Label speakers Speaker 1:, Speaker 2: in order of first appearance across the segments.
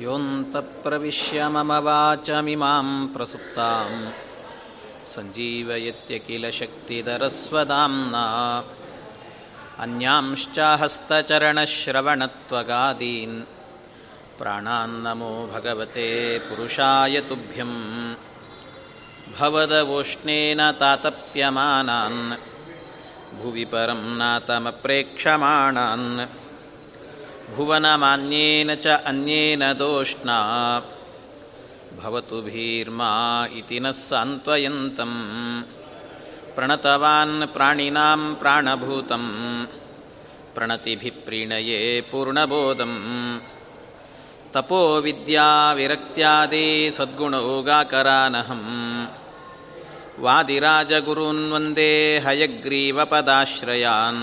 Speaker 1: योऽन्तप्रविश्य मम वाचमिमां प्रसुप्तां सञ्जीवयत्य किल शक्तिधरस्वदाम्ना अन्यांश्च हस्तचरणश्रवणत्वगादीन् प्राणान्नमो भगवते पुरुषाय तुभ्यं भवदवोष्णेन तातप्यमानान्। भुवि परं नातमप्रेक्षमाणान् भुवनमान्येन च अन्येन दोष्णा। भवतु भीर्मा इति नः सान्त्वयन्तं प्रणतवान् प्राणिनां प्राणभूतं प्रणतिभिः प्रीणये पूर्णबोधं तपोविद्याविरक्त्यादि सद्गुणोगाकरानहं वादिराजगुरून् वन्दे हयग्रीवपदाश्रयान्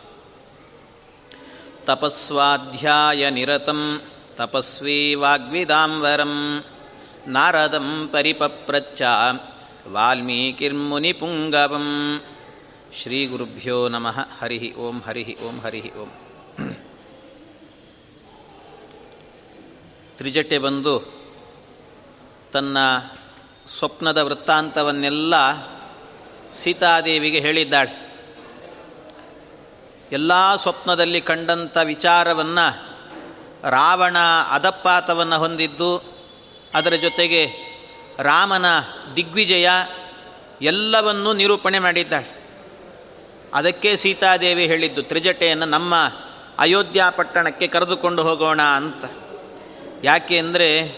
Speaker 1: तपस्वाध्यायनिरतं तपस्वी वाग्विदाम्बरं नारदं परिपप्रच्च वाल्मीकिर्मुनिपुङ्गवं ಶ್ರೀಗುರುಭ್ಯೋ ನಮಃ ಹರಿ ಓಂ ಹರಿ ಓಂ ಹರಿ ಓಂ ತ್ರಿಜಟೆ ಬಂದು ತನ್ನ ಸ್ವಪ್ನದ ವೃತ್ತಾಂತವನ್ನೆಲ್ಲ ಸೀತಾದೇವಿಗೆ ಹೇಳಿದ್ದಾಳೆ ಎಲ್ಲ ಸ್ವಪ್ನದಲ್ಲಿ ಕಂಡಂಥ ವಿಚಾರವನ್ನು ರಾವಣ ಅದಪ್ಪಾತವನ್ನು ಹೊಂದಿದ್ದು, ಅದರ ಜೊತೆಗೆ ರಾಮನ ದಿಗ್ವಿಜಯ ಎಲ್ಲವನ್ನೂ ನಿರೂಪಣೆ ಮಾಡಿದ್ದಾಳೆ. ಅದಕ್ಕೆ ಸೀತಾದೇವಿ ಹೇಳಿದ್ದು, ತ್ರಿಜಟೆಯನ್ನು ನಮ್ಮ ಅಯೋಧ್ಯ ಪಟ್ಟಣಕ್ಕೆ ಕರೆದುಕೊಂಡು ಹೋಗೋಣ ಅಂತ. ಯಾಕೆ ಅಂದರೆ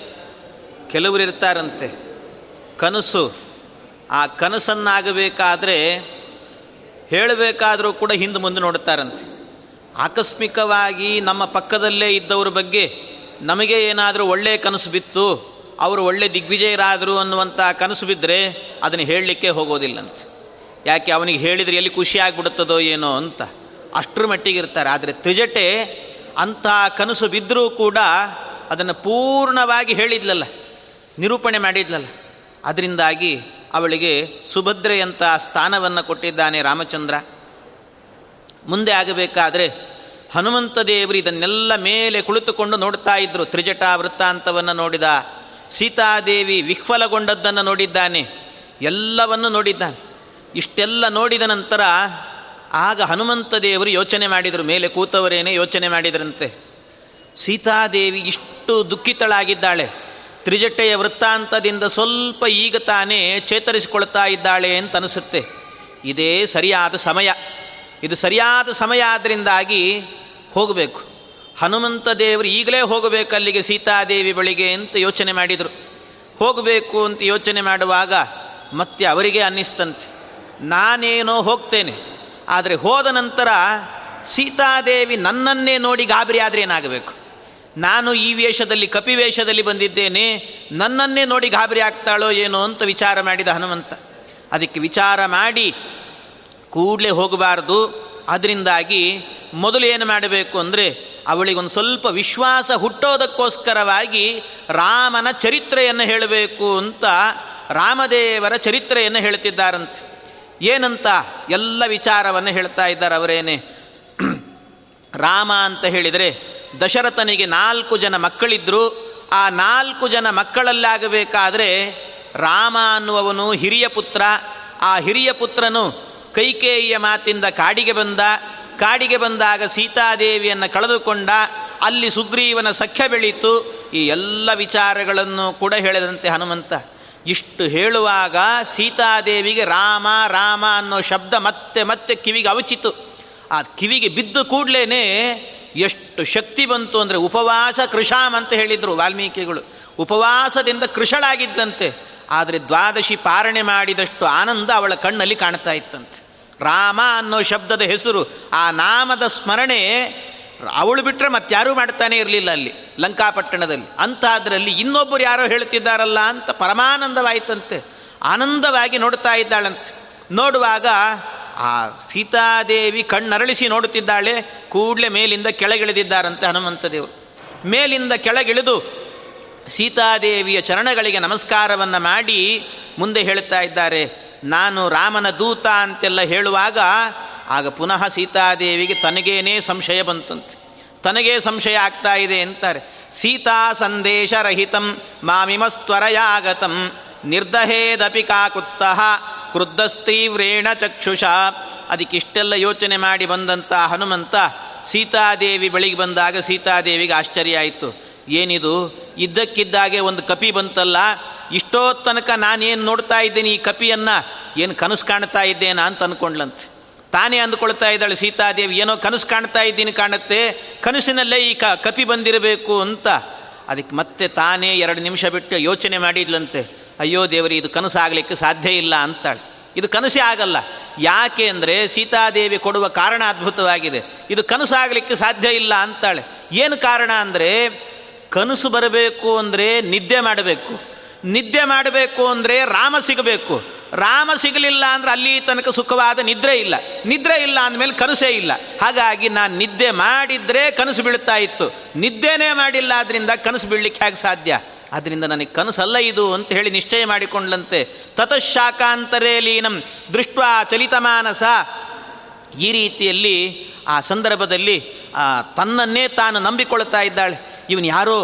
Speaker 1: ಕೆಲವರು ಇರ್ತಾರಂತೆ. ಕನಸು. ಆ ಕನಸನ್ನಾಗಬೇಕಾದ್ರೆ ಹೇಳಬೇಕಾದರೂ ಕೂಡ ಹಿಂದೆ ಮುಂದೆ ನೋಡುತ್ತಾರಂತೆ. ಆಕಸ್ಮಿಕವಾಗಿ ನಮ್ಮ ಪಕ್ಕದಲ್ಲೇ ಇದ್ದವ್ರ ಬಗ್ಗೆ ನಮಗೆ ಏನಾದರೂ ಒಳ್ಳೆಯ ಕನಸು ಬಿತ್ತು, ಅವರು ಒಳ್ಳೆ ದಿಗ್ವಿಜಯರಾದರು ಅನ್ನುವಂಥ ಕನಸು ಬಿದ್ದರೆ ಅದನ್ನು ಹೇಳಲಿಕ್ಕೆ ಹೋಗೋದಿಲ್ಲಂತೆ. ಯಾಕೆ ಅವನಿಗೆ ಹೇಳಿದರೆ ಎಲ್ಲಿ ಖುಷಿ ಆಗಿಬಿಡುತ್ತದೋ ಏನೋ ಅಂತ. ಅಷ್ಟರ ಮಟ್ಟಿಗೆ ಇರ್ತಾರೆ. ಆದರೆ ತ್ರಿಜಟೆ ಅಂಥ ಕನಸು ಬಿದ್ದರೂ ಕೂಡ ಅದನ್ನು ಪೂರ್ಣವಾಗಿ ಹೇಳಿದ್ಲಲ್ಲ, ನಿರೂಪಣೆ ಮಾಡಿದ್ಲಲ್ಲ. ಅದರಿಂದಾಗಿ ಅವಳಿಗೆ ಸುಭದ್ರೆಯಂಥ ಸ್ಥಾನವನ್ನು ಕೊಟ್ಟಿದ್ದಾನೆ ರಾಮಚಂದ್ರ. ಮುಂದೆ ಆಗಬೇಕಾದ್ರೆ ಹನುಮಂತ ದೇವರು ಇದನ್ನೆಲ್ಲ ಮೇಲೆ ಕುಳಿತುಕೊಂಡು ನೋಡ್ತಾ ಇದ್ದರು ತ್ರಿಜಟ ವೃತ್ತಾಂತವನ್ನು ನೋಡಿದ, ಸೀತಾದೇವಿ ವಿಫಲಗೊಂಡದ್ದನ್ನು ನೋಡಿದ್ದಾನೆ. ಎಲ್ಲವನ್ನು ನೋಡಿದ್ದಾನೆ. ಇಷ್ಟೆಲ್ಲ ನೋಡಿದ ನಂತರ ಆಗ ಹನುಮಂತ ದೇವರು ಯೋಚನೆ ಮಾಡಿದರು. ಮೇಲೆ ಕೂತವರೇನೆ ಯೋಚನೆ ಮಾಡಿದರಂತೆ. ಸೀತಾದೇವಿ ಇಷ್ಟು ದುಃಖಿತಳಾಗಿದ್ದಾಳೆ. ತ್ರಿಜಟೆಯ ವೃತ್ತಾಂತದಿಂದ ಸ್ವಲ್ಪ ಈಗ ತಾನೇ ಚೇತರಿಸಿಕೊಳ್ತಾ ಇದ್ದಾಳೆ ಅಂತ ಅನಿಸುತ್ತೆ. ಇದೇ ಸರಿಯಾದ ಸಮಯ. ಇದು ಸರಿಯಾದ ಸಮಯ ಆದ್ದರಿಂದಾಗಿ ಹೋಗಬೇಕು. ಹನುಮಂತ ದೇವರು ಈಗಲೇ ಹೋಗಬೇಕು ಅಲ್ಲಿಗೆ ಸೀತಾದೇವಿ ಬಳಿಗೆ ಅಂತ ಯೋಚನೆ ಮಾಡಿದರು. ಹೋಗಬೇಕು ಅಂತ ಯೋಚನೆ ಮಾಡುವಾಗ ಮತ್ತೆ ಅವರಿಗೆ ಅನ್ನಿಸ್ತಂತೆ. ನಾನೇನೋ ಹೋಗ್ತೇನೆ. ಆದರೆ ಹೋದ ನಂತರ ಸೀತಾದೇವಿ ನನ್ನನ್ನೇ ನೋಡಿ ಗಾಬರಿ ಆದರೆ ಏನಾಗಬೇಕು? ನಾನು ಈ ವೇಷದಲ್ಲಿ, ಕಪಿ ವೇಷದಲ್ಲಿ ಬಂದಿದ್ದೇನೆ, ನನ್ನನ್ನೇ ನೋಡಿ ಗಾಬರಿ ಆಗ್ತಾಳೋ ಏನೋ ಅಂತ ವಿಚಾರ ಮಾಡಿದ ಹನುಮಂತ. ಅದಕ್ಕೆ ವಿಚಾರ ಮಾಡಿ, ಕೂಡಲೇ ಹೋಗಬಾರ್ದು. ಅದರಿಂದಾಗಿ ಮೊದಲು ಏನು ಮಾಡಬೇಕು ಅಂದರೆ, ಅವಳಿಗೊಂದು ಸ್ವಲ್ಪ ವಿಶ್ವಾಸ ಹುಟ್ಟೋದಕ್ಕೋಸ್ಕರವಾಗಿ ರಾಮನ ಚರಿತ್ರೆಯನ್ನು ಹೇಳಬೇಕು ಅಂತ ರಾಮದೇವರ ಚರಿತ್ರೆಯನ್ನು ಹೇಳ್ತಿದ್ದಾರಂತೆ ಏನಂತ ಎಲ್ಲ ವಿಚಾರವನ್ನು ಹೇಳ್ತಾ ಇದ್ದಾರೆ ಅವರೇನೆ. ರಾಮ ಅಂತ ಹೇಳಿದರೆ ದಶರಥನಿಗೆ ನಾಲ್ಕು ಜನ ಮಕ್ಕಳಿದ್ದರು ಆ ನಾಲ್ಕು ಜನ ಮಕ್ಕಳಲ್ಲಾಗಬೇಕಾದರೆ ರಾಮ ಅನ್ನುವವನು ಹಿರಿಯ ಪುತ್ರ. ಆ ಹಿರಿಯ ಪುತ್ರನು ಕೈಕೇಯಿಯ ಮಾತಿಂದ ಕಾಡಿಗೆ ಬಂದ. ಕಾಡಿಗೆ ಬಂದಾಗ ಸೀತಾದೇವಿಯನ್ನು ಕಳೆದುಕೊಂಡ. ಅಲ್ಲಿ ಸುಗ್ರೀವನ ಸಖ್ಯ ಬೆಳೀತು. ಈ ಎಲ್ಲ ವಿಚಾರಗಳನ್ನು ಕೂಡ ಹೇಳಿದಂತೆ ಹನುಮಂತ. ಇಷ್ಟು ಹೇಳುವಾಗ ಸೀತಾದೇವಿಗೆ ರಾಮ ರಾಮ ಅನ್ನೋ ಶಬ್ದ ಮತ್ತೆ ಮತ್ತೆ ಕಿವಿಗೆ ಅವಚಿತು. ಆ ಕಿವಿಗೆ ಬಿದ್ದು ಕೂಡಲೇ ಎಷ್ಟು ಶಕ್ತಿ ಬಂತು ಅಂದರೆ ಉಪವಾಸ ಕೃಷಾಮ್ ಅಂತ ಹೇಳಿದರು ವಾಲ್ಮೀಕಿಗಳು. ಉಪವಾಸದಿಂದ ಕೃಷಳಾಗಿದ್ದಂತೆ ಆದರೆ ದ್ವಾದಶಿ ಪಾರಣೆ ಮಾಡಿದಷ್ಟು ಆನಂದ ಅವಳ ಕಣ್ಣಲ್ಲಿ ಕಾಣ್ತಾ ಇತ್ತಂತೆ. ರಾಮ ಅನ್ನೋ ಶಬ್ದದ ಹೆಸರು, ಆ ನಾಮದ ಸ್ಮರಣೆ ಅವಳು ಬಿಟ್ಟರೆ ಮತ್ತಾರೂ ಮಾಡ್ತಾನೆ ಇರಲಿಲ್ಲ ಅಲ್ಲಿ, ಲಂಕಾಪಟ್ಟಣದಲ್ಲಿ. ಅಂಥದ್ರಲ್ಲಿ ಇನ್ನೊಬ್ಬರು ಯಾರೋ ಹೇಳ್ತಿದ್ದಾರಲ್ಲ ಅಂತ ಪರಮಾನಂದವಾಯಿತಂತೆ. ಆನಂದವಾಗಿ ನೋಡ್ತಾ ಇದ್ದಾಳಂತೆ. ನೋಡುವಾಗ ಆ ಸೀತಾದೇವಿ ಕಣ್ಣರಳಿಸಿ ನೋಡುತ್ತಿದ್ದಾಳೆ, ಕೂಡಲೇ ಮೇಲಿಂದ ಕೆಳಗಿಳಿದಿದ್ದಾರಂತೆ ಹನುಮಂತ ದೇವರು ಮೇಲಿಂದ ಕೆಳಗಿಳಿದು ಸೀತಾದೇವಿಯ ಚರಣಗಳಿಗೆ ನಮಸ್ಕಾರವನ್ನು ಮಾಡಿ ಮುಂದೆ ಹೇಳುತ್ತಾ ಇದ್ದಾರೆ, ನಾನು ರಾಮನ ದೂತ ಅಂತೆಲ್ಲ ಹೇಳುವಾಗ, ಆಗ ಪುನಃ ಸೀತಾದೇವಿಗೆ ತನಗೇನೇ ಸಂಶಯ ಬಂತಂತೆ. ತನಗೇ ಸಂಶಯ ಆಗ್ತಾ ಇದೆ ಅಂತಾರೆ ಸೀತಾ ಸಂದೇಶರಹಿತಂ ಮಾಮಿಮಸ್ತ್ವರಯಾಗತಂ ನಿರ್ದಹೇದಪಿ ಕಾಕುತ್ಸ್ತಃ ಕ್ರುದ್ಧಸ್ತೀವ್ರೇಣ ಚಕ್ಷುಷ. ಅದಕ್ಕಿಷ್ಟೆಲ್ಲ ಯೋಚನೆ ಮಾಡಿ ಬಂದಂಥ ಹನುಮಂತ ಸೀತಾದೇವಿ ಬಳಿಗೆ ಬಂದಾಗ ಸೀತಾದೇವಿಗೆ ಆಶ್ಚರ್ಯ ಆಯಿತು. ಏನಿದು? ಇದ್ದಕ್ಕಿದ್ದಾಗೆ ಒಂದು ಕಪಿ ಬಂತಲ್ಲ ಇಷ್ಟೋ ತನಕ ನಾನೇನು ನೋಡ್ತಾ ಇದ್ದೀನಿ ಈ ಕಪಿಯನ್ನು? ಏನು ಕನಸು ಕಾಣ್ತಾ ಇದ್ದೇನಾ ಅಂತ ಅಂದ್ಕೊಂಡ್ಲಂತೆ ತಾನೇ ಅಂದ್ಕೊಳ್ತಾ ಇದ್ದಾಳೆ, ಸೀತಾದೇವಿ, ಏನೋ ಕನಸು ಕಾಣ್ತಾ ಇದ್ದೀನಿ ಕಾಣುತ್ತೆ, ಕನಸಿನಲ್ಲೇ ಈ ಕಪಿ ಬಂದಿರಬೇಕು ಅಂತ. ಅದಕ್ಕೆ ಮತ್ತೆ ತಾನೇ ಎರಡು ನಿಮಿಷ ಬಿಟ್ಟು ಯೋಚನೆ ಮಾಡಿದ್ಲಂತೆ. ಅಯ್ಯೋ ದೇವರಿ, ಇದು ಕನಸು ಆಗಲಿಕ್ಕೆ ಸಾಧ್ಯ ಇಲ್ಲ ಅಂತಾಳೆ. ಇದು ಕನಸೇ ಆಗಲ್ಲ. ಯಾಕೆ ಅಂದರೆ ಸೀತಾದೇವಿ ಕೊಡುವ ಕಾರಣ ಅದ್ಭುತವಾಗಿದೆ. ಇದು ಕನಸಾಗಲಿಕ್ಕೆ ಸಾಧ್ಯ ಇಲ್ಲ ಅಂತಾಳೆ. ಏನು ಕಾರಣ ಅಂದರೆ ಕನಸು ಬರಬೇಕು ಅಂದರೆ ನಿದ್ದೆ ಮಾಡಬೇಕು. ನಿದ್ದೆ ಮಾಡಬೇಕು ಅಂದರೆ ರಾಮ ಸಿಗಬೇಕು. ರಾಮ ಸಿಗಲಿಲ್ಲ ಅಂದರೆ ಅಲ್ಲಿ ತನಕ ಸುಖವಾದ ನಿದ್ರೆ ಇಲ್ಲ. ನಿದ್ರೆ ಇಲ್ಲ ಅಂದಮೇಲೆ ಕನಸೇ ಇಲ್ಲ. ಹಾಗಾಗಿ ನಾನು ನಿದ್ದೆ ಮಾಡಿದರೆ ಕನಸು ಬೀಳ್ತಾ ಇತ್ತು. ನಿದ್ದೆನೇ ಮಾಡಿಲ್ಲ ಆದ್ದರಿಂದ ಕನಸು ಬೀಳಲಿಕ್ಕೆ ಹೇಗೆ ಸಾಧ್ಯ? ಆದ್ದರಿಂದ ನನಗೆ ಕನಸಲ್ಲ ಇದು ಅಂತ ಹೇಳಿ ನಿಶ್ಚಯ ಮಾಡಿಕೊಂಡ್ಲಂತೆ ತತಃಶಾಖಾಂತರೇ ಲೀನಂ ದೃಷ್ಟ ಚಲಿತಮಾನಸ ಈ ರೀತಿಯಲ್ಲಿ ಆ ಸಂದರ್ಭದಲ್ಲಿ ತನ್ನನ್ನೇ ತಾನು ನಂಬಿಕೊಳ್ತಾ ಇದ್ದಾಳೆ. ಇವನು ಯಾರೋ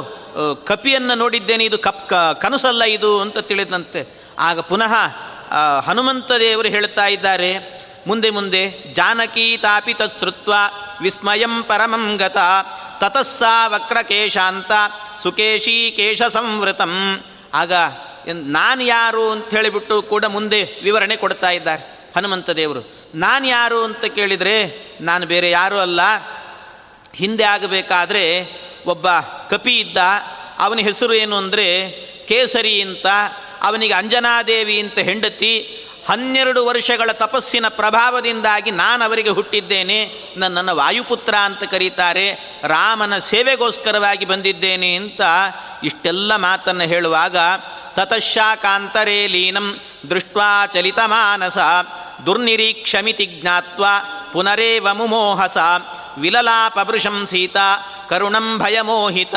Speaker 1: ಕಪಿಯನ್ನು ನೋಡಿದ್ದೇನೆ, ಇದು ಕಪ್ ಕನಸಲ್ಲ ಇದು ಅಂತ ತಿಳಿದಂತೆ. ಆಗ ಪುನಃ ಹನುಮಂತ ದೇವರು ಹೇಳ್ತಾ ಇದ್ದಾರೆ ಮುಂದೆ ಮುಂದೆ ಜಾನಕಿ ತಾಪಿ ತತ್ಸೃತ್ವ ವಿಸ್ಮಯಂ ಪರಮಂ ಗತ ತತಸ್ಸಾ ವಕ್ರಕೇಶಾಂತ ಸುಕೇಶಿ ಕೇಶ ಸಂವೃತಂ. ಆಗ ನಾನು ಯಾರು ಅಂತ ಹೇಳಿಬಿಟ್ಟು ಕೂಡ ಮುಂದೆ ವಿವರಣೆ ಕೊಡ್ತಾ ಇದ್ದಾರೆ ಹನುಮಂತ ದೇವರು. ನಾನು ಯಾರು ಅಂತ ಕೇಳಿದರೆ ನಾನು ಬೇರೆ ಯಾರೂ ಅಲ್ಲ. ಹಿಂದೆ ಆಗಬೇಕಾದ್ರೆ ಒಬ್ಬ ಕಪಿ ಇದ್ದ, ಅವನ ಹೆಸರು ಏನು ಅಂದರೆ ಕೇಸರಿ ಅಂತ, ಅವನಿಗೆ ಅಂಜನಾದೇವಿ ಅಂತ ಹೆಂಡತಿ ಹನ್ನೆರಡು ವರ್ಷಗಳ ತಪಸ್ಸಿನ ಪ್ರಭಾವದಿಂದಾಗಿ ನಾನು ಅವರಿಗೆ ಹುಟ್ಟಿದ್ದೇನೆ. ನನ್ನನ್ನು ವಾಯುಪುತ್ರ ಅಂತ ಕರೀತಾರೆ. ರಾಮನ ಸೇವೆಗೋಸ್ಕರವಾಗಿ ಬಂದಿದ್ದೇನೆ ಅಂತ ಇಷ್ಟೆಲ್ಲ ಮಾತನ್ನು ಹೇಳುವಾಗ ತತಃಶಾಕಾಂತರೇ ಲೀನಂ ದೃಷ್ಟ್ವಾ ಚಲಿತ ಮಾನಸ, ದುರ್ನಿರೀಕ್ಷಮಿತಿ ಜ್ಞಾತ್ವ ಪುನರೇವ ಮುಮೋಹಸ, ವಿಲಲಾಪವೃಷಂ ಸೀತಾ, ಕರುಣಂ ಭಯಮೋಹಿತ.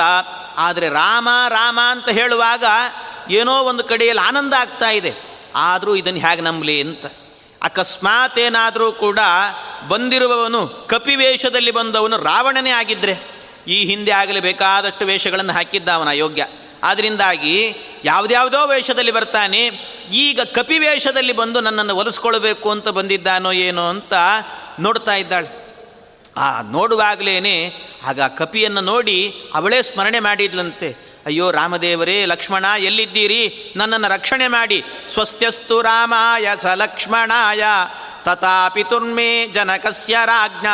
Speaker 1: ಆದರೆ ರಾಮ ರಾಮ ಅಂತ ಹೇಳುವಾಗ ಏನೋ ಒಂದು ಕಡೆಯಲ್ಲಿ ಆನಂದ ಆಗ್ತಾ ಇದೆ. ಆದರೂ ಇದನ್ನು ಹೇಗೆ ನಂಬಲಿ ಅಂತ. ಅಕಸ್ಮಾತ್ ಏನಾದರೂ ಕೂಡ ಬಂದಿರುವವನು ಕಪಿವೇಷದಲ್ಲಿ ಬಂದವನು ರಾವಣನೇ ಆಗಿದ್ದರೆ ಈ ಹಿಂದೆ ಆಗಲಿ ಬೇಕಾದಷ್ಟು ವೇಷಗಳನ್ನು ಹಾಕಿದ್ದ ಅವನ ಅಯೋಗ್ಯ. ಆದ್ದರಿಂದಾಗಿ ಯಾವುದ್ಯಾವುದೋ ವೇಷದಲ್ಲಿ ಬರ್ತಾನೆ, ಈಗ ಕಪಿವೇಷದಲ್ಲಿ ಬಂದು ನನ್ನನ್ನು ಒಲಿಸ್ಕೊಳ್ಬೇಕು ಅಂತ ಬಂದಿದ್ದಾನೋ ಏನೋ ಅಂತ ನೋಡ್ತಾ ಇದ್ದಾಳೆ. ಆ ನೋಡುವಾಗಲೇ ಆಗ ಕಪಿಯನ್ನು ನೋಡಿ ಅವಳೇ ಸ್ಮರಣೆ ಮಾಡಿದ್ಲಂತೆ. ಅಯ್ಯೋ ರಾಮದೇವರೇ, ಲಕ್ಷ್ಮಣ, ಎಲ್ಲಿದ್ದೀರಿ? ನನ್ನನ್ನು ರಕ್ಷಣೆ ಮಾಡಿ. ಸ್ವಸ್ತ್ಯಸ್ತು ರಾಮಾಯ ಸ ಲಕ್ಷ್ಮಣಾಯ ತಥಾ ತುರ್ಮೇ ಜನಕಸ್ಯ ರಾಜ್ಞ.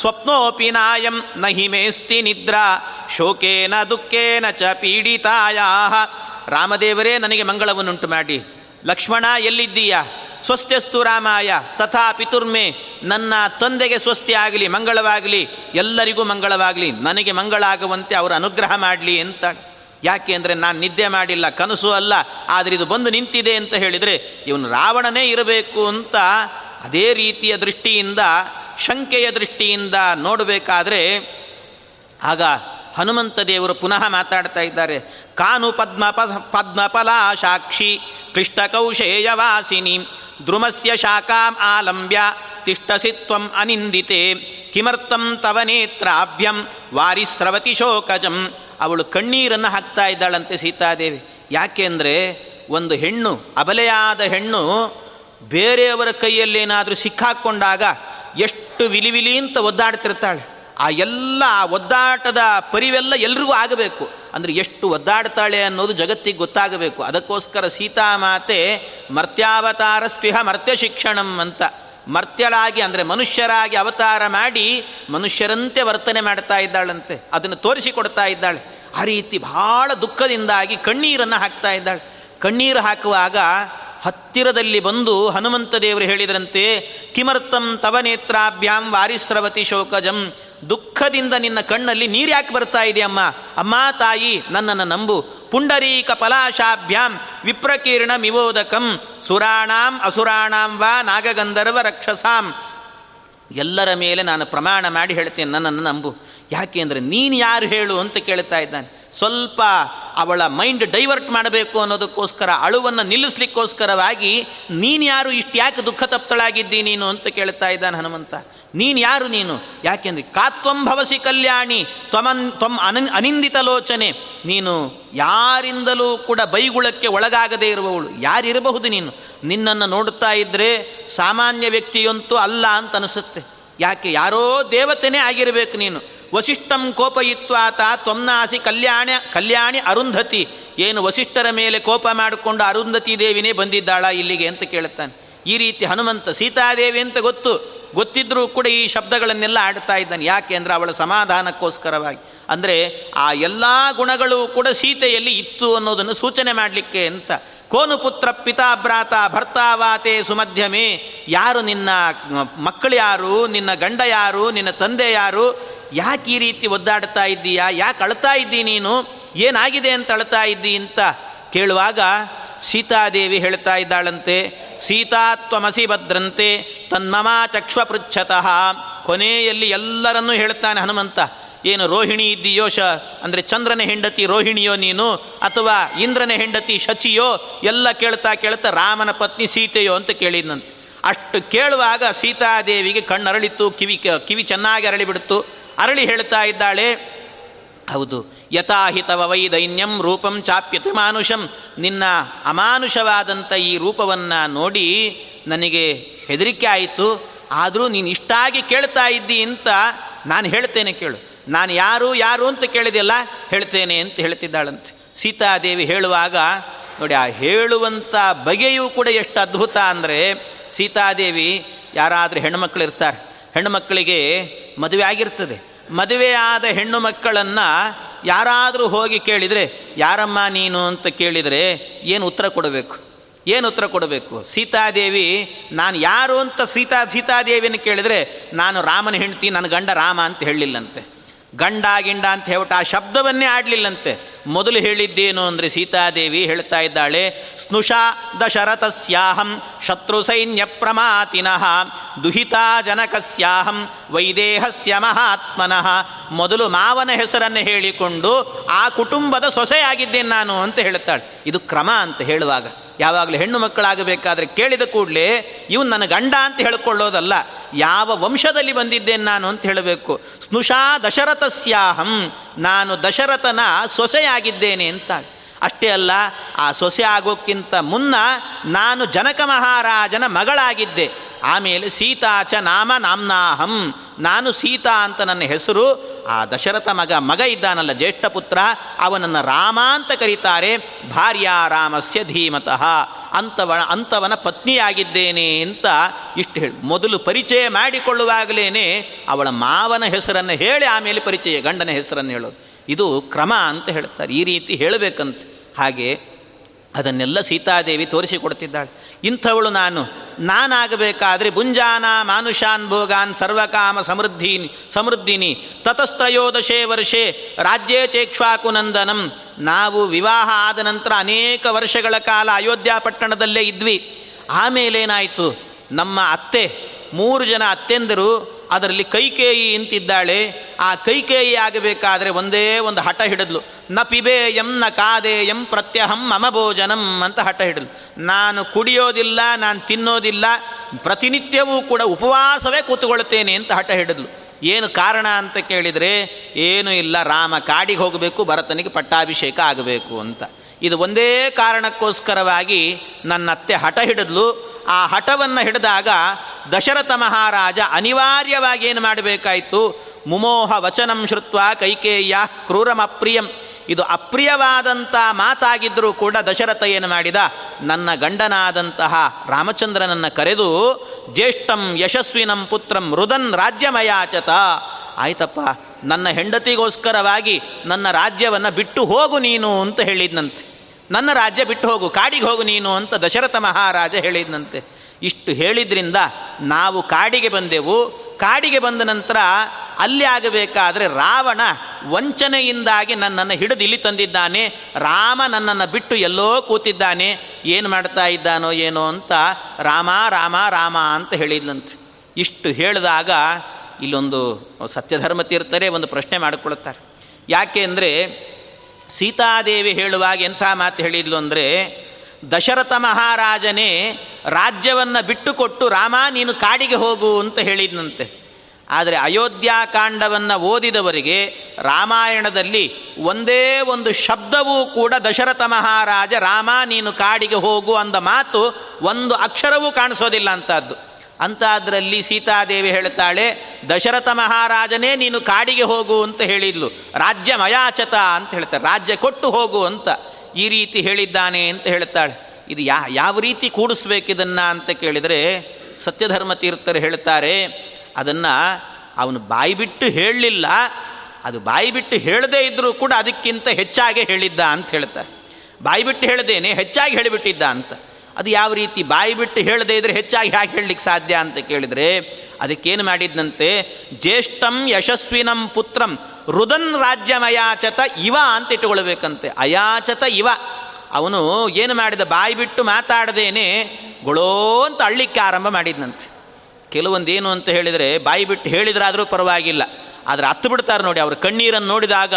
Speaker 1: ಸ್ವಪ್ನೋಪಿ ನಾಯಂ, ನಹಿ ಮೇಸ್ತಿ ನಿದ್ರಾ. ಶೋಕೇನ ದುಃಖೇನ ಚ ಪೀಡಿತಾಯ. ರಾಮದೇವರೇ, ನನಗೆ ಮಂಗಳವನ್ನುಂಟು ಮಾಡಿ. ಲಕ್ಷ್ಮಣ, ಎಲ್ಲಿದ್ದೀಯಾ? ಸ್ವಸ್ತ್ಯಸ್ತು ರಾಮಾಯ ತಥಾ ಪಿತುರ್ಮೆ ನನ್ನ ತಂದೆಗೆ ಸ್ವಸ್ತಿ ಆಗಲಿ, ಮಂಗಳವಾಗಲಿ, ಎಲ್ಲರಿಗೂ ಮಂಗಳವಾಗಲಿ. ನನಗೆ ಮಂಗಳ ಆಗುವಂತೆ ಅವರು ಅನುಗ್ರಹ ಮಾಡಲಿ ಅಂತ ಯಾಕೆ ಅಂದರೆ ನಾನು ನಿದ್ದೆ ಮಾಡಿಲ್ಲ, ಕನಸು ಅಲ್ಲ, ಆದರೆ ಇದು ಬಂದು ನಿಂತಿದೆ ಅಂತ ಹೇಳಿದರೆ ಇವನು ರಾವಣನೇ ಇರಬೇಕು ಅಂತ ಅದೇ ರೀತಿಯ ದೃಷ್ಟಿಯಿಂದ, ಶಂಕೆಯ ದೃಷ್ಟಿಯಿಂದ ನೋಡಬೇಕಾದ್ರೆ ಆಗ ಹನುಮಂತ ದೇವರು ಪುನಃ ಮಾತಾಡ್ತಾ ಇದ್ದಾರೆ. ಕಾನು ಪದ್ಮ ಪದ್ಮಫಲ ಸಾಕ್ಷಿ ಕೌಶೇಯವಾಸಿನಿ ದ್ರುಮಸ್ಯ ಶಾಖಾಂ ಆಲಂಬ್ಯ, ತಿಷ್ಟಸಿ ತ್ವಂ ಅನಿಂದಿತೆ, ಕಿಮರ್ಥಂ ತವ ನೇತ್ರಾಭ್ಯಂ, ವಾರಿಸ್ರವತಿ ಶೋಕಜಂ ಅವಳು ಕಣ್ಣೀರನ್ನು ಹಾಕ್ತಾ ಇದ್ದಾಳಂತೆ ಸೀತಾದೇವಿ. ಯಾಕೆ ಅಂದರೆ ಒಂದು ಹೆಣ್ಣು, ಅಬಲೆಯಾದ ಹೆಣ್ಣು ಬೇರೆಯವರ ಕೈಯಲ್ಲೇನಾದರೂ ಸಿಕ್ಕಾಕ್ಕೊಂಡಾಗ ಎಷ್ಟು ವಿಲಿವಿಲಿ ಅಂತ ಒದ್ದಾಡ್ತಿರ್ತಾಳೆ. ಆ ಎಲ್ಲ ಆ ಒದ್ದಾಟದ ಪರಿವೆಲ್ಲ ಎಲ್ರಿಗೂ ಆಗಬೇಕು. ಅಂದರೆ ಎಷ್ಟು ಒದ್ದಾಡ್ತಾಳೆ ಅನ್ನೋದು ಜಗತ್ತಿಗೆ ಗೊತ್ತಾಗಬೇಕು. ಅದಕ್ಕೋಸ್ಕರ ಸೀತಾಮಾತೆ ಮರ್ತ್ಯಾವತಾರ ಸ್ವಿಹ ಮರ್ತ್ಯ ಶಿಕ್ಷಣಂ ಅಂತ. ಮರ್ತ್ಯಳಾಗಿ, ಅಂದರೆ ಮನುಷ್ಯರಾಗಿ ಅವತಾರ ಮಾಡಿ ಮನುಷ್ಯರಂತೆ ವರ್ತನೆ ಮಾಡ್ತಾ ಇದ್ದಾಳಂತೆ, ಅದನ್ನು ತೋರಿಸಿಕೊಡ್ತಾ ಇದ್ದಾಳೆ. ಆ ರೀತಿ ಬಹಳ ದುಃಖದಿಂದಾಗಿ ಕಣ್ಣೀರನ್ನು ಹಾಕ್ತಾ ಇದ್ದಾಳೆ. ಕಣ್ಣೀರು ಹಾಕುವಾಗ ಹತ್ತಿರದಲ್ಲಿ ಬಂದು ಹನುಮಂತ ದೇವರು ಹೇಳಿದರಂತೆ, ಕಿಮರ್ಥಂ ತವ ನೇತ್ರಾಭ್ಯಾಂ ವಾರಿಸ್ರವತಿ ಶೋಕಜಂ. ದುಃಖದಿಂದ ನಿನ್ನ ಕಣ್ಣಲ್ಲಿ ನೀರು ಯಾಕೆ ಬರ್ತಾ ಇದೆಯಮ್ಮ ಅಮ್ಮ? ತಾಯಿ, ನನ್ನನ್ನು ನಂಬು. ಪುಂಡರೀಕ ಪಲಾಶಾಭ್ಯಾಂ ವಿಪ್ರಕೀರ್ಣ ಮಿವೋದಕಂ ಸುರಾಣಾಂ ಅಸುರಾಣಾಂ ವಾ ನಾಗಗಂಧರ್ವ ರಕ್ಷಸಾಂ. ಎಲ್ಲರ ಮೇಲೆ ನಾನು ಪ್ರಮಾಣ ಮಾಡಿ ಹೇಳ್ತೇನೆ, ನನ್ನನ್ನು ನಂಬು. ಯಾಕೆ ಅಂದರೆ ನೀನು ಯಾರು ಹೇಳು ಅಂತ ಕೇಳ್ತಾ ಇದ್ದಾನೆ. ಸ್ವಲ್ಪ ಅವಳ ಮೈಂಡ್ ಡೈವರ್ಟ್ ಮಾಡಬೇಕು ಅನ್ನೋದಕ್ಕೋಸ್ಕರ, ಅಳುವನ್ನು ನಿಲ್ಲಿಸ್ಲಿಕ್ಕೋಸ್ಕರವಾಗಿ, ನೀನು ಯಾರು? ಇಷ್ಟು ಯಾಕೆ ದುಃಖ ತಪ್ತಳಾಗಿದ್ದಿ ನೀನು? ಅಂತ ಕೇಳ್ತಾ ಇದ್ದಾನೆ ಹನುಮಂತ. ನೀನು ಯಾರು ನೀನು? ಯಾಕೆಂದ್ರೆ ಕಾತ್ವಂ ಭವಸಿ ಕಲ್ಯಾಣಿ, ತ್ವಮನ್, ತ್ವಂ ಅನ ಅನಿಂದಿತ ಲೋಚನೆ. ನೀನು ಯಾರಿಂದಲೂ ಕೂಡ ಬೈಗುಳಕ್ಕೆ ಒಳಗಾಗದೇ ಇರುವವಳು. ಯಾರಿರಬಹುದು ನೀನು? ನಿನ್ನನ್ನು ನೋಡುತ್ತಾ ಇದ್ದರೆ ಸಾಮಾನ್ಯ ವ್ಯಕ್ತಿಯಂತೂ ಅಲ್ಲ ಅಂತ ಅನಿಸುತ್ತೆ. ಯಾಕೆ ಯಾರೋ ದೇವತೆನೇ ಆಗಿರಬೇಕು ನೀನು. ವಸಿಷ್ಠಂ ಕೋಪಯಿತ್ವಾತ ತ್ವಮ್ನಾಸಿ ಕಲ್ಯಾಣ, ಕಲ್ಯಾಣಿ ಅರುಂಧತಿ. ಏನು ವಸಿಷ್ಠರ ಮೇಲೆ ಕೋಪ ಮಾಡಿಕೊಂಡು ಅರುಂಧತಿ ದೇವಿನೇ ಬಂದಿದ್ದಾಳ ಇಲ್ಲಿಗೆ ಅಂತ ಕೇಳುತ್ತಾನೆ. ಈ ರೀತಿ ಹನುಮಂತ ಸೀತಾದೇವಿ ಅಂತ ಗೊತ್ತು. ಗೊತ್ತಿದ್ರೂ ಕೂಡ ಈ ಶಬ್ದಗಳನ್ನೆಲ್ಲ ಆಡ್ತಾ ಇದ್ದಾನೆ. ಯಾಕೆ ಅಂದರೆ ಅವಳ ಸಮಾಧಾನಕ್ಕೋಸ್ಕರವಾಗಿ. ಅಂದರೆ ಆ ಎಲ್ಲ ಗುಣಗಳು ಕೂಡ ಸೀತೆಯಲ್ಲಿ ಇತ್ತು ಅನ್ನೋದನ್ನು ಸೂಚನೆ ಮಾಡಲಿಕ್ಕೆ ಅಂತ. ಕೋನು ಪುತ್ರ ಪಿತಾ ಭ್ರಾತ ಭರ್ತಾವಾತೆ ಸುಮಧ್ಯಮಿ. ಯಾರು ನಿನ್ನ ಮಕ್ಕಳು ಯಾರು, ನಿನ್ನ ಗಂಡ ಯಾರು, ನಿನ್ನ ತಂದೆ ಯಾರು, ಯಾಕೆ ಈ ರೀತಿ ಒದ್ದಾಡ್ತಾ ಇದ್ದೀಯಾ, ಯಾಕೆ ಅಳ್ತಾ ಇದ್ದೀ ನೀನು, ಏನಾಗಿದೆ ಅಂತ ಅಳ್ತಾ ಇದ್ದೀ ಅಂತ ಕೇಳುವಾಗ ಸೀತಾದೇವಿ ಹೇಳ್ತಾ ಇದ್ದಾಳಂತೆ ಸೀತಾತ್ವಮಸಿ ಭದ್ರಂತೆ, ತನ್ಮಮಾ ಚಕ್ಷ್ವ ಪೃಚ್ಛತಃ. ಕೊನೆಯಲ್ಲಿ ಎಲ್ಲರನ್ನೂ ಹೇಳ್ತಾನೆ ಹನುಮಂತ. ಏನು ರೋಹಿಣಿ ಇದ್ದೀಯೋ ಶ, ಅಂದರೆ ಚಂದ್ರನ ಹೆಂಡತಿ ರೋಹಿಣಿಯೋ ನೀನು, ಅಥವಾ ಇಂದ್ರನ ಹೆಂಡತಿ ಶಚಿಯೋ, ಎಲ್ಲ ಕೇಳ್ತಾ ಕೇಳ್ತಾ ರಾಮನ ಪತ್ನಿ ಸೀತೆಯೋ ಅಂತ ಕೇಳಿದ್ನಂತೆ. ಅಷ್ಟು ಕೇಳುವಾಗ ಸೀತಾದೇವಿಗೆ ಕಣ್ಣರಳಿತು ಕಿವಿ ಕಿವಿ ಚೆನ್ನಾಗಿ ಅರಳಿಬಿಡ್ತು. ಅರಳಿ ಹೇಳ್ತಾ ಇದ್ದಾಳೆ, ಹೌದು, ಯಥಾಹಿತವ ವೈ ದೈನ್ಯಂ ರೂಪಂ ಚಾಪ್ಯತಿ ಮಾನುಷಂ. ನಿನ್ನ ಅಮಾನುಷವಾದಂಥ ಈ ರೂಪವನ್ನು ನೋಡಿ ನನಗೆ ಹೆದರಿಕೆ ಆಯಿತು. ಆದರೂ ನೀನು ಇಷ್ಟಾಗಿ ಕೇಳ್ತಾ ಇದ್ದಿ ಅಂತ ನಾನು ಹೇಳ್ತೇನೆ ಕೇಳು. ನಾನು ಯಾರು ಯಾರು ಅಂತ ಕೇಳಿದೆಲ್ಲ ಹೇಳ್ತೇನೆ ಅಂತ ಹೇಳ್ತಿದ್ದಾಳಂತೆ. ಸೀತಾದೇವಿ ಹೇಳುವಾಗ, ನೋಡಿ ಆ ಹೇಳುವಂಥ ಬಗೆಯೂ ಕೂಡ ಎಷ್ಟು ಅದ್ಭುತ ಅಂದರೆ, ಸೀತಾದೇವಿ ಯಾರಾದರೂ ಹೆಣ್ಣುಮಕ್ಕಳು ಇರ್ತಾರೆ, ಹೆಣ್ಣುಮಕ್ಕಳಿಗೆ ಮದುವೆ ಆಗಿರ್ತದೆ. ಮದುವೆಯಾದ ಹೆಣ್ಣು ಮಕ್ಕಳನ್ನು ಯಾರಾದರೂ ಹೋಗಿ ಕೇಳಿದರೆ, ಯಾರಮ್ಮ ನೀನು? ಅಂತ ಕೇಳಿದರೆ, ಏನು ಉತ್ತರ ಕೊಡಬೇಕು? ಏನು ಉತ್ತರ ಕೊಡಬೇಕು? ಸೀತಾದೇವಿ, ನಾನು ಯಾರು? ಅಂತ ಸೀತಾ, ಸೀತಾದೇವಿಯನ್ನು ಕೇಳಿದರೆ, ನಾನು ರಾಮನ ಹೆಂಡ್ತಿ, ನನ್ನ ಗಂಡ ರಾಮ ಅಂತ ಹೇಳಲಿಲ್ಲಂತೆ. ಗಂಡ ಗಿಂಡ ಅಂತ ಹೇಳ್ಬಿಟ್ಟು ಆ ಶಬ್ದವನ್ನೇ ಆಡಲಿಲ್ಲಂತೆ. ಮೊದಲು ಹೇಳಿದ್ದೇನು ಅಂದರೆ ಸೀತಾದೇವಿ ಹೇಳ್ತಾ ಇದ್ದಾಳೆ, ಸ್ನುಷಾ ದಶರಥಸ್ಯಾಹಂ ಶತ್ರು ಸೈನ್ಯ ಪ್ರಮಾತಿನಃ, ದುಹಿತಾ ಜನಕಸ್ಯಾಹಂ ವೈದೇಹಸ್ಯ ಮಹಾತ್ಮನಃ. ಮೊದಲು ಮಾವನ ಹೆಸರನ್ನು ಹೇಳಿಕೊಂಡು ಆ ಕುಟುಂಬದ ಸೊಸೆಯಾಗಿದ್ದೇನೆ ನಾನು ಅಂತ ಹೇಳ್ತಾಳೆ. ಇದು ಕ್ರಮ ಅಂತ ಹೇಳುವಾಗ. ಯಾವಾಗಲೂ ಹೆಣ್ಣು ಮಕ್ಕಳಾಗಬೇಕಾದ್ರೆ ಕೇಳಿದ ಕೂಡಲೇ ಇವನು ನನ್ನ ಗಂಡ ಅಂತ ಹೇಳ್ಕೊಳ್ಳೋದಲ್ಲ, ಯಾವ ವಂಶದಲ್ಲಿ ಬಂದಿದ್ದೇನೆ ನಾನು ಅಂತ ಹೇಳಬೇಕು. ಸ್ನುಷಾ ದಶರಥಸ್ಯಾಹಂ, ನಾನು ದಶರಥನ ಸೊಸೆಯಾಗಿದ್ದೇನೆ ಅಂತ ಅಷ್ಟೇ ಅಲ್ಲ, ಆ ಸೊಸೆ ಆಗೋಕ್ಕಿಂತ ಮುನ್ನ ನಾನು ಜನಕ ಮಹಾರಾಜನ ಮಗಳಾಗಿದ್ದೆ. ಆಮೇಲೆ ಸೀತಾಚ ನಾಮ ನಾಮ್ನಾಹಂ. ನಾನು ಸೀತಾ ಅಂತ ನನ್ನ ಹೆಸರು. ಆ ದಶರಥ ಮಗ ಮಗ ಇದ್ದಾನಲ್ಲ ಜ್ಯೇಷ್ಠ ಪುತ್ರ, ಅವನನ್ನು ರಾಮ ಅಂತ ಕರೀತಾರೆ. ಭಾರ್ಯ ರಾಮಸ್ಯ ಧೀಮತಃ. ಅಂತವ ಅಂಥವನ ಪತ್ನಿಯಾಗಿದ್ದೇನೆ ಅಂತ ಇಷ್ಟು ಹೇಳಿ. ಮೊದಲು ಪರಿಚಯ ಮಾಡಿಕೊಳ್ಳುವಾಗಲೇ ಅವಳ ಮಾವನ ಹೆಸರನ್ನು ಹೇಳಿ, ಆಮೇಲೆ ಪರಿಚಯ ಗಂಡನ ಹೆಸರನ್ನು ಹೇಳೋದು. ಇದು ಕ್ರಮ ಅಂತ ಹೇಳ್ತಾರೆ. ಈ ರೀತಿ ಹೇಳಬೇಕಂತ. ಹಾಗೆ ಅದನ್ನೆಲ್ಲ ಸೀತಾದೇವಿ ತೋರಿಸಿಕೊಡ್ತಿದ್ದಾಳೆ ಇಂಥವಳು ನಾನು. ನಾನಾಗಬೇಕಾದ್ರೆ ಭುಂಜಾನ ಮಾನುಷಾನ್ ಭೋಗಾನ್ ಸರ್ವಕಾಮ ಸಮೃದ್ಧೀನಿ, ಸಮೃದ್ಧಿನಿ, ತತಸ್ತ್ರಯೋದಶೇ ವರ್ಷೆ, ರಾಜ್ಯೇ ಚೇಕ್ಷ್ವಾಕುನಂದನಂ ನಾವು ವಿವಾಹ ಆದ ನಂತರ ಅನೇಕ ವರ್ಷಗಳ ಕಾಲ ಅಯೋಧ್ಯ ಪಟ್ಟಣದಲ್ಲೇ ಇದ್ವಿ. ಆಮೇಲೇನಾಯಿತು? ನಮ್ಮ ಅತ್ತೆ, ಮೂರು ಜನ ಅತ್ತೆಂದರು ಅದರಲ್ಲಿ ಕೈಕೇಯಿ ಇಂತಿದ್ದಾಳೆ. ಆ ಕೈಕೇಯಿ ಆಗಬೇಕಾದ್ರೆ ಒಂದೇ ಒಂದು ಹಠ ಹಿಡಿದ್ಲು. ನ ಪಿಬೇಯಂ ನ ಕಾದೇಯಂ ಪ್ರತ್ಯಹಂ ಮಮ ಭೋಜನಂ ಅಂತ ಹಠ ಹಿಡಿದ್ಲು. ನಾನು ಕುಡಿಯೋದಿಲ್ಲ, ನಾನು ತಿನ್ನೋದಿಲ್ಲ, ಪ್ರತಿನಿತ್ಯವೂ ಕೂಡ ಉಪವಾಸವೇ ಕೂತುಕೊಳ್ಳುತ್ತೇನೆ ಅಂತ ಹಠ ಹಿಡಿದ್ಲು. ಏನು ಕಾರಣ ಅಂತ ಕೇಳಿದರೆ, ಏನೂ ಇಲ್ಲ, ರಾಮ ಕಾಡಿಗೆ ಹೋಗಬೇಕು, ಭರತನಿಗೆ ಪಟ್ಟಾಭಿಷೇಕ ಆಗಬೇಕು ಅಂತ. ಇದು ಒಂದೇ ಕಾರಣಕ್ಕೋಸ್ಕರವಾಗಿ ನನ್ನ ಅತ್ತೆ ಹಠ ಹಿಡಿದ್ಲು. ಆ ಹಠವನ್ನು ಹಿಡಿದಾಗ ದಶರಥ ಮಹಾರಾಜ ಅನಿವಾರ್ಯವಾಗಿ ಏನು ಮಾಡಬೇಕಾಯಿತು? ಮುಮೋಹ ವಚನಂ ಶ್ರುತ್ವ ಕೈಕೇಯ ಕ್ರೂರಮಪ್ರಿಯಂ ಇದು ಅಪ್ರಿಯವಾದಂಥ ಮಾತಾಗಿದ್ದರೂ ಕೂಡ ದಶರಥ ಏನು ಮಾಡಿದ? ನನ್ನ ಗಂಡನಾದಂತಹ ರಾಮಚಂದ್ರನನ್ನು ಕರೆದು, ಜ್ಯೇಷ್ಠಂ ಯಶಸ್ವಿನಂ ಪುತ್ರಂ ರುದನ್ ರಾಜ್ಯಮಯಾಚತ. ಆಯ್ತಪ್ಪ, ನನ್ನ ಹೆಂಡತಿಗೋಸ್ಕರವಾಗಿ ನನ್ನ ರಾಜ್ಯವನ್ನು ಬಿಟ್ಟು ಹೋಗು ನೀನು ಅಂತ ಹೇಳಿದ್ನಂತೆ. ನನ್ನ ರಾಜ್ಯ ಬಿಟ್ಟು ಹೋಗು, ಕಾಡಿಗೆ ಹೋಗು ನೀನು ಅಂತ ದಶರಥ ಮಹಾರಾಜ ಹೇಳಿದಂತೆ ಇಷ್ಟು ಹೇಳಿದ್ರಿಂದ ನಾವು ಕಾಡಿಗೆ ಬಂದೆವು. ಕಾಡಿಗೆ ಬಂದ ನಂತರ ಅಲ್ಲಿ ಆಗಬೇಕಾದರೆ ರಾವಣ ವಂಚನೆಯಿಂದಾಗಿ ನನ್ನನ್ನು ಹಿಡಿದು ಇಲ್ಲಿ ತಂದಿದ್ದಾನೆ. ರಾಮ ನನ್ನನ್ನು ಬಿಟ್ಟು ಎಲ್ಲೋ ಕೂತಿದ್ದಾನೆ. ಏನು ಮಾಡ್ತಾ ಇದ್ದಾನೋ ಏನೋ ಅಂತ ರಾಮ ರಾಮ ರಾಮ ಅಂತ ಹೇಳಿದ್ಲಂತೆ. ಇಷ್ಟು ಹೇಳಿದಾಗ ಇಲ್ಲೊಂದು ಸತ್ಯಧರ್ಮ ತೀರ್ಥರೇ ಒಂದು ಪ್ರಶ್ನೆ ಮಾಡಿಕೊಳ್ತಾರೆ ಯಾಕೆ ಅಂದರೆ ಸೀತಾದೇವಿ ಹೇಳುವಾಗ ಎಂಥ ಮಾತು ಹೇಳಿದ್ಲು ಅಂದರೆ ದಶರಥ ಮಹಾರಾಜನೇ, ರಾಜ್ಯವನ್ನು ಬಿಟ್ಟುಕೊಟ್ಟು ರಾಮ, ನೀನು ಕಾಡಿಗೆ ಹೋಗು ಅಂತ ಹೇಳಿದ್ನಂತೆ. ಆದರೆ ಅಯೋಧ್ಯಾಕಾಂಡವನ್ನು ಓದಿದವರಿಗೆ ರಾಮಾಯಣದಲ್ಲಿ ಒಂದೇ ಒಂದು ಶಬ್ದವೂ ಕೂಡ ದಶರಥ ಮಹಾರಾಜ, ರಾಮ, ನೀನು ಕಾಡಿಗೆ ಹೋಗು ಅಂದ ಮಾತು ಒಂದು ಅಕ್ಷರವೂ ಕಾಣಿಸೋದಿಲ್ಲ ಅಂತದ್ದು ಅಂಥದ್ರಲ್ಲಿ ಸೀತಾದೇವಿ ಹೇಳ್ತಾಳೆ, ದಶರಥ ಮಹಾರಾಜನೇ, ನೀನು ಕಾಡಿಗೆ ಹೋಗು ಅಂತ ಹೇಳಿದ್ಲು. ರಾಜ್ಯ ಮಯಾಚತ ಅಂತ ಹೇಳ್ತಾರೆ. ರಾಜ್ಯ ಕೊಟ್ಟು ಹೋಗು ಅಂತ. ಈ ರೀತಿ ಹೇಳಿದ್ದಾನೆ ಅಂತ ಹೇಳ್ತಾಳೆ ಇದು ಯಾ, ಯಾವ ರೀತಿ ಕೂಡಿಸ್ಬೇಕಿದನ್ನು ಅಂತ ಕೇಳಿದರೆ ಸತ್ಯಧರ್ಮ ತೀರ್ಥರು ಹೇಳ್ತಾರೆ ಅದನ್ನು ಅವನು ಬಾಯಿ ಬಿಟ್ಟು ಹೇಳಲಿಲ್ಲ, ಅದು ಬಾಯಿ ಬಿಟ್ಟು ಹೇಳದೇ ಇದ್ದರೂ ಕೂಡ ಅದಕ್ಕಿಂತ ಹೆಚ್ಚಾಗಿ ಹೇಳಿದ್ದ ಅಂತ ಹೇಳ್ತಾರೆ ಬಾಯಿ ಬಿಟ್ಟು ಹೇಳ್ದೇನೆ, ಹೆಚ್ಚಾಗಿ ಹೇಳಿಬಿಟ್ಟಿದ್ದ ಅಂತ. ಅದು ಯಾವ ರೀತಿ ಬಾಯಿ ಬಿಟ್ಟು ಹೇಳದೇ ಇದ್ರೆ ಹೆಚ್ಚಾಗಿ ಹೇಗೆ ಹೇಳಲಿಕ್ಕೆ ಸಾಧ್ಯ ಅಂತ ಕೇಳಿದರೆ, ಅದಕ್ಕೇನು ಮಾಡಿದ್ನಂತೆ? ಜ್ಯೇಷ್ಠಂ ಯಶಸ್ವಿನಂ ಪುತ್ರಂ ರುದನ್ ರಾಜ್ಯಮಯಾಚತ ಇವ ಅಂತ ಇಟ್ಟುಕೊಳ್ಬೇಕಂತೆ. ಅಯಾಚತ ಇವ. ಅವನು ಏನು ಮಾಡಿದ? ಬಾಯಿ ಬಿಟ್ಟು ಮಾತಾಡದೇನೆ ಗೊಳೋ ಅಂತ ಅಳ್ಳಿಕ್ಕೆ ಆರಂಭ ಮಾಡಿದ್ನಂತೆ. ಕೆಲವೊಂದು ಏನು ಅಂತ ಹೇಳಿದರೆ, ಬಾಯಿ ಬಿಟ್ಟು ಹೇಳಿದ್ರಾದರೂ ಪರವಾಗಿಲ್ಲ. ಆದರೆ ಹತ್ತು ಬಿಡ್ತಾರೆ ನೋಡಿ, ಅವ್ರ ಕಣ್ಣೀರನ್ನು ನೋಡಿದಾಗ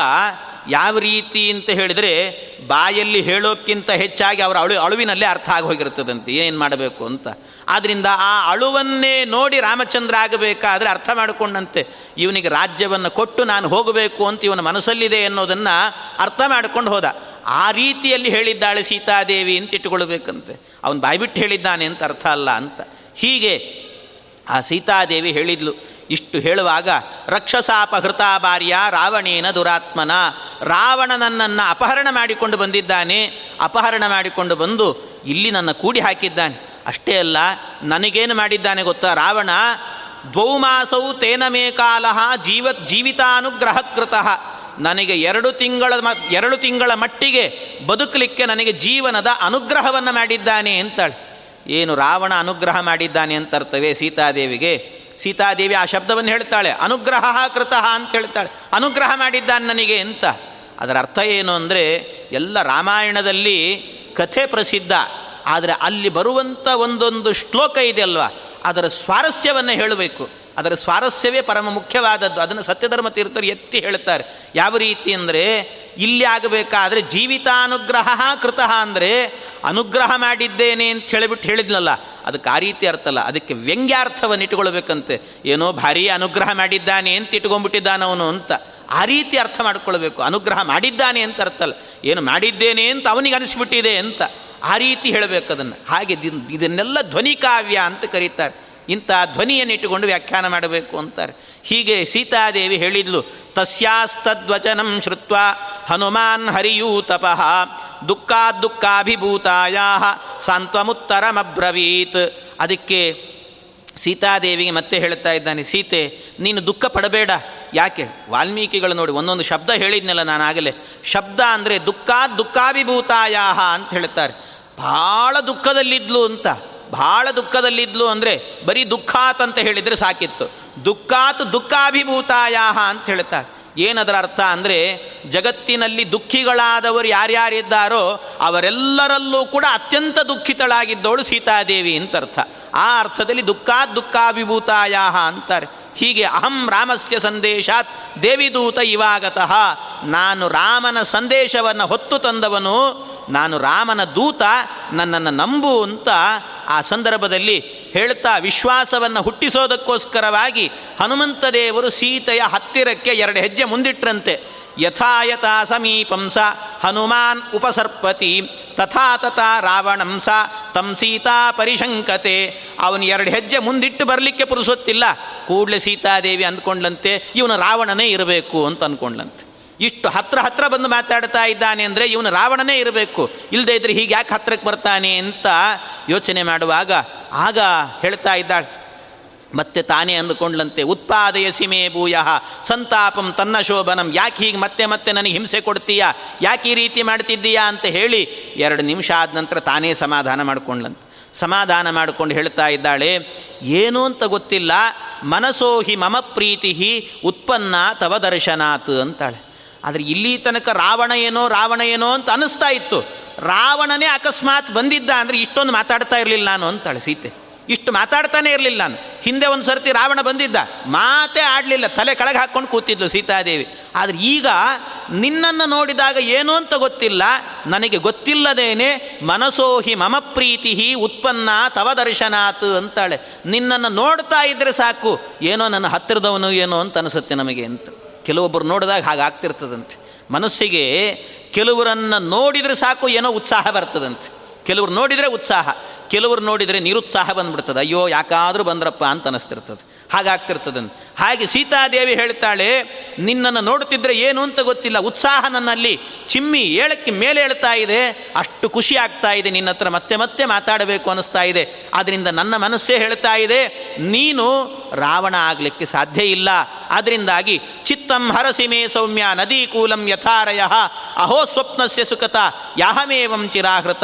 Speaker 1: ಯಾವ ರೀತಿ ಅಂತ ಹೇಳಿದರೆ ಬಾಯಲ್ಲಿ ಹೇಳೋಕ್ಕಿಂತ ಹೆಚ್ಚಾಗಿ ಅವರ ಅಳು ಅಳುವಿನಲ್ಲೇ ಅರ್ಥ ಆಗಿ ಹೋಗಿರ್ತದಂತೆ. ಏನು ಮಾಡಬೇಕು ಅಂತ. ಆದ್ದರಿಂದ ಆ ಅಳುವನ್ನೇ ನೋಡಿ ರಾಮಚಂದ್ರ ಆಗಬೇಕಾದ್ರೆ ಅರ್ಥ ಮಾಡಿಕೊಂಡಂತೆ. ಇವನಿಗೆ ರಾಜ್ಯವನ್ನು ಕೊಟ್ಟು ನಾನು ಹೋಗಬೇಕು ಅಂತ ಇವನ ಮನಸ್ಸಲ್ಲಿದೆ ಅನ್ನೋದನ್ನು ಅರ್ಥ ಮಾಡಿಕೊಂಡು ಹೋದ. ಆ ರೀತಿಯಲ್ಲಿ ಹೇಳಿದ್ದಾಳೆ ಸೀತಾದೇವಿ ಅಂತ ಇಟ್ಟುಕೊಳ್ಬೇಕಂತೆ. ಅವನು ಬಾಯ್ಬಿಟ್ಟು ಹೇಳಿದ್ದಾನೆ ಅಂತ ಅರ್ಥ ಅಲ್ಲ ಅಂತ. ಹೀಗೆ ಆ ಸೀತಾದೇವಿ ಹೇಳಿದ್ಲು. ಇಷ್ಟು ಹೇಳುವಾಗ ರಕ್ಷಸಾಪಹೃತ ಭಾರ್ಯ ರಾವಣೇನ ದುರಾತ್ಮನ, ರಾವಣ ನನ್ನನ್ನು ಅಪಹರಣ ಮಾಡಿಕೊಂಡು ಬಂದಿದ್ದಾನೆ, ಅಪಹರಣ ಮಾಡಿಕೊಂಡು ಬಂದು ಇಲ್ಲಿ ನನ್ನ ಕೂಡಿ ಹಾಕಿದ್ದಾನೆ. ಅಷ್ಟೇ ಅಲ್ಲ, ನನಗೇನು ಮಾಡಿದ್ದಾನೆ ಗೊತ್ತಾ? ರಾವಣ, ದ್ವೌಮಾಸೌ ತೇನ ಮೇ ಕಾಲ ಜೀವ, ಜೀವಿತಾನುಗ್ರಹಕೃತಃ. ನನಗೆ ಎರಡು ತಿಂಗಳ ಮ, ಎರಡು ತಿಂಗಳ ಮಟ್ಟಿಗೆ ಬದುಕಲಿಕ್ಕೆ ನನಗೆ ಜೀವನದ ಅನುಗ್ರಹವನ್ನು ಮಾಡಿದ್ದಾನೆ ಅಂತಾಳೆ. ಏನು ರಾವಣ ಅನುಗ್ರಹ ಮಾಡಿದ್ದಾನೆ ಅಂತ ಸೀತಾದೇವಿಗೆ? ಸೀತಾದೇವಿ ಆ ಶಬ್ದವನ್ನು ಹೇಳ್ತಾಳೆ, ಅನುಗ್ರಹ ಕೃತಃ ಅಂತ ಹೇಳ್ತಾಳೆ. ಅನುಗ್ರಹ ಮಾಡಿದ್ದಾನೆ ನನಗೆ ಅಂತ. ಅದರ ಅರ್ಥ ಏನು ಅಂದರೆ, ಎಲ್ಲ ರಾಮಾಯಣದಲ್ಲಿ ಕಥೆ ಪ್ರಸಿದ್ಧ, ಆದರೆ ಅಲ್ಲಿ ಬರುವಂಥ ಒಂದೊಂದು ಶ್ಲೋಕ ಇದೆಯಲ್ವ ಅದರ ಸ್ವಾರಸ್ಯವನ್ನು ಹೇಳಬೇಕು. ಅದರ ಸ್ವಾರಸ್ಯವೇ ಪರಮ ಮುಖ್ಯವಾದದ್ದು. ಅದನ್ನು ಸತ್ಯಧರ್ಮ ತೀರ್ಥರು ಎತ್ತಿ ಹೇಳ್ತಾರೆ ಯಾವ ರೀತಿ ಅಂದರೆ, ಇಲ್ಲಿ ಆಗಬೇಕಾದ್ರೆ ಜೀವಿತಾನುಗ್ರಹ ಕೃತಃ ಅಂದರೆ, ಅನುಗ್ರಹ ಮಾಡಿದ್ದೇನೆ ಅಂತ ಹೇಳಿಬಿಟ್ಟು ಹೇಳಿದ್ನಲ್ಲ, ಅದಕ್ಕೆ ಆ ರೀತಿ ಅರ್ಥ ಅಲ್ಲ. ಅದಕ್ಕೆ ವ್ಯಂಗ್ಯಾರ್ಥವನ್ನು ಇಟ್ಕೊಳ್ಬೇಕಂತೆ ಏನೋ ಭಾರಿ ಅನುಗ್ರಹ ಮಾಡಿದ್ದಾನೆ ಅಂತ ಇಟ್ಕೊಂಡ್ಬಿಟ್ಟಿದ್ದಾನವನು ಅಂತ. ಆ ರೀತಿ ಅರ್ಥ ಮಾಡ್ಕೊಳ್ಬೇಕು ಅನುಗ್ರಹ ಮಾಡಿದ್ದಾನೆ ಅಂತ ಅರ್ಥ ಅಲ್ಲ. ಏನು ಮಾಡಿದ್ದೇನೆ ಅಂತ ಅವನಿಗೆ ಅನಿಸ್ಬಿಟ್ಟಿದೆ ಅಂತ ಆ ರೀತಿ ಹೇಳಬೇಕು ಅದನ್ನು. ಹಾಗೆ ಇದನ್ನೆಲ್ಲ ಧ್ವನಿ ಕಾವ್ಯ ಅಂತ ಕರೀತಾರೆ. ಇಂಥ ಧ್ವನಿಯನ್ನಿಟ್ಟುಕೊಂಡು ವ್ಯಾಖ್ಯಾನ ಮಾಡಬೇಕು ಅಂತಾರೆ. ಹೀಗೆ ಸೀತಾದೇವಿ ಹೇಳಿದ್ಲು, ತಸ್ಯಾಸ್ತದ್ವಚನಂ ಶ್ರುತ್ವ ಹನುಮಾನ್ ಹರಿಯೂ ತಪಃ ದುಃಖಾದುಃಖಾಭಿಭೂತಾಯ ಸಾಂತ್ವಮುತ್ತರಮಬ್ರವೀತ್. ಅದಕ್ಕೆ ಸೀತಾದೇವಿಗೆ ಮತ್ತೆ ಹೇಳ್ತಾ ಇದ್ದಾನೆ, ಸೀತೆ, ನೀನು ದುಃಖ ಪಡಬೇಡ. ಯಾಕೆ? ವಾಲ್ಮೀಕಿಗಳು ನೋಡಿ, ಒಂದೊಂದು ಶಬ್ದ ಹೇಳಿದ್ನಲ್ಲ ನಾನು ಆಗಲೇ. ಶಬ್ದ ಅಂದರೆ ದುಃಖ ದುಃಖಾಭಿಭೂತಾಯ ಅಂತ ಹೇಳ್ತಾರೆ ಭಾಳ ದುಃಖದಲ್ಲಿದ್ಲು ಅಂತ. ಭಾಳ ದುಃಖದಲ್ಲಿದ್ಲು ಅಂದರೆ ಬರೀ ದುಃಖಾತ್ ಅಂತ ಹೇಳಿದರೆ ಸಾಕಿತ್ತು. ದುಃಖಾತ್ ದುಃಖಾಭಿಭೂತಾಯ ಅಂತ ಹೇಳ್ತಾರೆ. ಏನದರ ಅರ್ಥ ಅಂದರೆ ಜಗತ್ತಿನಲ್ಲಿ ದುಃಖಿಗಳಾದವರು ಯಾರ್ಯಾರಿದ್ದಾರೋ ಅವರೆಲ್ಲರಲ್ಲೂ ಕೂಡ ಅತ್ಯಂತ ದುಃಖಿತಳಾಗಿದ್ದವಳು ಸೀತಾದೇವಿ ಅಂತ ಅರ್ಥ. ಆ ಅರ್ಥದಲ್ಲಿ ದುಃಖಾತ್ ದುಃಖಾಭಿಭೂತಾಯ ಅಂತಾರೆ. ಹೀಗೆ ಅಹಂ ರಾಮಸ್ಯ ಸಂದೇಶಾತ್ ದೇವಿದೂತ ಇವಾಗತಃ. ನಾನು ರಾಮನ ಸಂದೇಶವನ್ನು ಹೊತ್ತು ತಂದವನು, ನಾನು ರಾಮನ ದೂತ, ನನ್ನನ್ನು ನಂಬು ಅಂತ ಆ ಸಂದರ್ಭದಲ್ಲಿ ಹೇಳ್ತಾ ವಿಶ್ವಾಸವನ್ನು ಹುಟ್ಟಿಸೋದಕ್ಕೋಸ್ಕರವಾಗಿ ಹನುಮಂತ ದೇವರು ಸೀತೆಯ ಹತ್ತಿರಕ್ಕೆ ಎರಡು ಹೆಜ್ಜೆ ಮುಂದಿಟ್ರಂತೆ. ಯಥಾಯಥ ಸ ಹನುಮಾನ್ ಉಪಸರ್ಪತಿ, ತಥಾ ತಥಾ ರಾವಣಂಸ ತಂ ಸೀತಾ ಪರಿಶಂಕತೆ. ಅವನು ಎರಡು ಹೆಜ್ಜೆ ಮುಂದಿಟ್ಟು ಬರಲಿಕ್ಕೆ ಪುರುಸೊತ್ತಿಲ್ಲ. ಕೂಡಲೇ ಸೀತಾದೇವಿ ಅಂದ್ಕೊಂಡ್ಲಂತೆ, ಇವನು ರಾವಣನೇ ಇರಬೇಕು ಅಂತ ಅಂದ್ಕೊಂಡ್ಲಂತೆ ಇಷ್ಟು ಹತ್ರ ಹತ್ರ ಬಂದು ಮಾತಾಡ್ತಾ ಇದ್ದಾನೆ ಅಂದರೆ ಇವನು ರಾವಣನೇ ಇರಬೇಕು. ಇಲ್ಲದೆ ಇದ್ರೆ ಹೀಗೆ ಯಾಕೆ ಹತ್ರಕ್ಕೆ ಬರ್ತಾನೆ ಅಂತ ಯೋಚನೆ ಮಾಡುವಾಗ ಆಗ ಹೇಳ್ತಾ ಇದ್ದಾಳೆ ಮತ್ತೆ ತಾನೇ ಅಂದುಕೊಂಡ್ಲಂತೆ, ಉತ್ಪಾದಯ ಸಿಮೆ ಭೂಯ, ಸಂತಾಪಂ ತನ್ನ ಶೋಭನಂ, ಯಾಕೆ ಹೀಗೆ ಮತ್ತೆ ಮತ್ತೆ ನನಗೆ ಹಿಂಸೆ ಕೊಡ್ತೀಯಾ, ಯಾಕೆ ಈ ರೀತಿ ಮಾಡ್ತಿದ್ದೀಯಾ ಅಂತ ಹೇಳಿ ಎರಡು ನಿಮಿಷ ಆದ ನಂತರ ತಾನೇ ಸಮಾಧಾನ ಮಾಡಿಕೊಂಡ್ಲಂತೆ. ಸಮಾಧಾನ ಮಾಡಿಕೊಂಡು ಹೇಳ್ತಾ ಇದ್ದಾಳೆ, ಏನು ಅಂತ ಗೊತ್ತಿಲ್ಲ, ಮನಸೋ ಹಿ ಮಮ ಪ್ರೀತಿ ಉತ್ಪನ್ನ ತವ ದರ್ಶನಾತ್ ಅಂತಾಳೆ. ಆದರೆ ಇಲ್ಲಿ ತನಕ ರಾವಣ ಏನೋ ರಾವಣ ಏನೋ ಅಂತ ಅನಿಸ್ತಾ ಇತ್ತು. ರಾವಣನೇ ಅಕಸ್ಮಾತ್ ಬಂದಿದ್ದ ಅಂದರೆ ಇಷ್ಟೊಂದು ಮಾತಾಡ್ತಾ ಇರಲಿಲ್ಲ ನಾನು ಅಂತಾಳೆ ಸೀತೆ. ಇಷ್ಟು ಮಾತಾಡ್ತಾನೆ ಇರಲಿಲ್ಲ ನಾನು. ಹಿಂದೆ ಒಂದು ಸರ್ತಿ ರಾವಣ ಬಂದಿದ್ದ. ಮಾತೇ ಆಡಲಿಲ್ಲ. ತಲೆ ಕೆಳಗೆ ಹಾಕ್ಕೊಂಡು ಕೂತಿದ್ಲು ಸೀತಾದೇವಿ. ಆದರೆ ಈಗ ನಿನ್ನನ್ನು ನೋಡಿದಾಗ ಏನು ಅಂತ ಗೊತ್ತಿಲ್ಲ. ನನಗೆ ಗೊತ್ತಿಲ್ಲದೇನೆ ಮನಸೋಹಿ ಮಮ ಪ್ರೀತಿ ಉತ್ಪನ್ನ ತವ ದರ್ಶನಾತ್ ಅಂತಾಳೆ. ನಿನ್ನನ್ನು ನೋಡ್ತಾ ಇದ್ದರೆ ಸಾಕು. ಏನೋ ನನ್ನ ಹತ್ತಿರದವನು ಏನೋ ಅಂತ ಅನಿಸುತ್ತೆ ನಮಗೆ ಅಂತ. ಕೆಲವೊಬ್ಬರು ನೋಡಿದಾಗ ಹಾಗಾಗ್ತಿರ್ತದಂತೆ ಮನಸ್ಸಿಗೆ ಕೆಲವರನ್ನು ನೋಡಿದರೆ ಸಾಕು, ಏನೋ ಉತ್ಸಾಹ ಬರ್ತದಂತೆ. ಕೆಲವರು ನೋಡಿದರೆ ಉತ್ಸಾಹ, ಕೆಲವರು ನೋಡಿದರೆ ನಿರುತ್ಸಾಹ ಬಂದ್ಬಿಡ್ತದೆ. ಅಯ್ಯೋ, ಯಾಕಾದರೂ ಬಂದ್ರಪ್ಪ ಅಂತ ಅನಿಸ್ತಿರ್ತದೆ. ಹಾಗಾಗ್ತಿರ್ತದಂತ ಹಾಗೆ ಸೀತಾದೇವಿ ಹೇಳ್ತಾಳೆ, ನಿನ್ನನ್ನು ನೋಡುತ್ತಿದ್ದರೆ ಏನು ಅಂತ ಗೊತ್ತಿಲ್ಲ. ಉತ್ಸಾಹ ನನ್ನಲ್ಲಿ. ಚಿಮ್ಮಿ ಏಳಕ್ಕೆ ಮೇಲೆ ಹೇಳ್ತಾ ಇದೆ. ಅಷ್ಟು ಖುಷಿ ಆಗ್ತಾ ಇದೆ. ನಿನ್ನ ಹತ್ರ ಮತ್ತೆ ಮತ್ತೆ ಮಾತಾಡಬೇಕು ಅನ್ನಿಸ್ತಾ ಇದೆ. ಆದ್ದರಿಂದ ನನ್ನ ಮನಸ್ಸೇ ಹೇಳ್ತಾ ಇದೆ. ನೀನು ರಾವಣ ಆಗಲಿಕ್ಕೆ ಸಾಧ್ಯ ಇಲ್ಲ. ಅದರಿಂದಾಗಿ ಚಿತ್ತಂ ಹರಸಿಮೇ ಸೌಮ್ಯ ನದಿ ಕೂಲಂ ಯಥಾರಯ. ಅಹೋ ಸ್ವಪ್ನಸ್ಯ ಸುಖತ ಯಾಹಮೇವಂ ಚಿರಾಹೃತ.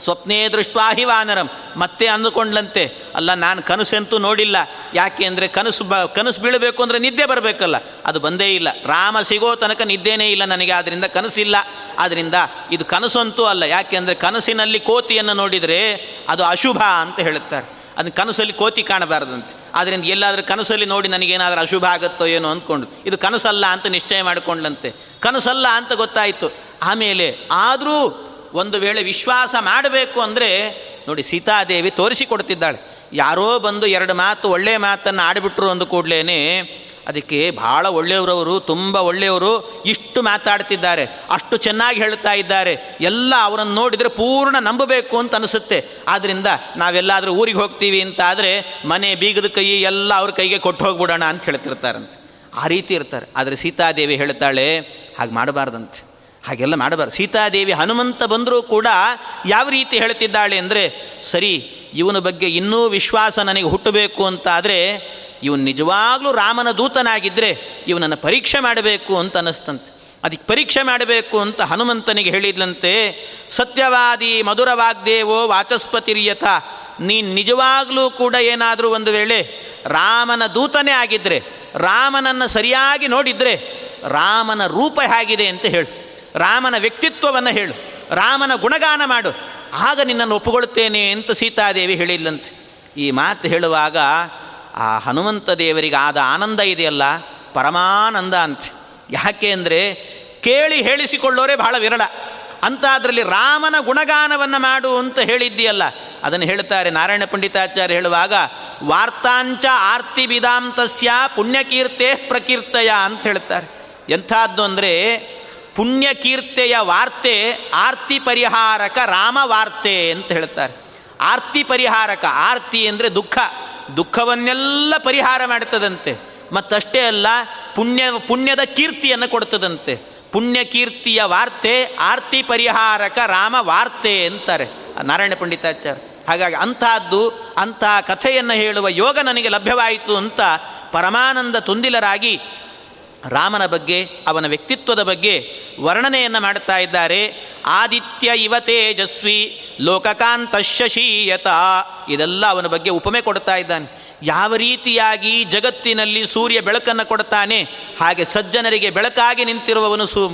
Speaker 1: ಸ್ವಪ್ನೇ ದೃಷ್ಟ್ವಾಹಿ ವಾನರಂ. ಮತ್ತೆ ಅಂದುಕೊಂಡ್ಲಂತೆ ಅಲ್ಲ ನಾನು ಕನಸಂತೂ ನೋಡಿಲ್ಲ. ಯಾಕೆ ಅಂದರೆ ಕನಸು ಬ, ಕನಸು ಬೀಳಬೇಕು ಅಂದರೆ ನಿದ್ದೆ ಬರಬೇಕಲ್ಲ. ಅದು ಬಂದೇ ಇಲ್ಲ. ರಾಮ ಸಿಗೋ ತನಕ ನಿದ್ದೆನೇ ಇಲ್ಲ ನನಗೆ ಆದ್ದರಿಂದ ಕನಸಿಲ್ಲ. ಆದ್ದರಿಂದ ಇದು ಕನಸಂತೂ ಅಲ್ಲ. ಯಾಕೆ ಅಂದರೆ ಕನಸಿನಲ್ಲಿ ಕೋತಿಯನ್ನು ನೋಡಿದರೆ ಅದು ಅಶುಭ ಅಂತ ಹೇಳುತ್ತಾರೆ. ಅದನ್ನು ಕನಸಲ್ಲಿ ಕೋತಿ ಕಾಣಬಾರ್ದಂತೆ. ಆದ್ದರಿಂದ ಎಲ್ಲಾದರೂ ಕನಸಲ್ಲಿ ನೋಡಿ ನನಗೇನಾದರೂ ಅಶುಭ ಆಗುತ್ತೋ ಏನೋ ಅಂದ್ಕೊಂಡು ಇದು ಕನಸಲ್ಲ ಅಂತ ನಿಶ್ಚಯ ಮಾಡಿಕೊಂಡಂತೆ. ಕನಸಲ್ಲ ಅಂತ ಗೊತ್ತಾಯಿತು. ಆಮೇಲೆ ಆದರೂ ಒಂದು ವೇಳೆ ವಿಶ್ವಾಸ ಮಾಡಬೇಕು ಅಂದರೆ ನೋಡಿ ಸೀತಾದೇವಿ ತೋರಿಸಿಕೊಡ್ತಿದ್ದಾಳೆ. ಯಾರೋ ಬಂದು ಎರಡು ಮಾತು ಒಳ್ಳೆಯ ಮಾತನ್ನು ಆಡಿಬಿಟ್ರು ಅಂದು ಕೂಡಲೇ ಅದಕ್ಕೆ ಭಾಳ ಒಳ್ಳೆಯವರವರು, ತುಂಬ ಒಳ್ಳೆಯವರು ಇಷ್ಟು ಮಾತಾಡ್ತಿದ್ದಾರೆ, ಅಷ್ಟು ಚೆನ್ನಾಗಿ ಹೇಳ್ತಾ ಇದ್ದಾರೆ, ಎಲ್ಲ ಅವರನ್ನು ನೋಡಿದರೆ ಪೂರ್ಣ ನಂಬಬೇಕು ಅಂತ ಅನಿಸುತ್ತೆ. ಆದ್ದರಿಂದ ನಾವೆಲ್ಲಾದರೂ ಊರಿಗೆ ಹೋಗ್ತೀವಿ ಅಂತ ಆದರೆ ಮನೆ ಬೀಗದ ಕೈ ಎಲ್ಲ ಅವ್ರ ಕೈಗೆ ಕೊಟ್ಟು ಹೋಗ್ಬಿಡೋಣ ಅಂತ ಹೇಳ್ತಿರ್ತಾರಂತೆ. ಆ ರೀತಿ ಇರ್ತಾರೆ. ಆದರೆ ಸೀತಾದೇವಿ ಹೇಳ್ತಾಳೆ, ಹಾಗೆ ಮಾಡಬಾರ್ದಂತೆ. ಹಾಗೆಲ್ಲ ಮಾಡಬಾರ್ದು. ಸೀತಾದೇವಿ ಹನುಮಂತ ಬಂದರೂ ಕೂಡ ಯಾವ ರೀತಿ ಹೇಳ್ತಿದ್ದಾಳೆ ಅಂದರೆ, ಸರಿ, ಇವನ ಬಗ್ಗೆ ಇನ್ನೂ ವಿಶ್ವಾಸ ನನಗೆ ಹುಟ್ಟಬೇಕು ಅಂತ ಆದರೆ ಇವನು ನಿಜವಾಗ್ಲೂ ರಾಮನ ದೂತನಾಗಿದ್ದರೆ ಇವನನ್ನು ಪರೀಕ್ಷೆ ಮಾಡಬೇಕು ಅಂತ ಅನ್ನಿಸ್ತಂತೆ. ಅದಕ್ಕೆ ಪರೀಕ್ಷೆ ಮಾಡಬೇಕು ಅಂತ ಹನುಮಂತನಿಗೆ ಹೇಳಿದ್ಲಂತೆ, ಸತ್ಯವಾದಿ ಮಧುರವಾಗ್ದೇವೋ ವಾಚಸ್ಪತಿರ್ಯಥ, ನೀನು ನಿಜವಾಗಲೂ ಕೂಡ ಏನಾದರೂ ಒಂದು ವೇಳೆ ರಾಮನ ದೂತನೇ ಆಗಿದ್ದರೆ ರಾಮನನ್ನು ಸರಿಯಾಗಿ ನೋಡಿದರೆ, ರಾಮನ ರೂಪ ಹೇಗಿದೆ ಅಂತ ಹೇಳು. ರಾಮನ ವ್ಯಕ್ತಿತ್ವವನ್ನು ಹೇಳು, ರಾಮನ ಗುಣಗಾನ ಮಾಡು. ಆಗ ನಿನ್ನನ್ನು ಒಪ್ಪುಗೊಳ್ಳುತ್ತೇನೆ ಅಂತ ಸೀತಾದೇವಿ ಹೇಳಿಲ್ಲಂತೆ. ಈ ಮಾತು ಹೇಳುವಾಗ ಆ ಹನುಮಂತ ದೇವರಿಗೆ ಆದ ಆನಂದ ಇದೆಯಲ್ಲ, ಪರಮಾನಂದ ಅಂತ. ಯಾಕೆ ಅಂದರೆ ಕೇಳಿ ಹೇಳಿಸಿಕೊಳ್ಳೋರೇ ಬಹಳ ವಿರಳ. ಅಂತ ಅದರಲ್ಲಿ ರಾಮನ ಗುಣಗಾನವನ್ನು ಮಾಡು ಅಂತ ಹೇಳಿದ್ದೀಯಲ್ಲ, ಅದನ್ನು ಹೇಳ್ತಾರೆ ನಾರಾಯಣ ಪಂಡಿತಾಚಾರ್ಯ ಹೇಳುವಾಗ, ವಾರ್ತಾಂಚ ಆರ್ತಿ ವಿಧಾಂತಸ್ಯ ಪುಣ್ಯಕೀರ್ತೆ ಪ್ರಕೀರ್ತಯ ಅಂತ ಹೇಳ್ತಾರೆ ಎಂಥದ್ದು ಅಂದರೆ ಪುಣ್ಯಕೀರ್ತೆಯ ವಾರ್ತೆ ಆರ್ತಿ ಪರಿಹಾರಕ ರಾಮ ವಾರ್ತೆ ಅಂತ ಹೇಳ್ತಾರೆ. ಆರ್ತಿ ಪರಿಹಾರಕ, ಆರ್ತಿ ಅಂದರೆ ದುಃಖ. ದುಃಖವನ್ನೆಲ್ಲ ಪರಿಹಾರ ಮಾಡುತ್ತದಂತೆ ಮತ್ತಷ್ಟೇ ಅಲ್ಲ, ಪುಣ್ಯ, ಪುಣ್ಯದ ಕೀರ್ತಿಯನ್ನು ಕೊಡ್ತದಂತೆ. ಪುಣ್ಯಕೀರ್ತಿಯ ವಾರ್ತೆ ಆರ್ತಿ ಪರಿಹಾರಕ ರಾಮ ವಾರ್ತೆ ಅಂತಾರೆ ನಾರಾಯಣ ಪಂಡಿತಾಚಾರ್ಯ. ಹಾಗಾಗಿ ಅಂತಹದ್ದು ಅಂತಹ ಕಥೆಯನ್ನು ಹೇಳುವ ಯೋಗ ನನಗೆ ಲಭ್ಯವಾಯಿತು ಅಂತ ಪರಮಾನಂದ ತುಂದಿಲರಾಗಿ ರಾಮನ ಬಗ್ಗೆ, ಅವನ ವ್ಯಕ್ತಿತ್ವದ ಬಗ್ಗೆ ವರ್ಣನೆಯನ್ನು ಮಾಡುತ್ತಾ ಇದ್ದಾರೆ. ಆದಿತ್ಯ ಇವ ತೇಜಸ್ವಿ ಲೋಕಕಾಂತ ಶಶೀಯತ ಇದೆಲ್ಲ ಅವನ ಬಗ್ಗೆ ಉಪಮೆ ಕೊಡ್ತಾ ಇದ್ದಾನೆ. ಯಾವ ರೀತಿಯಾಗಿ ಜಗತ್ತಿನಲ್ಲಿ ಸೂರ್ಯ ಬೆಳಕನ್ನು ಕೊಡ್ತಾನೆ ಹಾಗೆ ಸಜ್ಜನರಿಗೆ ಬೆಳಕಾಗಿ ನಿಂತಿರುವವನು ಸು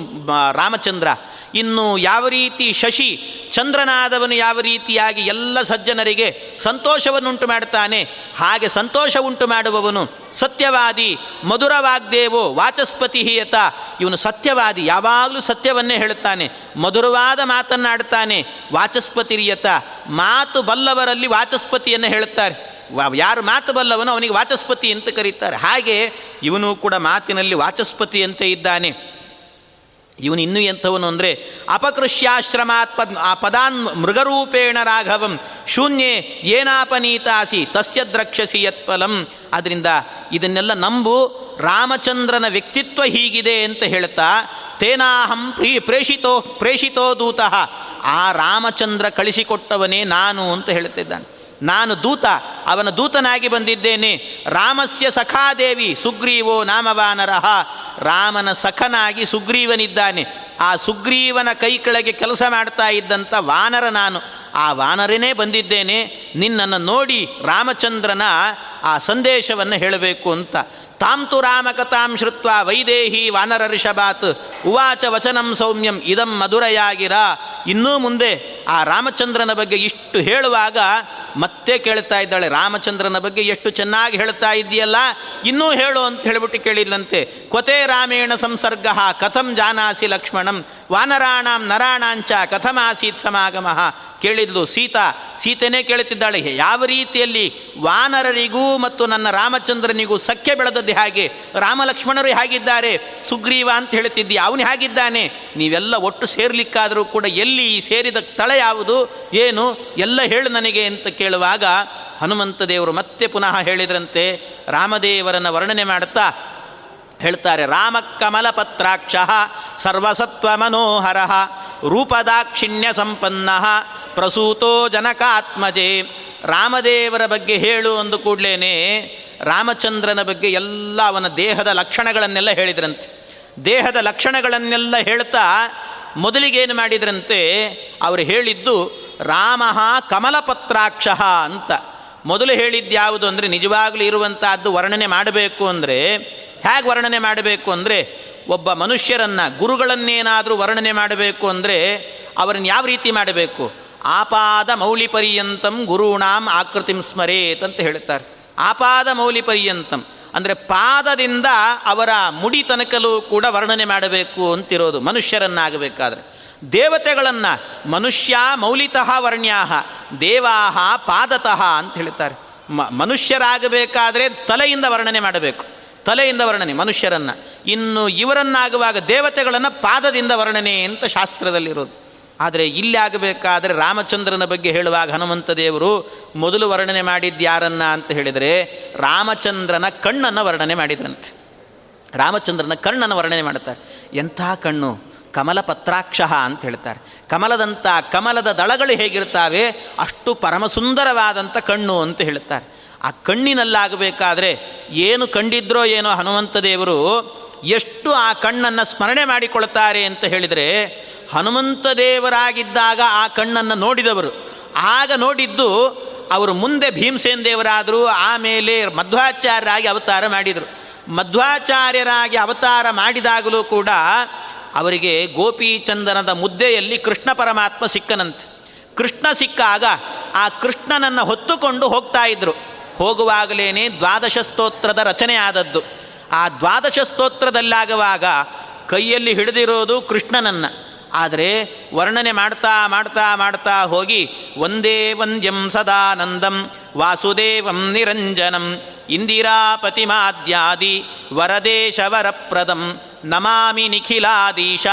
Speaker 1: ರಾಮಚಂದ್ರ. ಇನ್ನು ಯಾವ ರೀತಿ ಶಶಿ, ಚಂದ್ರನಾದವನು ಯಾವ ರೀತಿಯಾಗಿ ಎಲ್ಲ ಸಜ್ಜನರಿಗೆ ಸಂತೋಷವನ್ನುಂಟು ಮಾಡ್ತಾನೆ ಹಾಗೆ ಸಂತೋಷ ಉಂಟು ಮಾಡುವವನು ಸತ್ಯವಾದಿ ಮಧುರವಾಗ್ದೇವೋ ವಾಚಸ್ಪತಿ ಯತ ಇವನು ಸತ್ಯವಾದಿ, ಯಾವಾಗಲೂ ಸತ್ಯವನ್ನೇ ಹೇಳುತ್ತಾನೆ, ಮಧುರವಾದ ಮಾತನ್ನಾಡ್ತಾನೆ ವಾಚಸ್ಪತಿರಿಯತ ಮಾತು ಬಲ್ಲವರಲ್ಲಿ ವಾಚಸ್ಪತಿಯನ್ನು ಹೇಳುತ್ತಾರೆ. ಯಾರು ಮಾತು ಬಲ್ಲವನು ಅವನಿಗೆ ವಾಚಸ್ಪತಿ ಅಂತ ಕರೀತಾರೆ. ಹಾಗೆ ಇವನು ಕೂಡ ಮಾತಿನಲ್ಲಿ ವಾಚಸ್ಪತಿ ಅಂತ ಇದ್ದಾನೆ. ಇವನು ಇನ್ನೂ ಎಂಥವನು ಅಂದರೆ ಅಪಕೃಷ್ಯಾಶ್ರಮಾತ್ ಪದ್ ಪದಾನ್ ಮೃಗರೂಪೇಣ ರಾಘವಂ ಶೂನ್ಯೇ ಏನಾಪನೀತಾಸಿ ತಸ್ಯ ದ್ರಕ್ಷಸಿ ಯತ್ಫಲಂ. ಅದರಿಂದ ಇದನ್ನೆಲ್ಲ ನಂಬು ರಾಮಚಂದ್ರನ ವ್ಯಕ್ತಿತ್ವ ಹೀಗಿದೆ ಅಂತ ಹೇಳ್ತಾ, ತೇನಾಹಂ ಪ್ರೀ ಪ್ರೇಷಿತೋ ಪ್ರೇಷಿತೋ ದೂತಃ, ಆ ರಾಮಚಂದ್ರ ಕಳಿಸಿಕೊಟ್ಟವನೇ ನಾನು ಅಂತ ಹೇಳ್ತಿದ್ದಾನೆ ನಾನು ದೂತ, ಅವನ ದೂತನಾಗಿ ಬಂದಿದ್ದೇನೆ. ರಾಮಸ್ಯ ಸಖಾದೇವಿ, ಸುಗ್ರೀವೋ ನಾಮವಾನರಹ. ರಾಮನ ಸಖನಾಗಿ ಸುಗ್ರೀವನಿದ್ದಾನೆ. ಆ ಸುಗ್ರೀವನ ಕೈ ಕೆಳಗೆ ಕೆಲಸ ಮಾಡ್ತಾ ಇದ್ದಂಥ ವಾನರ ನಾನು. ಆ ವಾನರನೇ ಬಂದಿದ್ದೇನೆ. ನಿನ್ನನ್ನು ನೋಡಿ ರಾಮಚಂದ್ರನ ಆ ಸಂದೇಶವನ್ನು ಹೇಳಬೇಕು ಅಂತ. ತಾಂತು ರಾಮಕಥಾಂ ಶ್ರುತ್ವ ವೈದೇಹಿ ವಾನರ ಋಷಭಾತ್. ಉವಾಚ ವಚನಂ ಸೌಮ್ಯಂ, ಇದಂ ಮಧುರೆಯಾಗಿರ. ಇನ್ನೂ ಮುಂದೆ ಆ ರಾಮಚಂದ್ರನ ಬಗ್ಗೆ ಇಷ್ಟು ಹೇಳುವಾಗ ಮತ್ತೆ ಕೇಳ್ತಾ ಇದ್ದಾಳೆ, ರಾಮಚಂದ್ರನ ಬಗ್ಗೆ ಎಷ್ಟು ಚೆನ್ನಾಗಿ ಹೇಳ್ತಾ ಇದೆಯಲ್ಲ ಇನ್ನೂ ಹೇಳು ಅಂತ ಹೇಳಿಬಿಟ್ಟು ಕೇಳಿಲ್ಲಂತೆ ಕೊತೆ ರಾಮೇಣ ಸಂಸರ್ಗ ಕಥಂ ಜಾನಾಸಿ ಲಕ್ಷ್ಮಣಂ, ವಾನರಾಣಾಂ ನರಾಣಾಂಚ ಕಥಮಾಸೀತ್ ಸಮಾಗಮ. ಕೇಳಿದ್ಲು ಸೀತಾ. ಸೀತೆನೇ ಕೇಳುತ್ತಿದ್ದಾಳೆ ಯಾವ ರೀತಿಯಲ್ಲಿ ವಾನರರಿಗೂ ಮತ್ತು ನನ್ನ ರಾಮಚಂದ್ರನಿಗೂ ಸಖ್ಯ ಬೆಳೆದದ್ದು ಹಾಗೆ? ರಾಮಲಕ್ಷ್ಮಣರು ಹೇಗಿದ್ದಾರೆ? ಸುಗ್ರೀವ ಅಂತ ಹೇಳ್ತಿದ್ದಿ ಅವನು ಹೇಗಿದ್ದಾನೆ? ನೀವೆಲ್ಲ ಒಟ್ಟು ಸೇರ್ಲಿಕ್ಕಾದರೂ ಕೂಡ ಎಲ್ಲಿ ಸೇರಿದ ಸ್ಥಳ ಯಾವುದು? ಏನು? ಎಲ್ಲ ಹೇಳು ನನಗೆ ಅಂತ ಕೇಳುವಾಗ ಹನುಮಂತ ದೇವರು ಮತ್ತೆ ಪುನಃ ಹೇಳಿದ್ರಂತೆ, ರಾಮದೇವರನ್ನು ವರ್ಣನೆ ಮಾಡುತ್ತಾ ಹೇಳ್ತಾರೆ ರಾಮ ಕಮಲ ಪತ್ರಾಕ್ಷ ಸರ್ವಸತ್ವ ಮನೋಹರ ರೂಪದಾಕ್ಷಿಣ್ಯ ಸಂಪನ್ನ ಪ್ರಸೂತೋ ಜನಕಾತ್ಮಜೆ. ರಾಮದೇವರ ಬಗ್ಗೆ ಹೇಳು ಅಂದು ಕೂಡಲೇ ರಾಮಚಂದ್ರನ ಬಗ್ಗೆ ಎಲ್ಲ ಅವನ ದೇಹದ ಲಕ್ಷಣಗಳನ್ನೆಲ್ಲ ಹೇಳಿದ್ರಂತೆ. ದೇಹದ ಲಕ್ಷಣಗಳನ್ನೆಲ್ಲ ಹೇಳ್ತಾ ಮೊದಲಿಗೇನು ಮಾಡಿದ್ರಂತೆ, ಅವರು ಹೇಳಿದ್ದು ರಾಮ ಕಮಲಪತ್ರಾಕ್ಷ ಅಂತ. ಮೊದಲು ಹೇಳಿದ್ದು ಯಾವುದು ಅಂದರೆ ನಿಜವಾಗಲೂ ಇರುವಂತಹದ್ದು ವರ್ಣನೆ ಮಾಡಬೇಕು ಅಂದರೆ, ಹೇಗೆ ವರ್ಣನೆ ಮಾಡಬೇಕು ಅಂದರೆ, ಒಬ್ಬ ಮನುಷ್ಯರನ್ನು ಗುರುಗಳನ್ನೇನಾದರೂ ವರ್ಣನೆ ಮಾಡಬೇಕು ಅಂದರೆ, ಅವರನ್ನು ಯಾವ ರೀತಿ ಮಾಡಬೇಕು? ಆಪಾದ ಮೌಲಿ ಪರ್ಯಂತಂ ಗುರುಣಾಂ ಆಕೃತಿಂ ಸ್ಮರೇತ್ ಅಂತ ಹೇಳ್ತಾರೆ. ಆಪಾದ ಮೌಲಿ ಪರ್ಯಂತಂ ಅಂದರೆ ಪಾದದಿಂದ ಅವರ ಮುಡಿ ತನಕಲೂ ಕೂಡ ವರ್ಣನೆ ಮಾಡಬೇಕು ಅಂತಿರೋದು ಮನುಷ್ಯರನ್ನಾಗಬೇಕಾದ್ರೆ. ದೇವತೆಗಳನ್ನು ಮನುಷ್ಯ ಮೌಲಿತಃ ವರ್ಣ್ಯಾಹ, ದೇವಾಹ ಪಾದತಃ ಅಂತ ಹೇಳ್ತಾರೆ. ಮ, ಮನುಷ್ಯರಾಗಬೇಕಾದರೆ ತಲೆಯಿಂದ ವರ್ಣನೆ ಮಾಡಬೇಕು. ತಲೆಯಿಂದ ವರ್ಣನೆ, ಮನುಷ್ಯರನ್ನು. ಇನ್ನು ಇವರನ್ನಾಗುವಾಗ ದೇವತೆಗಳನ್ನು ಪಾದದಿಂದ ವರ್ಣನೆ ಅಂತ ಶಾಸ್ತ್ರದಲ್ಲಿರೋದು. ಆದರೆ ಇಲ್ಲಿ ಆಗಬೇಕಾದರೆ ರಾಮಚಂದ್ರನ ಬಗ್ಗೆ ಹೇಳುವಾಗ ಹನುಮಂತ ದೇವರು ಮೊದಲು ವರ್ಣನೆ ಮಾಡಿದ್ದು ಯಾರನ್ನ ಅಂತ ಹೇಳಿದರೆ ರಾಮಚಂದ್ರನ ಕಣ್ಣನ್ನು ವರ್ಣನೆ ಮಾಡಿದ್ರಂತೆ. ರಾಮಚಂದ್ರನ ಕಣ್ಣನ್ನು ವರ್ಣನೆ ಮಾಡ್ತಾರೆ. ಎಂಥ ಕಣ್ಣು? ಕಮಲ ಪತ್ರಾಕ್ಷ ಅಂತ ಹೇಳ್ತಾರೆ. ಕಮಲದಂಥ ಕಮಲದ ದಳಗಳು ಹೇಗಿರ್ತಾವೆ ಅಷ್ಟು ಪರಮಸುಂದರವಾದಂಥ ಕಣ್ಣು ಅಂತ ಹೇಳ್ತಾರೆ. ಆ ಕಣ್ಣಿನಲ್ಲಾಗಬೇಕಾದ್ರೆ ಏನು ಕಂಡಿದ್ರೋ ಏನೋ ಹನುಮಂತ ದೇವರು ಎಷ್ಟು ಆ ಕಣ್ಣನ್ನು ಸ್ಮರಣೆ ಮಾಡಿಕೊಳ್ತಾರೆ ಅಂತ ಹೇಳಿದರೆ ಹನುಮಂತ ದೇವರಾಗಿದ್ದಾಗ ಆ ಕಣ್ಣನ್ನು ನೋಡಿದವರು. ಆಗ ನೋಡಿದ್ದು ಅವರು ಮುಂದೆ ಭೀಮಸೇನ್ ದೇವರಾದರು, ಆಮೇಲೆ ಮಧ್ವಾಚಾರ್ಯರಾಗಿ ಅವತಾರ ಮಾಡಿದರು. ಮಧ್ವಾಚಾರ್ಯರಾಗಿ ಅವತಾರ ಮಾಡಿದಾಗಲೂ ಕೂಡ ಅವರಿಗೆ ಗೋಪೀಚಂದನದ ಮುದ್ದೆಯಲ್ಲಿ ಕೃಷ್ಣ ಪರಮಾತ್ಮ ಸಿಕ್ಕನಂತೆ. ಕೃಷ್ಣ ಸಿಕ್ಕಾಗ ಆ ಕೃಷ್ಣನನ್ನು ಹೊತ್ತುಕೊಂಡು ಹೋಗ್ತಾ ಇದ್ದರು ಹೋಗುವಾಗಲೇ ದ್ವಾದಶ ಸ್ತೋತ್ರದ ರಚನೆ ಆದದ್ದು ಆ ದ್ವಾದಶ ಸ್ತೋತ್ರದಲ್ಲಾಗುವಾಗ ಕೈಯಲ್ಲಿ ಹಿಡಿದಿರೋದು ಕೃಷ್ಣನನ್ನು. ಆದರೆ ವರ್ಣನೆ ಮಾಡ್ತಾ ಮಾಡ್ತಾ ಮಾಡ್ತಾ ಹೋಗಿ ಒಂದೇ ವಂದ್ಯಂ ಸದಾನಂದಂ, ವಾಸುದೇವಂ ನಿರಂಜನಂ, ಇಂದಿರಾಪತಿಮಾದ್ಯಾದಿ, ವರದೇಶವರಪ್ರದಂ, ನಮಾಮಿ ನಿಖಿಲಾದೀಶ,